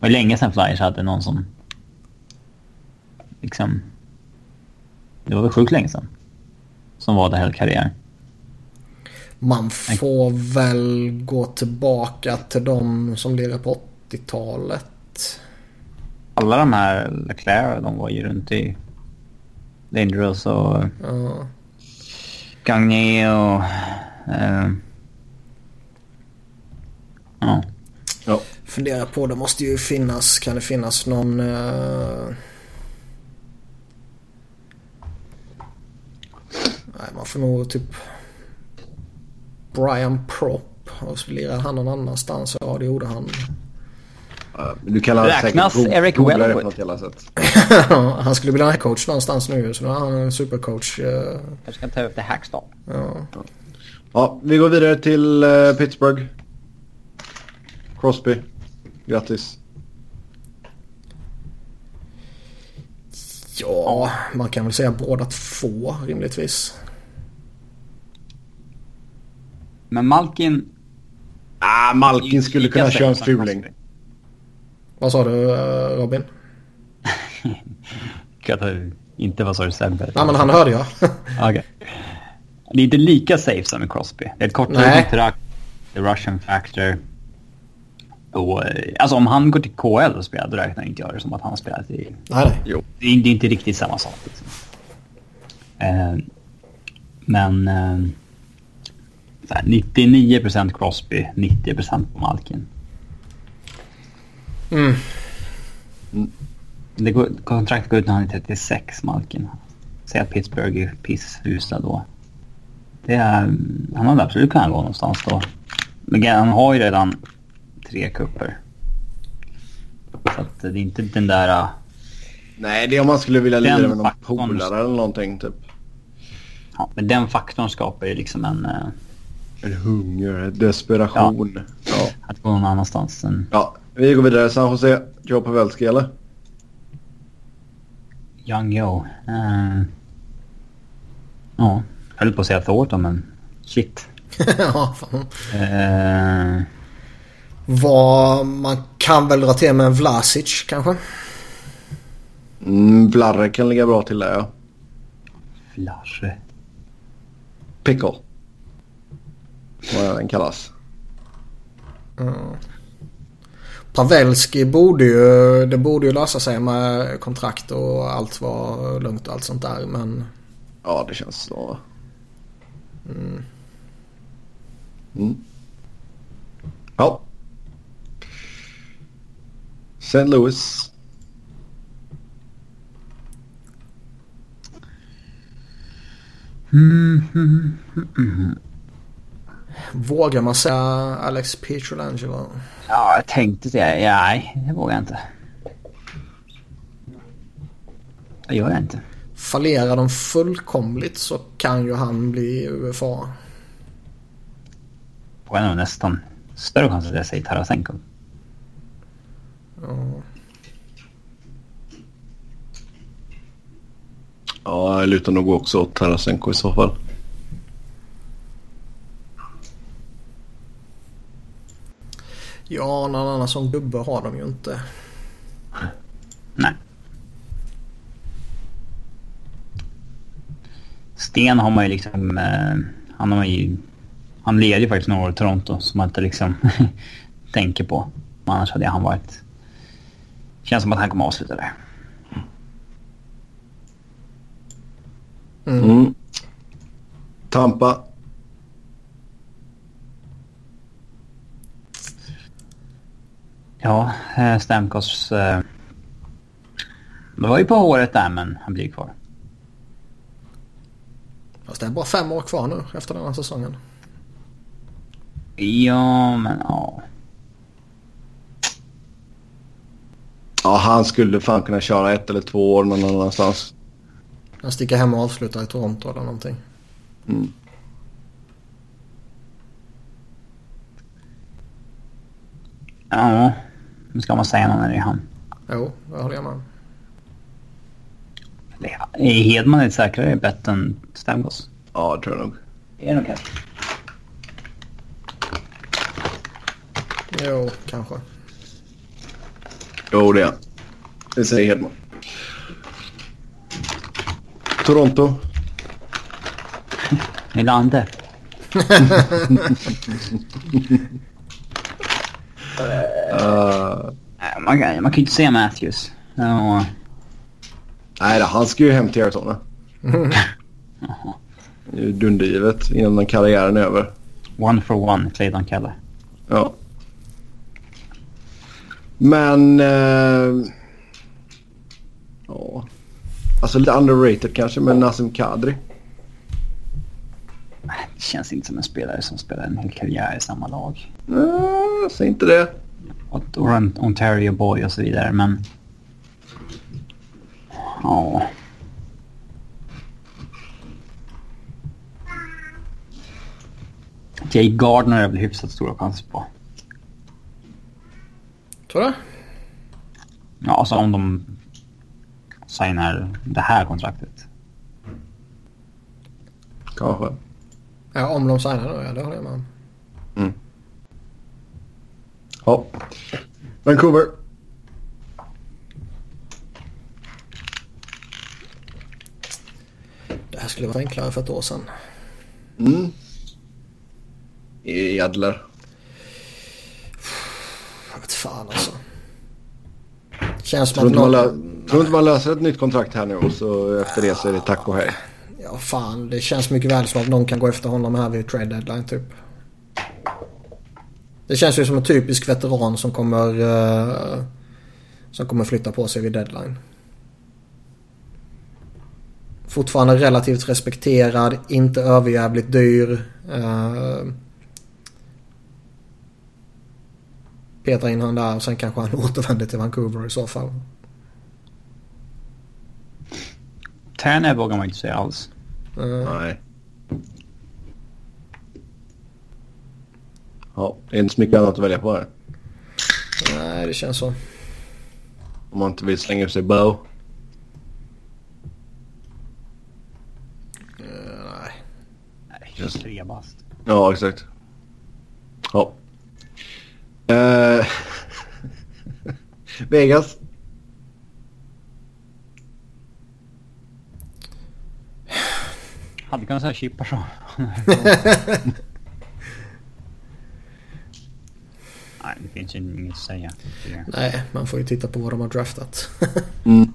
var länge sedan Flyers hade någon som... Liksom... Det var väl sjukt länge sedan. Som var där hela karriären. Man får väl gå tillbaka till de som lirade på 80-talet. Alla de här Leclerc, de var ju runt i Dangerous och Ja. Gagné och... Eh, Ja. ja. Fundera på, det måste ju finnas, kan det finnas någon... Uh... Nej, man får nog typ... Brian Prop. Och så han någon annanstans. Ja, det gjorde han. Du kan Räknas säkert Eric Wellwood? han skulle bli coach någonstans nu så nu är han en supercoach. Jag ska ta upp det Hackstall. Ja. ja, vi går vidare till uh, Pittsburgh. Crosby. Grattis. Ja, man kan väl säga båda två rimligtvis. Men Malkin... Ah, Malkin skulle kunna köra en fuling. Vad sa du Robin? inte vad sa du Sebbe? Nej men han hörde jag. okay. Det är inte lika safe som med Crosby. Det är ett kortare kontrakt. The Russian factor. Och, eh, alltså om han går till KL och spelar då räknar inte jag det som att han har spelat i... Nej. Jo. Det, är, det är inte riktigt samma sak. Liksom. Eh, men... Eh, 99% Crosby, 90% på Malkin. Mm. Det går, kontraktet går ut när han är 36, Malkin. Säg att Pittsburgh är pissusla då. Det är, han hade absolut kunnat gå någonstans då. Men han har ju redan tre kupper. Så att det är inte den där... Uh, Nej, det är om man skulle vilja lira med någon polare eller någonting typ. Ja, men den faktorn skapar ju liksom en... Uh, en hunger, en desperation. Ja, ja. Att gå någon annanstans. Än... Ja, vi går vidare. San Jose. Joe Pavelski eller? Young Joe. Uh, ja, jag höll på att säga Thornton men shit. ja, fan. Uh, Vad man kan väl dra till med en Vlasic kanske? Mm, Vlarre kan ligga bra till där ja. Vlarre. Pickle. Vad den kallas. Mm. Pavelski borde ju, det borde ju lösa sig med kontrakt och allt var lugnt och allt sånt där men... Ja det känns så. Mm. Mm. Ja. St. Louis. Mm, mm, mm, Vågar man säga Alex Pietrangelo? Ja, jag tänkte det. Nej, det vågar jag inte. Det gör jag inte. Fallerar de fullkomligt så kan ju han bli UFA. Och är nog nästan större chans att jag säger Tarasenko. Ja. Ja, jag lutar nog också åt Tarasenko i så fall. Ja, någon annan som gubbe har de ju inte. Nej. Sten har man ju liksom... Eh, han har ju... Han leder ju faktiskt några år i Toronto som man inte liksom tänker på. Men annars hade han varit... Känns som att han kommer att avsluta där. Mm. Mm. Tampa. Ja, eh, Stamkos... Eh, det var ju på håret där men han blir kvar. Fast det är bara fem år kvar nu efter den här säsongen. Ja, men ja. Ja, han skulle fan kunna köra ett eller två år någon annanstans. Han sticker hem och avslutar i Toronto eller någonting. Mm. Ja. Nu ska man säga någon när det är han. Jo, det håller jag med Är Hedman ett säkrare bett än Stamkos? Ja, det tror jag nog. Är det nog kanske? Jo, kanske. Jo, det är Det säger Hedman. Toronto. Nylander. Uh, man, man kan ju inte säga Matthews. Uh. Nej, han ska ju hem till Arizona. Det är dundergivet innan karriären är över. One for one, Clayton Keller. Ja. Men... Eh, ja. Alltså lite underrated kanske med Nassim Kadri. Det känns inte som en spelare som spelar en hel karriär i samma lag. Nej, säg inte det. Och Ontario boy och så vidare, men... Ja. Jay Gardner är väl hyfsat stora chanser på. Tror du? Ja, alltså om de signar det här kontraktet. Kanske. Ja, om de signar då, ja det håller jag med om. Mm. Ja. Vancouver. Det här skulle vara enklare för ett år sedan. Mm. Edler. Jag vet fan alltså. Känns Tror som att man någon... tror inte man löser ett nytt kontrakt här nu och så efter det så är det tack och hej. Ja fan, det känns mycket väl som att någon kan gå efter honom här vid trade deadline typ. Det känns ju som en typisk veteran som kommer... eh, som kommer flytta på sig vid deadline. Fortfarande relativt respekterad, inte överjävligt dyr. Uh, petar in han där och sen kanske han återvänder till Vancouver i så fall. Tärner vågar man inte säga alls. Eh, Nej. Ja, det är inte så mycket annat att välja på här. nej, det känns så. Om man inte vill slänga ur sig bow. Eh, nej. Nej, 23 bast. Ja, exakt. Ja. Eh, Vegas. Hade kunnat säga Chippersson. Nej, det finns ju inget att säga. Nej, man får ju titta på vad de har draftat. Mm.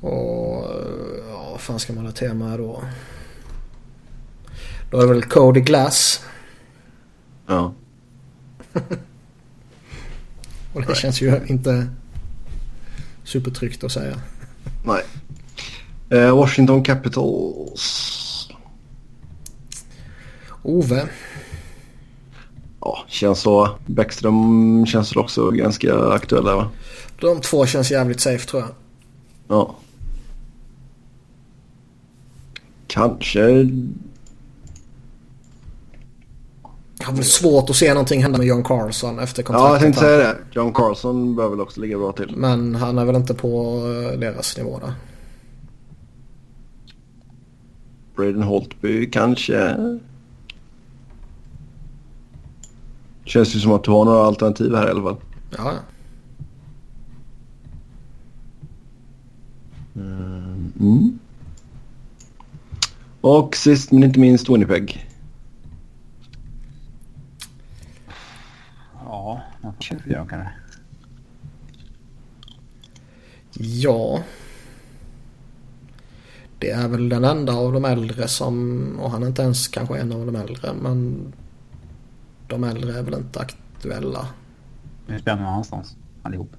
Och ja, vad fan ska man ha tema här då? Då är det väl Cody Glass. Ja. Och det Nej. känns ju inte supertryggt att säga. Nej. Eh, Washington Capitals. Ove. Ja, känns så. Bäckström känns väl också ganska aktuella va? De två känns jävligt safe tror jag. Ja. Kanske... Jag har väl svårt att se någonting hända med John Carlson efter Ja, jag kontraktet. tänkte säga det. John Carlson bör väl också ligga bra till. Men han är väl inte på eh, deras nivå där. Braden Holtby kanske. Känns ju som att du har några alternativ här i alla fall. Ja, ja. Mm. Och sist men inte minst Winnipeg. Det. Ja. Det är väl den enda av de äldre som, och han är inte ens kanske en av de äldre, men de äldre är väl inte aktuella. Nu spelar någon annanstans allihop.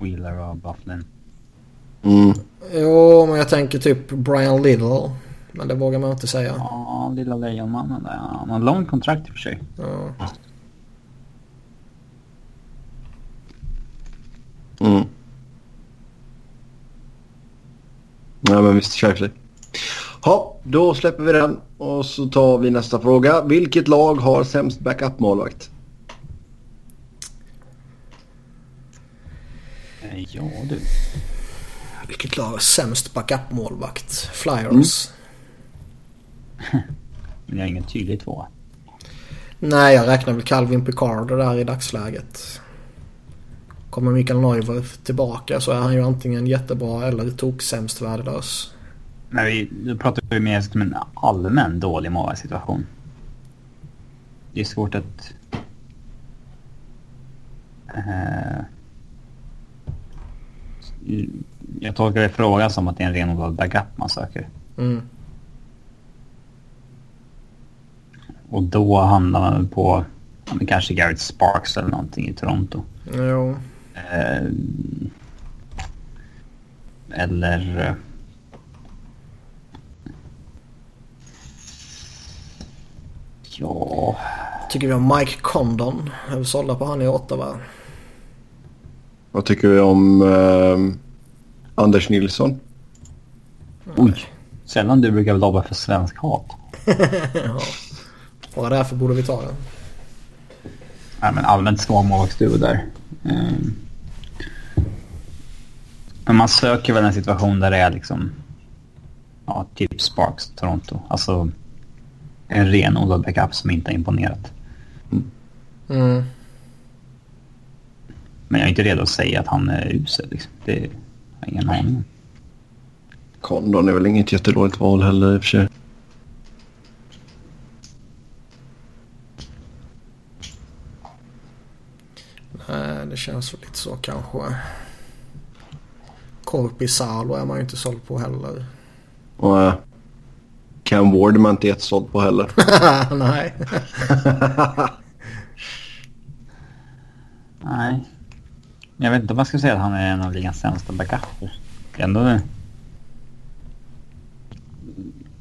Wheeler och Bufflin. Mm. Jo, men jag tänker typ Brian Little. Men det vågar man inte säga. Ja, lilla lejonmannen där. Han har långt kontrakt i och för sig. Ja. Mm. Ja men visst, kör sig. Ja, då släpper vi den och så tar vi nästa fråga. Vilket lag har sämst backup-målvakt? Eh, Ja du. Vilket lag har sämst backup-målvakt? Flyers. Men jag har ingen tydlig tvåa. Nej, jag räknar väl Calvin Picard där i dagsläget. Kommer Mikael Neuver tillbaka så är han ju antingen jättebra eller toksämst värdelös. Men vi, då pratar vi mer som en allmän dålig målvaktssituation. Det är svårt att... Eh, jag tolkar det frågan som att det är en renodlad backup man söker. Mm. Och då hamnar man på ja, kanske Garrett Sparks eller någonting i Toronto. Jo. Eh, eller... Ja... Tycker vi om Mike Condon. Är vi sålda på han i Ottawa? Vad tycker vi om eh, Anders Nilsson? Oj. Sällan du brukar lobba för svensk hat. ja. Bara därför borde vi ta den. Nej, men allmänt ska målvaktsduo där. Mm. Men man söker väl en situation där det är liksom... Ja, typ Sparks, Toronto. Alltså en renodlad backup som inte har imponerat. Mm. Men jag är inte redo att säga att han är usel. Liksom. Det har jag ingen aning om. Condon är väl inget jättedåligt val heller i och för sig. Nej, det känns väl lite så kanske. Korpisalo är man ju inte såld på heller. Äh, Cam Ward är man inte jättesåld på heller. Nej. Nej. Jag vet inte om man ska säga att han är en av ligans sämsta backuper. Det är ändå,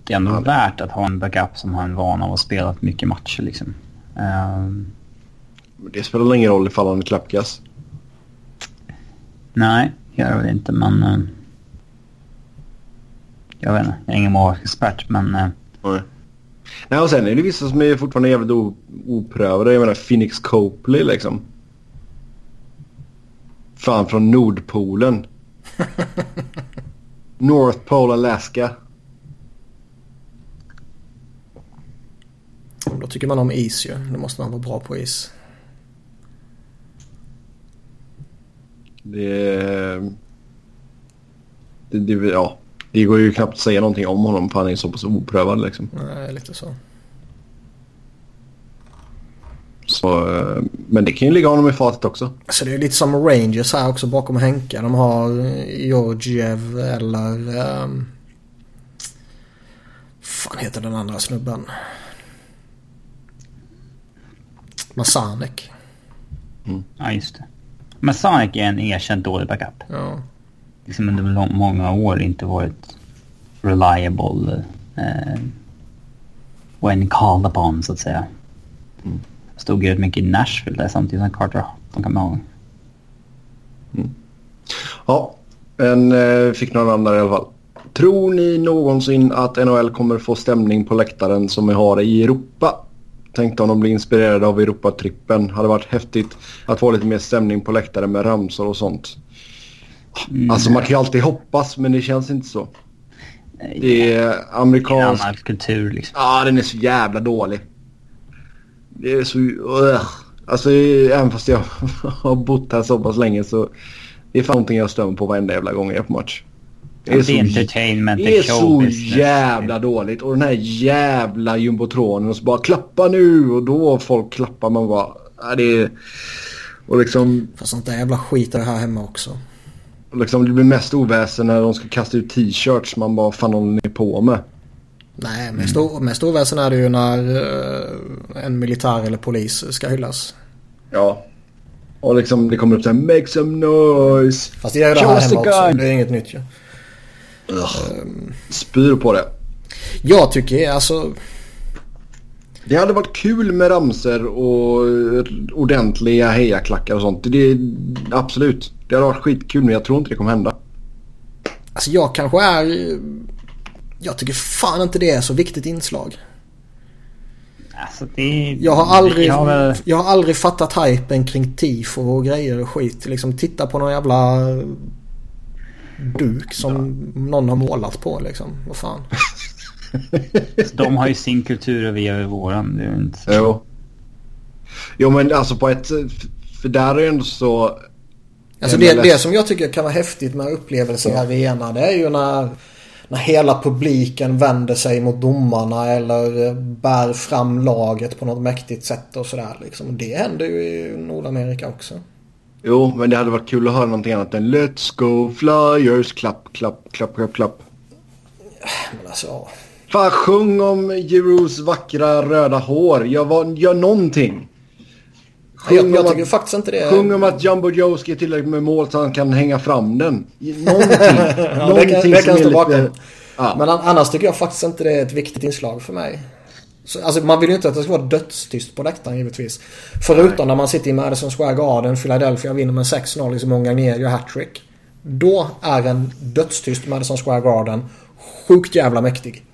det är ändå ja. värt att ha en backup som har en vana av att spela mycket matcher liksom. Um, det spelar ingen roll ifall han är klappkass. Nej, gör det väl inte men... Uh, jag vet inte, jag är ingen målvaktsexpert men... Uh, Nej. Nej och sen är det vissa som är fortfarande jävligt oprövade. Jag menar Phoenix Copley liksom. Fan från Nordpolen. North Pole Alaska. Då tycker man om is ju. Då måste man vara bra på is. Det, det, det, ja, det går ju knappt att säga någonting om honom för han är så pass oprövad liksom. Nej, lite så. Så, eh, men det kan ju ligga honom i fatet också. Så det är lite som Rangers här också bakom Henke. De har Georgiev eller... Um, fan heter den andra snubben? Masanek. Mm. Ja, just det. Masanek är en erkänt dålig backup. Ja. Liksom under många år inte varit reliable eh, when called upon så att säga. Mm. Stod ju mycket i Nashville där samtidigt som Carter Hutton kan man ihåg. Mm. Ja, men eh, fick några namn där i alla fall. Tror ni någonsin att NHL kommer få stämning på läktaren som vi har i Europa? Tänkte om de blir inspirerade av Europatrippen. Hade varit häftigt att få lite mer stämning på läktaren med ramsor och sånt. Mm. Alltså man kan ju alltid hoppas men det känns inte så. Det är amerikansk... Det är kultur liksom. Ja, den är så jävla dålig. Det är så... Uh. Alltså även fast jag har bott här så pass länge så... Det är fan någonting jag stämmer på varenda jävla gång jag är på match. Det är, så, entertainment, det är så jävla dåligt. Och den här jävla jumbotronen och så bara klappa nu och då folk klappar man bara. Ja, det är... Och liksom... Fast sånt där jävla skit är det här hemma också. Och liksom det blir mest oväsen när de ska kasta ut t-shirts. Man bara fan håller ni på med? Nej, mest, mm. mest oväsen är det ju när uh, en militär eller polis ska hyllas. Ja. Och liksom det kommer upp såhär make some noise. Fast det gör det här hemma också. Det är inget nytt ju. Um, Spyr på det. Jag tycker alltså... Det hade varit kul med ramser och ordentliga hejaklackar och sånt. Det, absolut. Det hade varit skitkul men jag tror inte det kommer hända. Alltså jag kanske är... Jag tycker fan inte det är så viktigt inslag. Alltså det... Jag har aldrig, jag har, jag har aldrig fattat hypen kring tifo och grejer och skit. Liksom titta på någon jävla duk som ja. någon har målat på liksom. Vad fan. De har ju sin kultur och vi har ju våran. Det är inte så. Jo. Jo men alltså på ett... För där är det ändå så... Alltså det, det som jag tycker kan vara häftigt med upplevelser i arena det är ju när, när hela publiken vänder sig mot domarna eller bär fram laget på något mäktigt sätt och sådär liksom. Det händer ju i Nordamerika också. Jo, men det hade varit kul att höra någonting annat än Let's go Flyers, klapp, klapp, klapp, klapp, klapp. Men alltså, Fan, sjung om Jerus vackra röda hår. Gör, vad, gör någonting. Sjung jag, jag tycker att, faktiskt inte det. Sjung om att Jumbo Joe ska tillräckligt med mål så han kan hänga fram den. Någonting. ja, någonting det kan, det kan stå bakom. Ja. Men annars tycker jag faktiskt inte det är ett viktigt inslag för mig. Så, alltså man vill ju inte att det ska vara dödstyst på läktaren givetvis. Förutom Nej. när man sitter i Madison Square Garden, Philadelphia vinner med 6-0, liksom Mongagné gör hattrick. Då är en dödstyst Madison Square Garden sjukt jävla mäktig.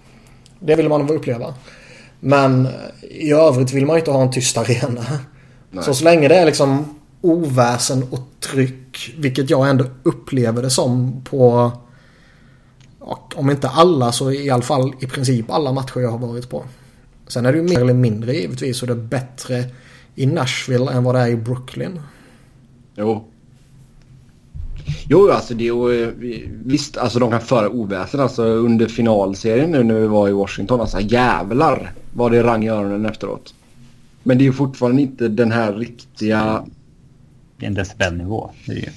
Det vill man uppleva. Men i övrigt vill man inte ha en tyst arena. Nej. Så så länge det är liksom oväsen och tryck, vilket jag ändå upplever det som på om inte alla så i alla fall i princip alla matcher jag har varit på. Sen är det ju mer eller mindre givetvis och det är bättre i Nashville än vad det är i Brooklyn. Jo. Jo, alltså det är visst, alltså de kan föra oväsen alltså under finalserien nu när vi var i Washington. Alltså jävlar vad det rang i öronen efteråt. Men det är ju fortfarande inte den här riktiga... Det är en decibelnivå. Det är ju.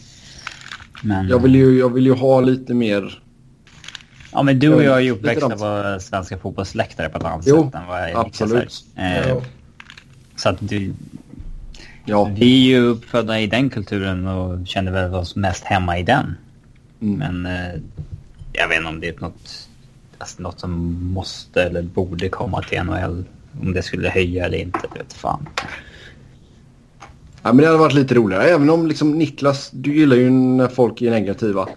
Men... Jag, vill ju, jag vill ju ha lite mer... Ja, men du och jag är ju uppväxta på svenska fotbollsläktare på ett annat jo, sätt än vad jag absolut. Eh, så att du... Ja. Vi är ju uppfödda i den kulturen och känner väl oss mest hemma i den. Mm. Men eh, jag vet inte om det är något, alltså något som måste eller borde komma till NHL om det skulle höja eller inte, det vet fan. Ja, men det hade varit lite roligare. Även om liksom Niklas, du gillar ju när folk är negativa.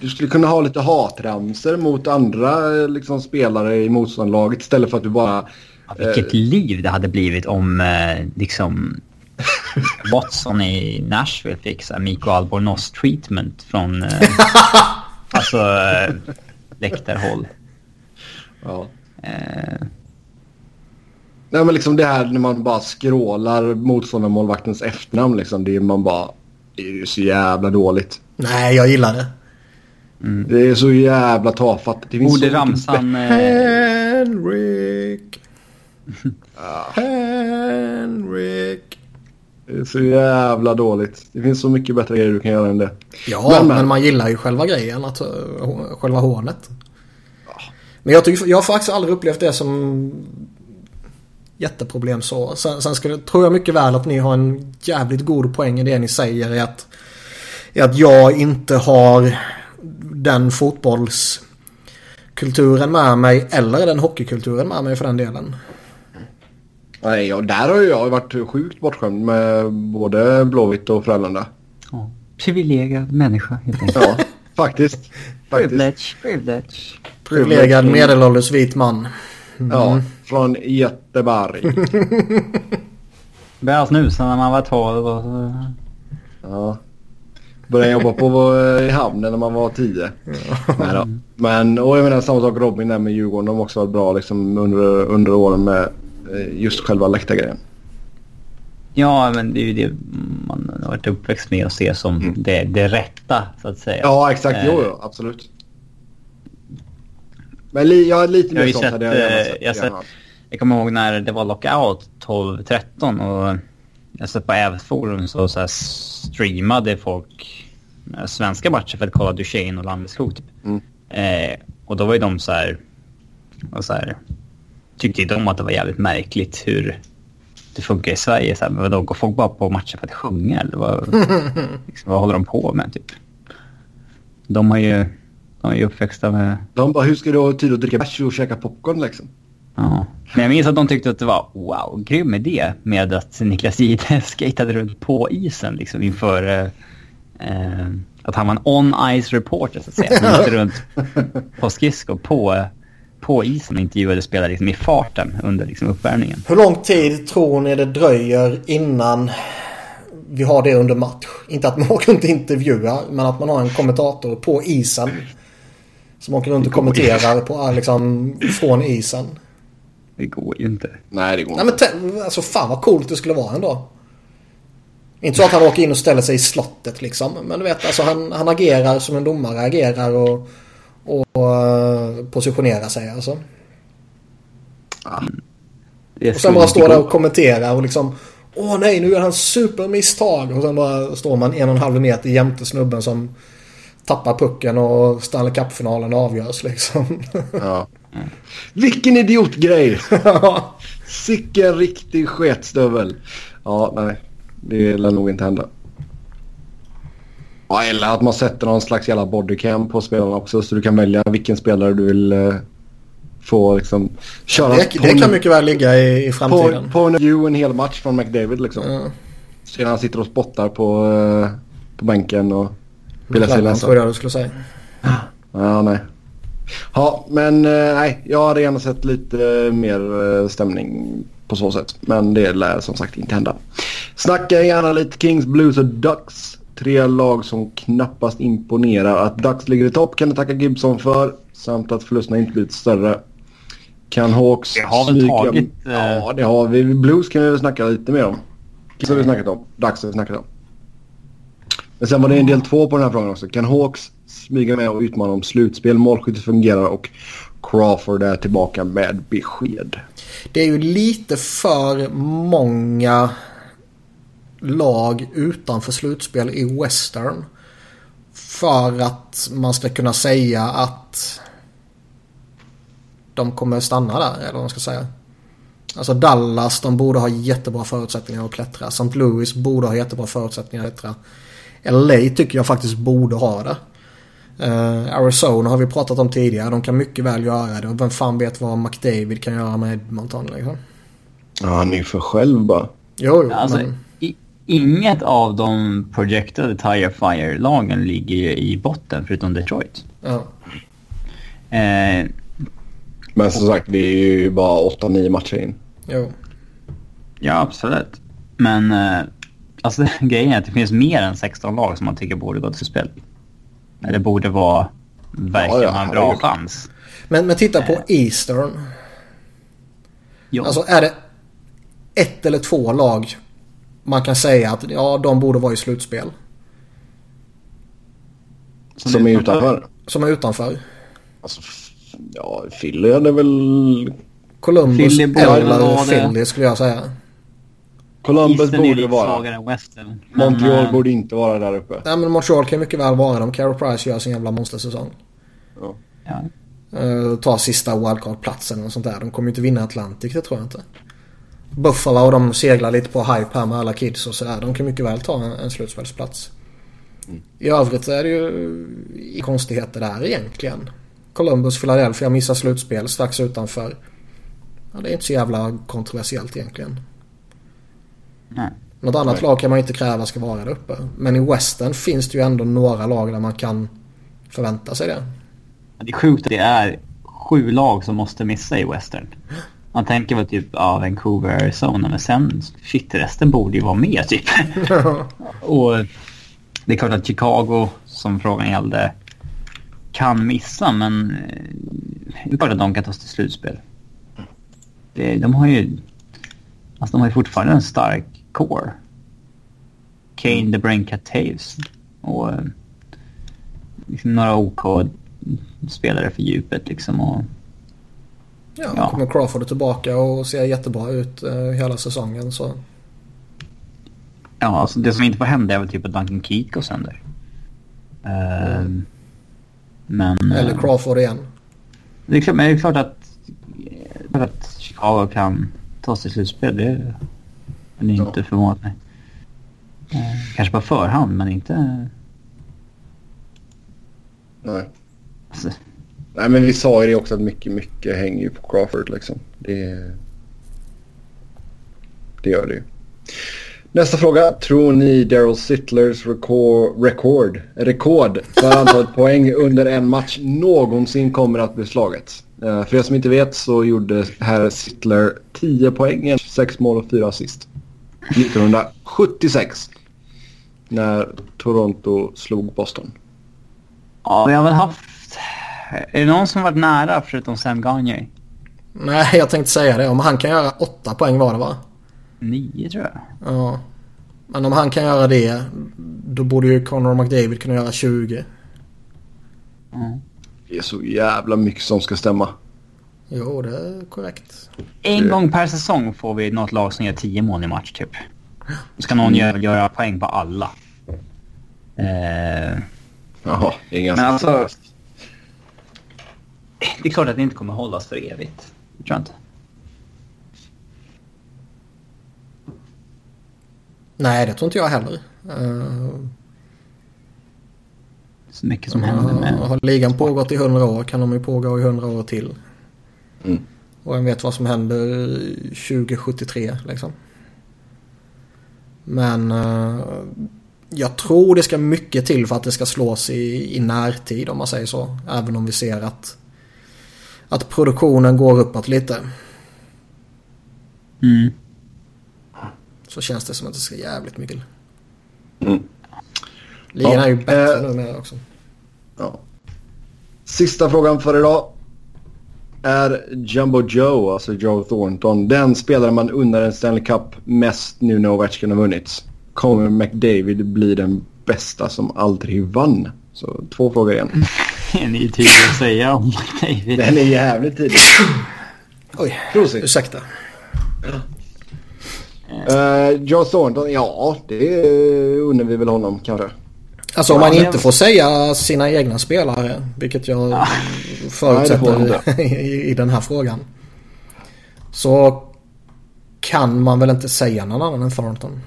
Du skulle kunna ha lite hatramser mot andra liksom, spelare i motståndarlaget istället för att du bara... Ja, vilket eh... liv det hade blivit om eh, liksom Watson i Nashville fick så här Miko Albornoz treatment från eh, alltså eh, läktarhåll. Ja. Eh, Nej men liksom det här när man bara skrålar motståndarmålvaktens efternamn liksom. Det är man bara... Det är ju så jävla dåligt. Nej, jag gillar det. Mm. Det är så jävla tafatt. Det finns Borde ramsan... Eh... Henrik. Henrik. Det är så jävla dåligt. Det finns så mycket bättre grejer du kan göra än det. Ja, men, men man gillar ju själva grejen. Att, uh, själva hånet. Men jag, tycker, jag har faktiskt aldrig upplevt det som jätteproblem så. Sen, sen skulle, tror jag mycket väl att ni har en jävligt god poäng i det ni säger i att, i att jag inte har den fotbollskulturen med mig eller den hockeykulturen med mig för den delen. Nej, och där har jag varit sjukt bortskämd med både Blåvitt och Frölunda. Ja, privilegierad människa helt enkelt. Ja, faktiskt. faktiskt. Privilege, privilege. Privilegierad medelålders vit man. Mm. Ja, från Göteborg. Började snusa när man var 12 och så... Ja. Började jobba på eh, i hamnen när man var 10. Ja. Men och jag menar samma sak Robin där med Djurgården. De har också varit bra liksom under, under åren med eh, just själva läktargrejen. Ja, men det är ju det man har varit uppväxt med och ser som mm. det, det rätta så att säga. Ja, exakt. Eh. Jo, jo, absolut. Men li, ja, lite mer sånt hade jag gärna sett. Jag, sett, jag kommer ihåg när det var lockout 12-13 och sett på Ävsforum så, så streamade folk eh, svenska matcher för att kolla Duchene och Landeskog typ. Mm. Eh, och då var ju de så här, och så här tyckte de att det var jävligt märkligt hur det funkar i Sverige. Så här, men vadå, går folk bara på matcher för att sjunga eller vad, liksom, vad håller de på med typ? De har ju de är ju uppväxta med... De bara, hur ska du ha tid att dricka bärs och käka popcorn liksom? Ja. Men jag minns att de tyckte att det var wow, grym idé med att Niklas Jihde skejtade runt på isen liksom inför eh, eh, att han var en on-ice reporter så att säga. Han gick runt på skridskor på, på isen och intervjuade spelare liksom, i farten under liksom, uppvärmningen. Hur lång tid tror ni det dröjer innan vi har det under match? Inte att man åker runt och intervjuar men att man har en kommentator på isen som åker runt och kommenterar på, liksom, från isen. Det går ju inte. Nej, det går Nej, inte. Men alltså fan vad coolt det skulle vara ändå. Inte så att han åker in och ställer sig i slottet liksom. Men du vet, alltså han, han agerar som en domare agerar och, och uh, positionerar sig alltså. Ja. Och sen bara står där och kommenterar och liksom Åh nej, nu gör han supermisstag. Och sen bara står man en och en halv meter jämte snubben som tappar pucken och Stanley Cup-finalen avgörs liksom. Ja. Vilken idiotgrej! Sicken riktig sketstövel. Ja, nej. Det lär nog inte hända. Ja, eller att man sätter någon slags jävla bodycam på spelarna också så du kan välja vilken spelare du vill uh, få liksom köra. Det, det kan mycket väl ligga i, i framtiden. På, på en view en hel match från McDavid liksom. Mm. Så han sitter och spottar på, uh, på bänken och pillar sig näsan. tror jag skulle säga. Ja, nej. Ja, men uh, nej. Jag hade gärna sett lite mer stämning på så sätt. Men det lär som sagt inte hända. Snacka gärna lite Kings, Blues och Ducks. Tre lag som knappast imponerar. Att Ducks ligger i topp kan du tacka Gibson för. Samt att förlusterna inte blivit större. Kan Hawks Det har väl tagit... Ja, det har vi. Blues kan vi väl snacka lite mer om. Kings har vi snackat om. Ducks har vi snackat om. Men sen var det en del två på den här frågan också. Kan Hawks smyga med och utmana om slutspel? Målskyttet fungerar och Crawford är tillbaka med besked. Det är ju lite för många lag utanför slutspel i Western. För att man ska kunna säga att de kommer stanna där, eller vad man ska säga. Alltså Dallas, de borde ha jättebra förutsättningar att klättra. St. Louis borde ha jättebra förutsättningar att klättra. LA tycker jag faktiskt borde ha det. Uh, Arizona har vi pratat om tidigare. De kan mycket väl göra det. Och vem fan vet vad McDavid kan göra med Edmonton liksom. Ja, han är ju för själv bara. Jo, jo alltså, men... i, Inget av de projectade Tire Fire-lagen ligger ju i botten förutom Detroit. Ja. Uh, men som sagt, vi är ju bara 8-9 matcher in. Jo. Ja, absolut. Men uh, alltså, grejen är att det finns mer än 16 lag som man tycker borde gå till spel. Eller borde vara verkligen ja, ja, en bra chans. Men, men titta på Eastern. Ja. Alltså är det ett eller två lag man kan säga att ja, de borde vara i slutspel. Som, som är utanför? Som är utanför. Alltså, ja, Philly är det väl... Columbus Philly eller Philly skulle jag säga. Columbus borde vara. Western. Montreal men, borde inte vara där uppe. Nej men Montreal kan mycket väl vara det. Carey Price gör sin jävla monstersäsong. Ja. ja. Uh, ta sista wildcard-platsen och sånt där. De kommer ju inte vinna Atlantic, det tror jag inte. Buffalo och de seglar lite på hype här med alla kids och sådär. De kan mycket väl ta en, en slutspelsplats. Mm. I övrigt är det ju i konstigheter där egentligen. Columbus, Philadelphia missar slutspel strax utanför. Ja, det är inte så jävla kontroversiellt egentligen. Nej. Något annat Nej. lag kan man inte kräva ska vara där uppe. Men i Western finns det ju ändå några lag där man kan förvänta sig det. Det är sjukt att det är sju lag som måste missa i Western. Man tänker väl typ ja, Vancouver, Arizona men sen shit resten borde ju vara med typ. och det är klart att Chicago som frågan gällde kan missa men eh, det är klart att de kan ta sig till slutspel. Det, de har ju alltså de har ju fortfarande en stark core. Kane, The Braincat Taves och eh, liksom några OK-spelare för djupet liksom. Och, ja, ja. kommer Crawford tillbaka och ser jättebra ut eh, hela säsongen så. Ja, alltså det som inte får hända är väl typ att Duncan Keat går sönder. Mm. Men... Eller Crawford igen. Det är klart, men det är klart att, att Chicago kan ta sig slutspel. Det är inte ja. förvånat mig. Kanske på förhand, men inte... Nej. Alltså. Nej, men vi sa ju det också att mycket, mycket hänger ju på Crawford liksom. Det, det gör det ju. Nästa fråga. Tror ni Daryl Sittlers rekord, rekord, rekord för antalet poäng under en match någonsin kommer att bli slaget? Uh, för er som inte vet så gjorde herr Sittler 10 poäng, 6 mål och 4 assist. 1976. När Toronto slog Boston. Ja, vi har väl haft... Är det någon som varit nära förutom Sam Gagne? Nej, jag tänkte säga det. Om han kan göra 8 poäng var det va? Nio tror jag. Ja. Men om han kan göra det, då borde ju Conor McDavid kunna göra 20. Mm. Det är så jävla mycket som ska stämma. Jo, det är korrekt. En det... gång per säsong får vi något lag som gör 10 mål i match typ. Då ska någon göra, göra poäng på alla. Eh... Jaha, det är ganska... Men alltså... det är klart att det inte kommer hållas för evigt. Det tror jag inte. Nej, det tror inte jag heller. Uh, så mycket som händer med... Har ligan pågått i hundra år kan de ju pågå i hundra år till. Mm. Och vem vet vad som händer 2073 liksom. Men uh, jag tror det ska mycket till för att det ska slås i, i närtid om man säger så. Även om vi ser att, att produktionen går uppåt lite. Mm. Så känns det som att det ska jävligt mycket. Mm. Ligan ja, är ju bättre äh, numera också. Ja. Sista frågan för idag. Är Jumbo Joe, alltså Joe Thornton, den spelare man unnar en Stanley Cup mest nu när Ovechkin har vunnit? Kommer McDavid bli den bästa som aldrig vann? Så två frågor igen. Den är ju tidig att säga om McDavid. Den är jävligt tidig. Oj, Prosit. ursäkta. Uh, Joe Thornton, ja det undrar vi väl honom kanske. Alltså om man inte får säga sina egna spelare, vilket jag ja. förutsätter Nej, i, den här frågan. Så kan man väl inte säga någon annan än Thornton.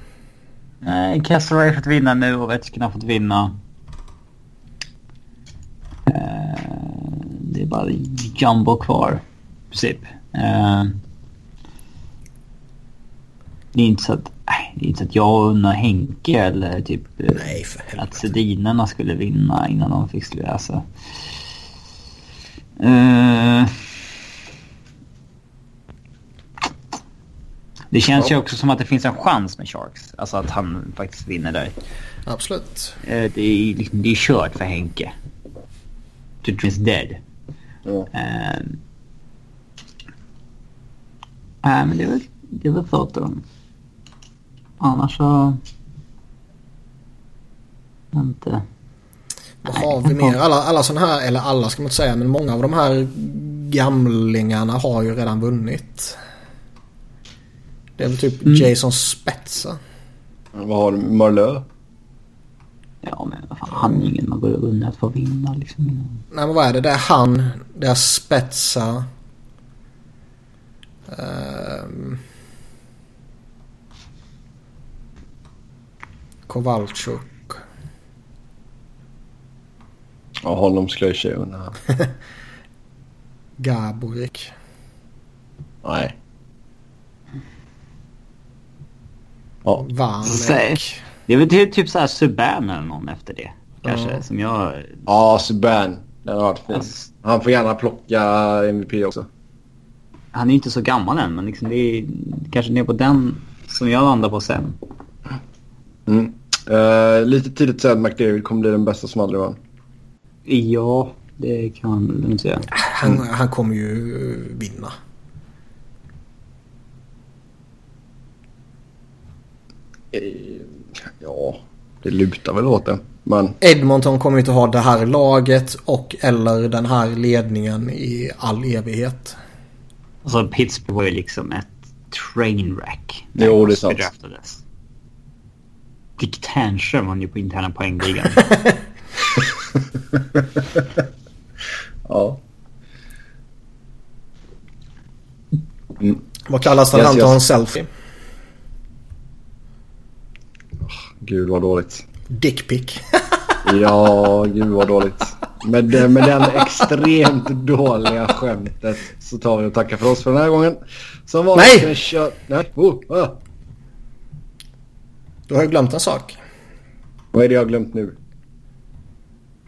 Nej, Kessler har fått vinna nu och Ovechkin har fått vinna. Uh, det är bara Jumbo kvar, i princip. Uh, det är inte så att, inte så att jag undrar Henke eller typ Nej, att Sedinarna skulle vinna innan de fick sluta. Alltså. Uh, det känns ja. ju också som att det finns en chans med Sharks. Alltså att han faktiskt vinner där. Absolut. Uh, det, är, liksom, det är kört för Henke. Tutrin's dead. Ja. Uh, men det är väl, det är väl Thornton. Annars så... Inte... Vad har vi mer? Alla, alla sådana här, eller alla ska man inte säga, men många av de här gamlingarna har ju redan vunnit. Det är väl typ mm. Jason Spetsa. Vad har Marlö? Ja men vad fan, han är ingen man går under att få vinna liksom. Nej men vad är det? Det är han, det är Spetsa. Um, Kowalczuk. Ja, honom skulle jag köra unna. Gaborik. Nej. Ja. Vanek. Det är väl typ, så här Subban eller någon efter det. Kanske ja. som jag... Ja, Subban. Den har varit fin. Alltså... Han får gärna plocka MVP också. Han är inte så gammal än men liksom det är kanske ner på den som jag landar på sen. Mm. Uh, lite tidigt säga att McDavid kommer bli den bästa som aldrig vann. Ja, det kan man säga. Han, han kommer ju vinna. Uh, ja, det lutar väl åt det. Men... Edmonton kommer inte ha det här laget och eller den här ledningen i all evighet. Alltså Pittsburgh var ju liksom ett trainwreck. Jo, det är sant. Dick Ternström vann ju på interna poängligan. ja. Mm. Vad kallas den yes, han tar en selfie? Gud vad dåligt. Dickpick. ja, gud vad dåligt. Med, med den extremt dåliga skämtet så tar vi och tackar för oss för den här gången. Som var Nej! Kör... Nej! Oh, oh. Du har ju glömt en sak. Vad är det jag har glömt nu?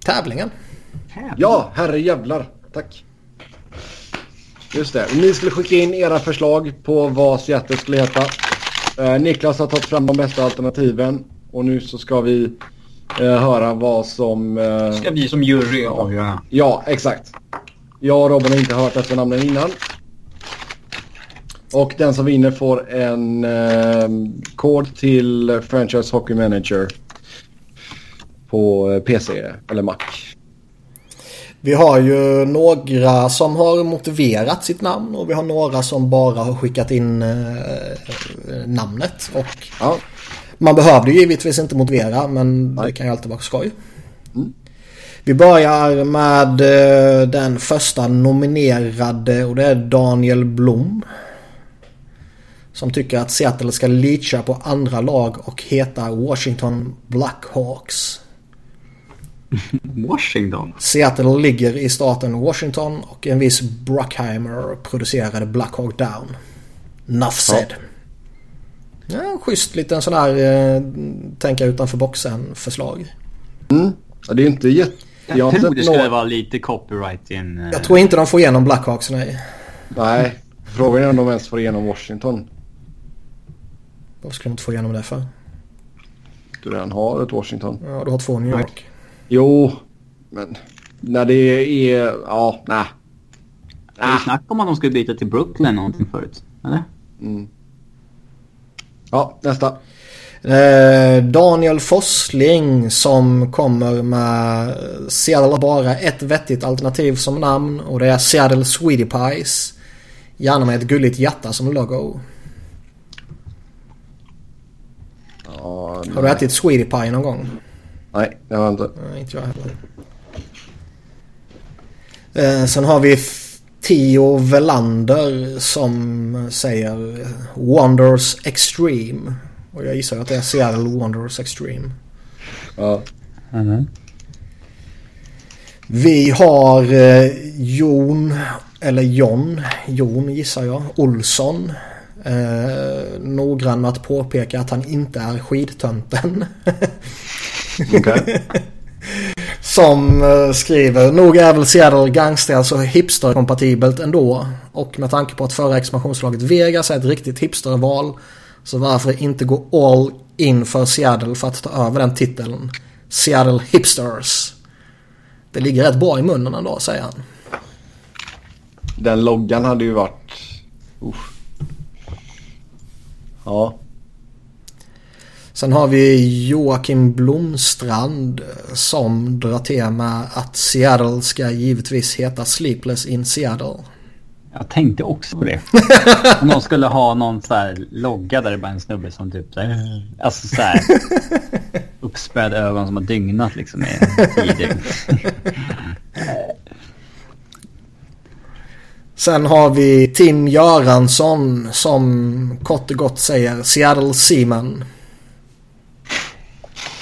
Tävlingen. Ja, herre jävlar. Tack. Just det. Ni skulle skicka in era förslag på vad Seattle skulle heta. Eh, Niklas har tagit fram de bästa alternativen. Och nu så ska vi eh, höra vad som... Eh... Ska vi som jury avgöra? Ja, exakt. Jag och Robin har inte hört efternamnen innan. Och den som vinner får en eh, kod till Franchise Hockey Manager på eh, PC eller Mac. Vi har ju några som har motiverat sitt namn och vi har några som bara har skickat in eh, namnet. Och ja. Man behövde ju givetvis inte motivera men Nej. det kan ju alltid vara skoj. Mm. Vi börjar med eh, den första nominerade och det är Daniel Blom. Som tycker att Seattle ska leacha på andra lag och heta Washington Blackhawks. Washington? Seattle ligger i staten Washington och en viss Bruckheimer producerade Blackhawk Down. Nuff said. Ja. ja, schysst liten sån här eh, tänka utanför boxen förslag. Mm. Ja, det är inte jätte... Jag, jag tror det skulle någon... vara lite copyright i en... Jag tror inte de får igenom Blackhawks, nej. Nej, frågan är om de ens får igenom Washington. Varför skulle de inte få igenom det för? Du redan har ett Washington. Ja, du har två New York. Jo, men när det är... Ja, nej. Det är snack om att de skulle byta till Brooklyn någonting förut. Eller? Mm. Ja, nästa. Eh, Daniel Forsling som kommer med Seattle bara ett vettigt alternativ som namn och det är Seattle Sweetie Pies. Gärna med ett gulligt hjärta som logo. Ja, har du ätit Sweetie Pie någon gång? Nej, det har jag inte. Nej, inte jag heller. Eh, sen har vi Theo Velander som säger Wonders Extreme. Och jag gissar att det är Seattle Wonders Extreme. Ja. Mm -hmm. Vi har eh, Jon, eller John, Jon gissar jag, Olsson. Eh, noggrann med att påpeka att han inte är skidtönten. okay. Som eh, skriver, nog är väl Seattle Gangster alltså hipsterkompatibelt ändå. Och med tanke på att förra expansionslaget Vegas är ett riktigt hipsterval. Så varför inte gå all in för Seattle för att ta över den titeln. Seattle Hipsters. Det ligger rätt bra i munnen ändå, säger han. Den loggan hade ju varit... Uff. Ja. Sen har vi Joakim Blomstrand som drar till med att Seattle ska givetvis heta Sleepless in Seattle. Jag tänkte också på det. Om de skulle ha någon så här logga där det bara är en snubbe som typ så här, alltså så här uppspäd ögon som har dygnat liksom i tiden. Sen har vi Tim Göransson som kort och gott säger Seattle Seaman.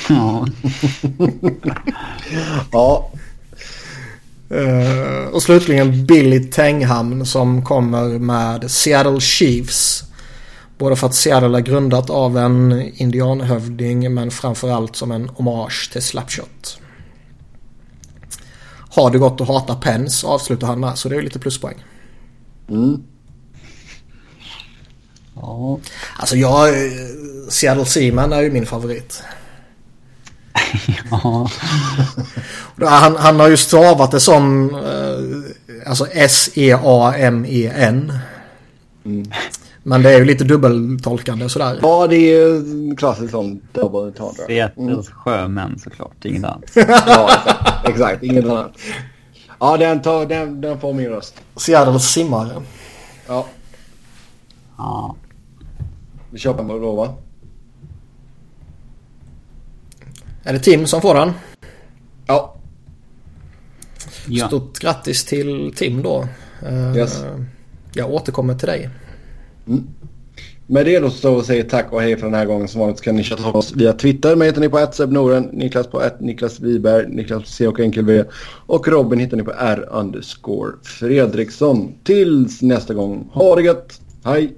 Ja. ja. Uh, och slutligen Billy Tenghamn som kommer med Seattle Chiefs. Både för att Seattle är grundat av en indianhövding men framförallt som en hommage till Slapshot. Har det gått att hata Pence avslutar han med så det är lite pluspoäng. Mm. Ja. Alltså jag... Eh, Seattle Seaman är ju min favorit. ja. han, han har ju stavat det som eh, alltså S-E-A-M-E-N. Mm. Men det är ju lite dubbeltolkande sådär. Ja, det är ju klassiskt som dubbeltolkande. Seattles mm. sjömän såklart, inget annat. ja, exakt. exakt. Inget annat. Ja, den, tar, den, den får min röst. Seattles simmare. Ja. Ja. Vi köper den då va? Är det Tim som får den? Ja. ja. Stort grattis till Tim då. Eh, yes. Jag återkommer till dig. Mm. Med det då så säger tack och hej för den här gången. Som vanligt så kan ni chatta oss via Twitter. Mig heter ni på @sebnoren, Niklas på ett Niklas Wiberg, Niklas C och enkel V och Robin hittar ni på R underscore Fredriksson. Tills nästa gång. Ha det gött. Hej!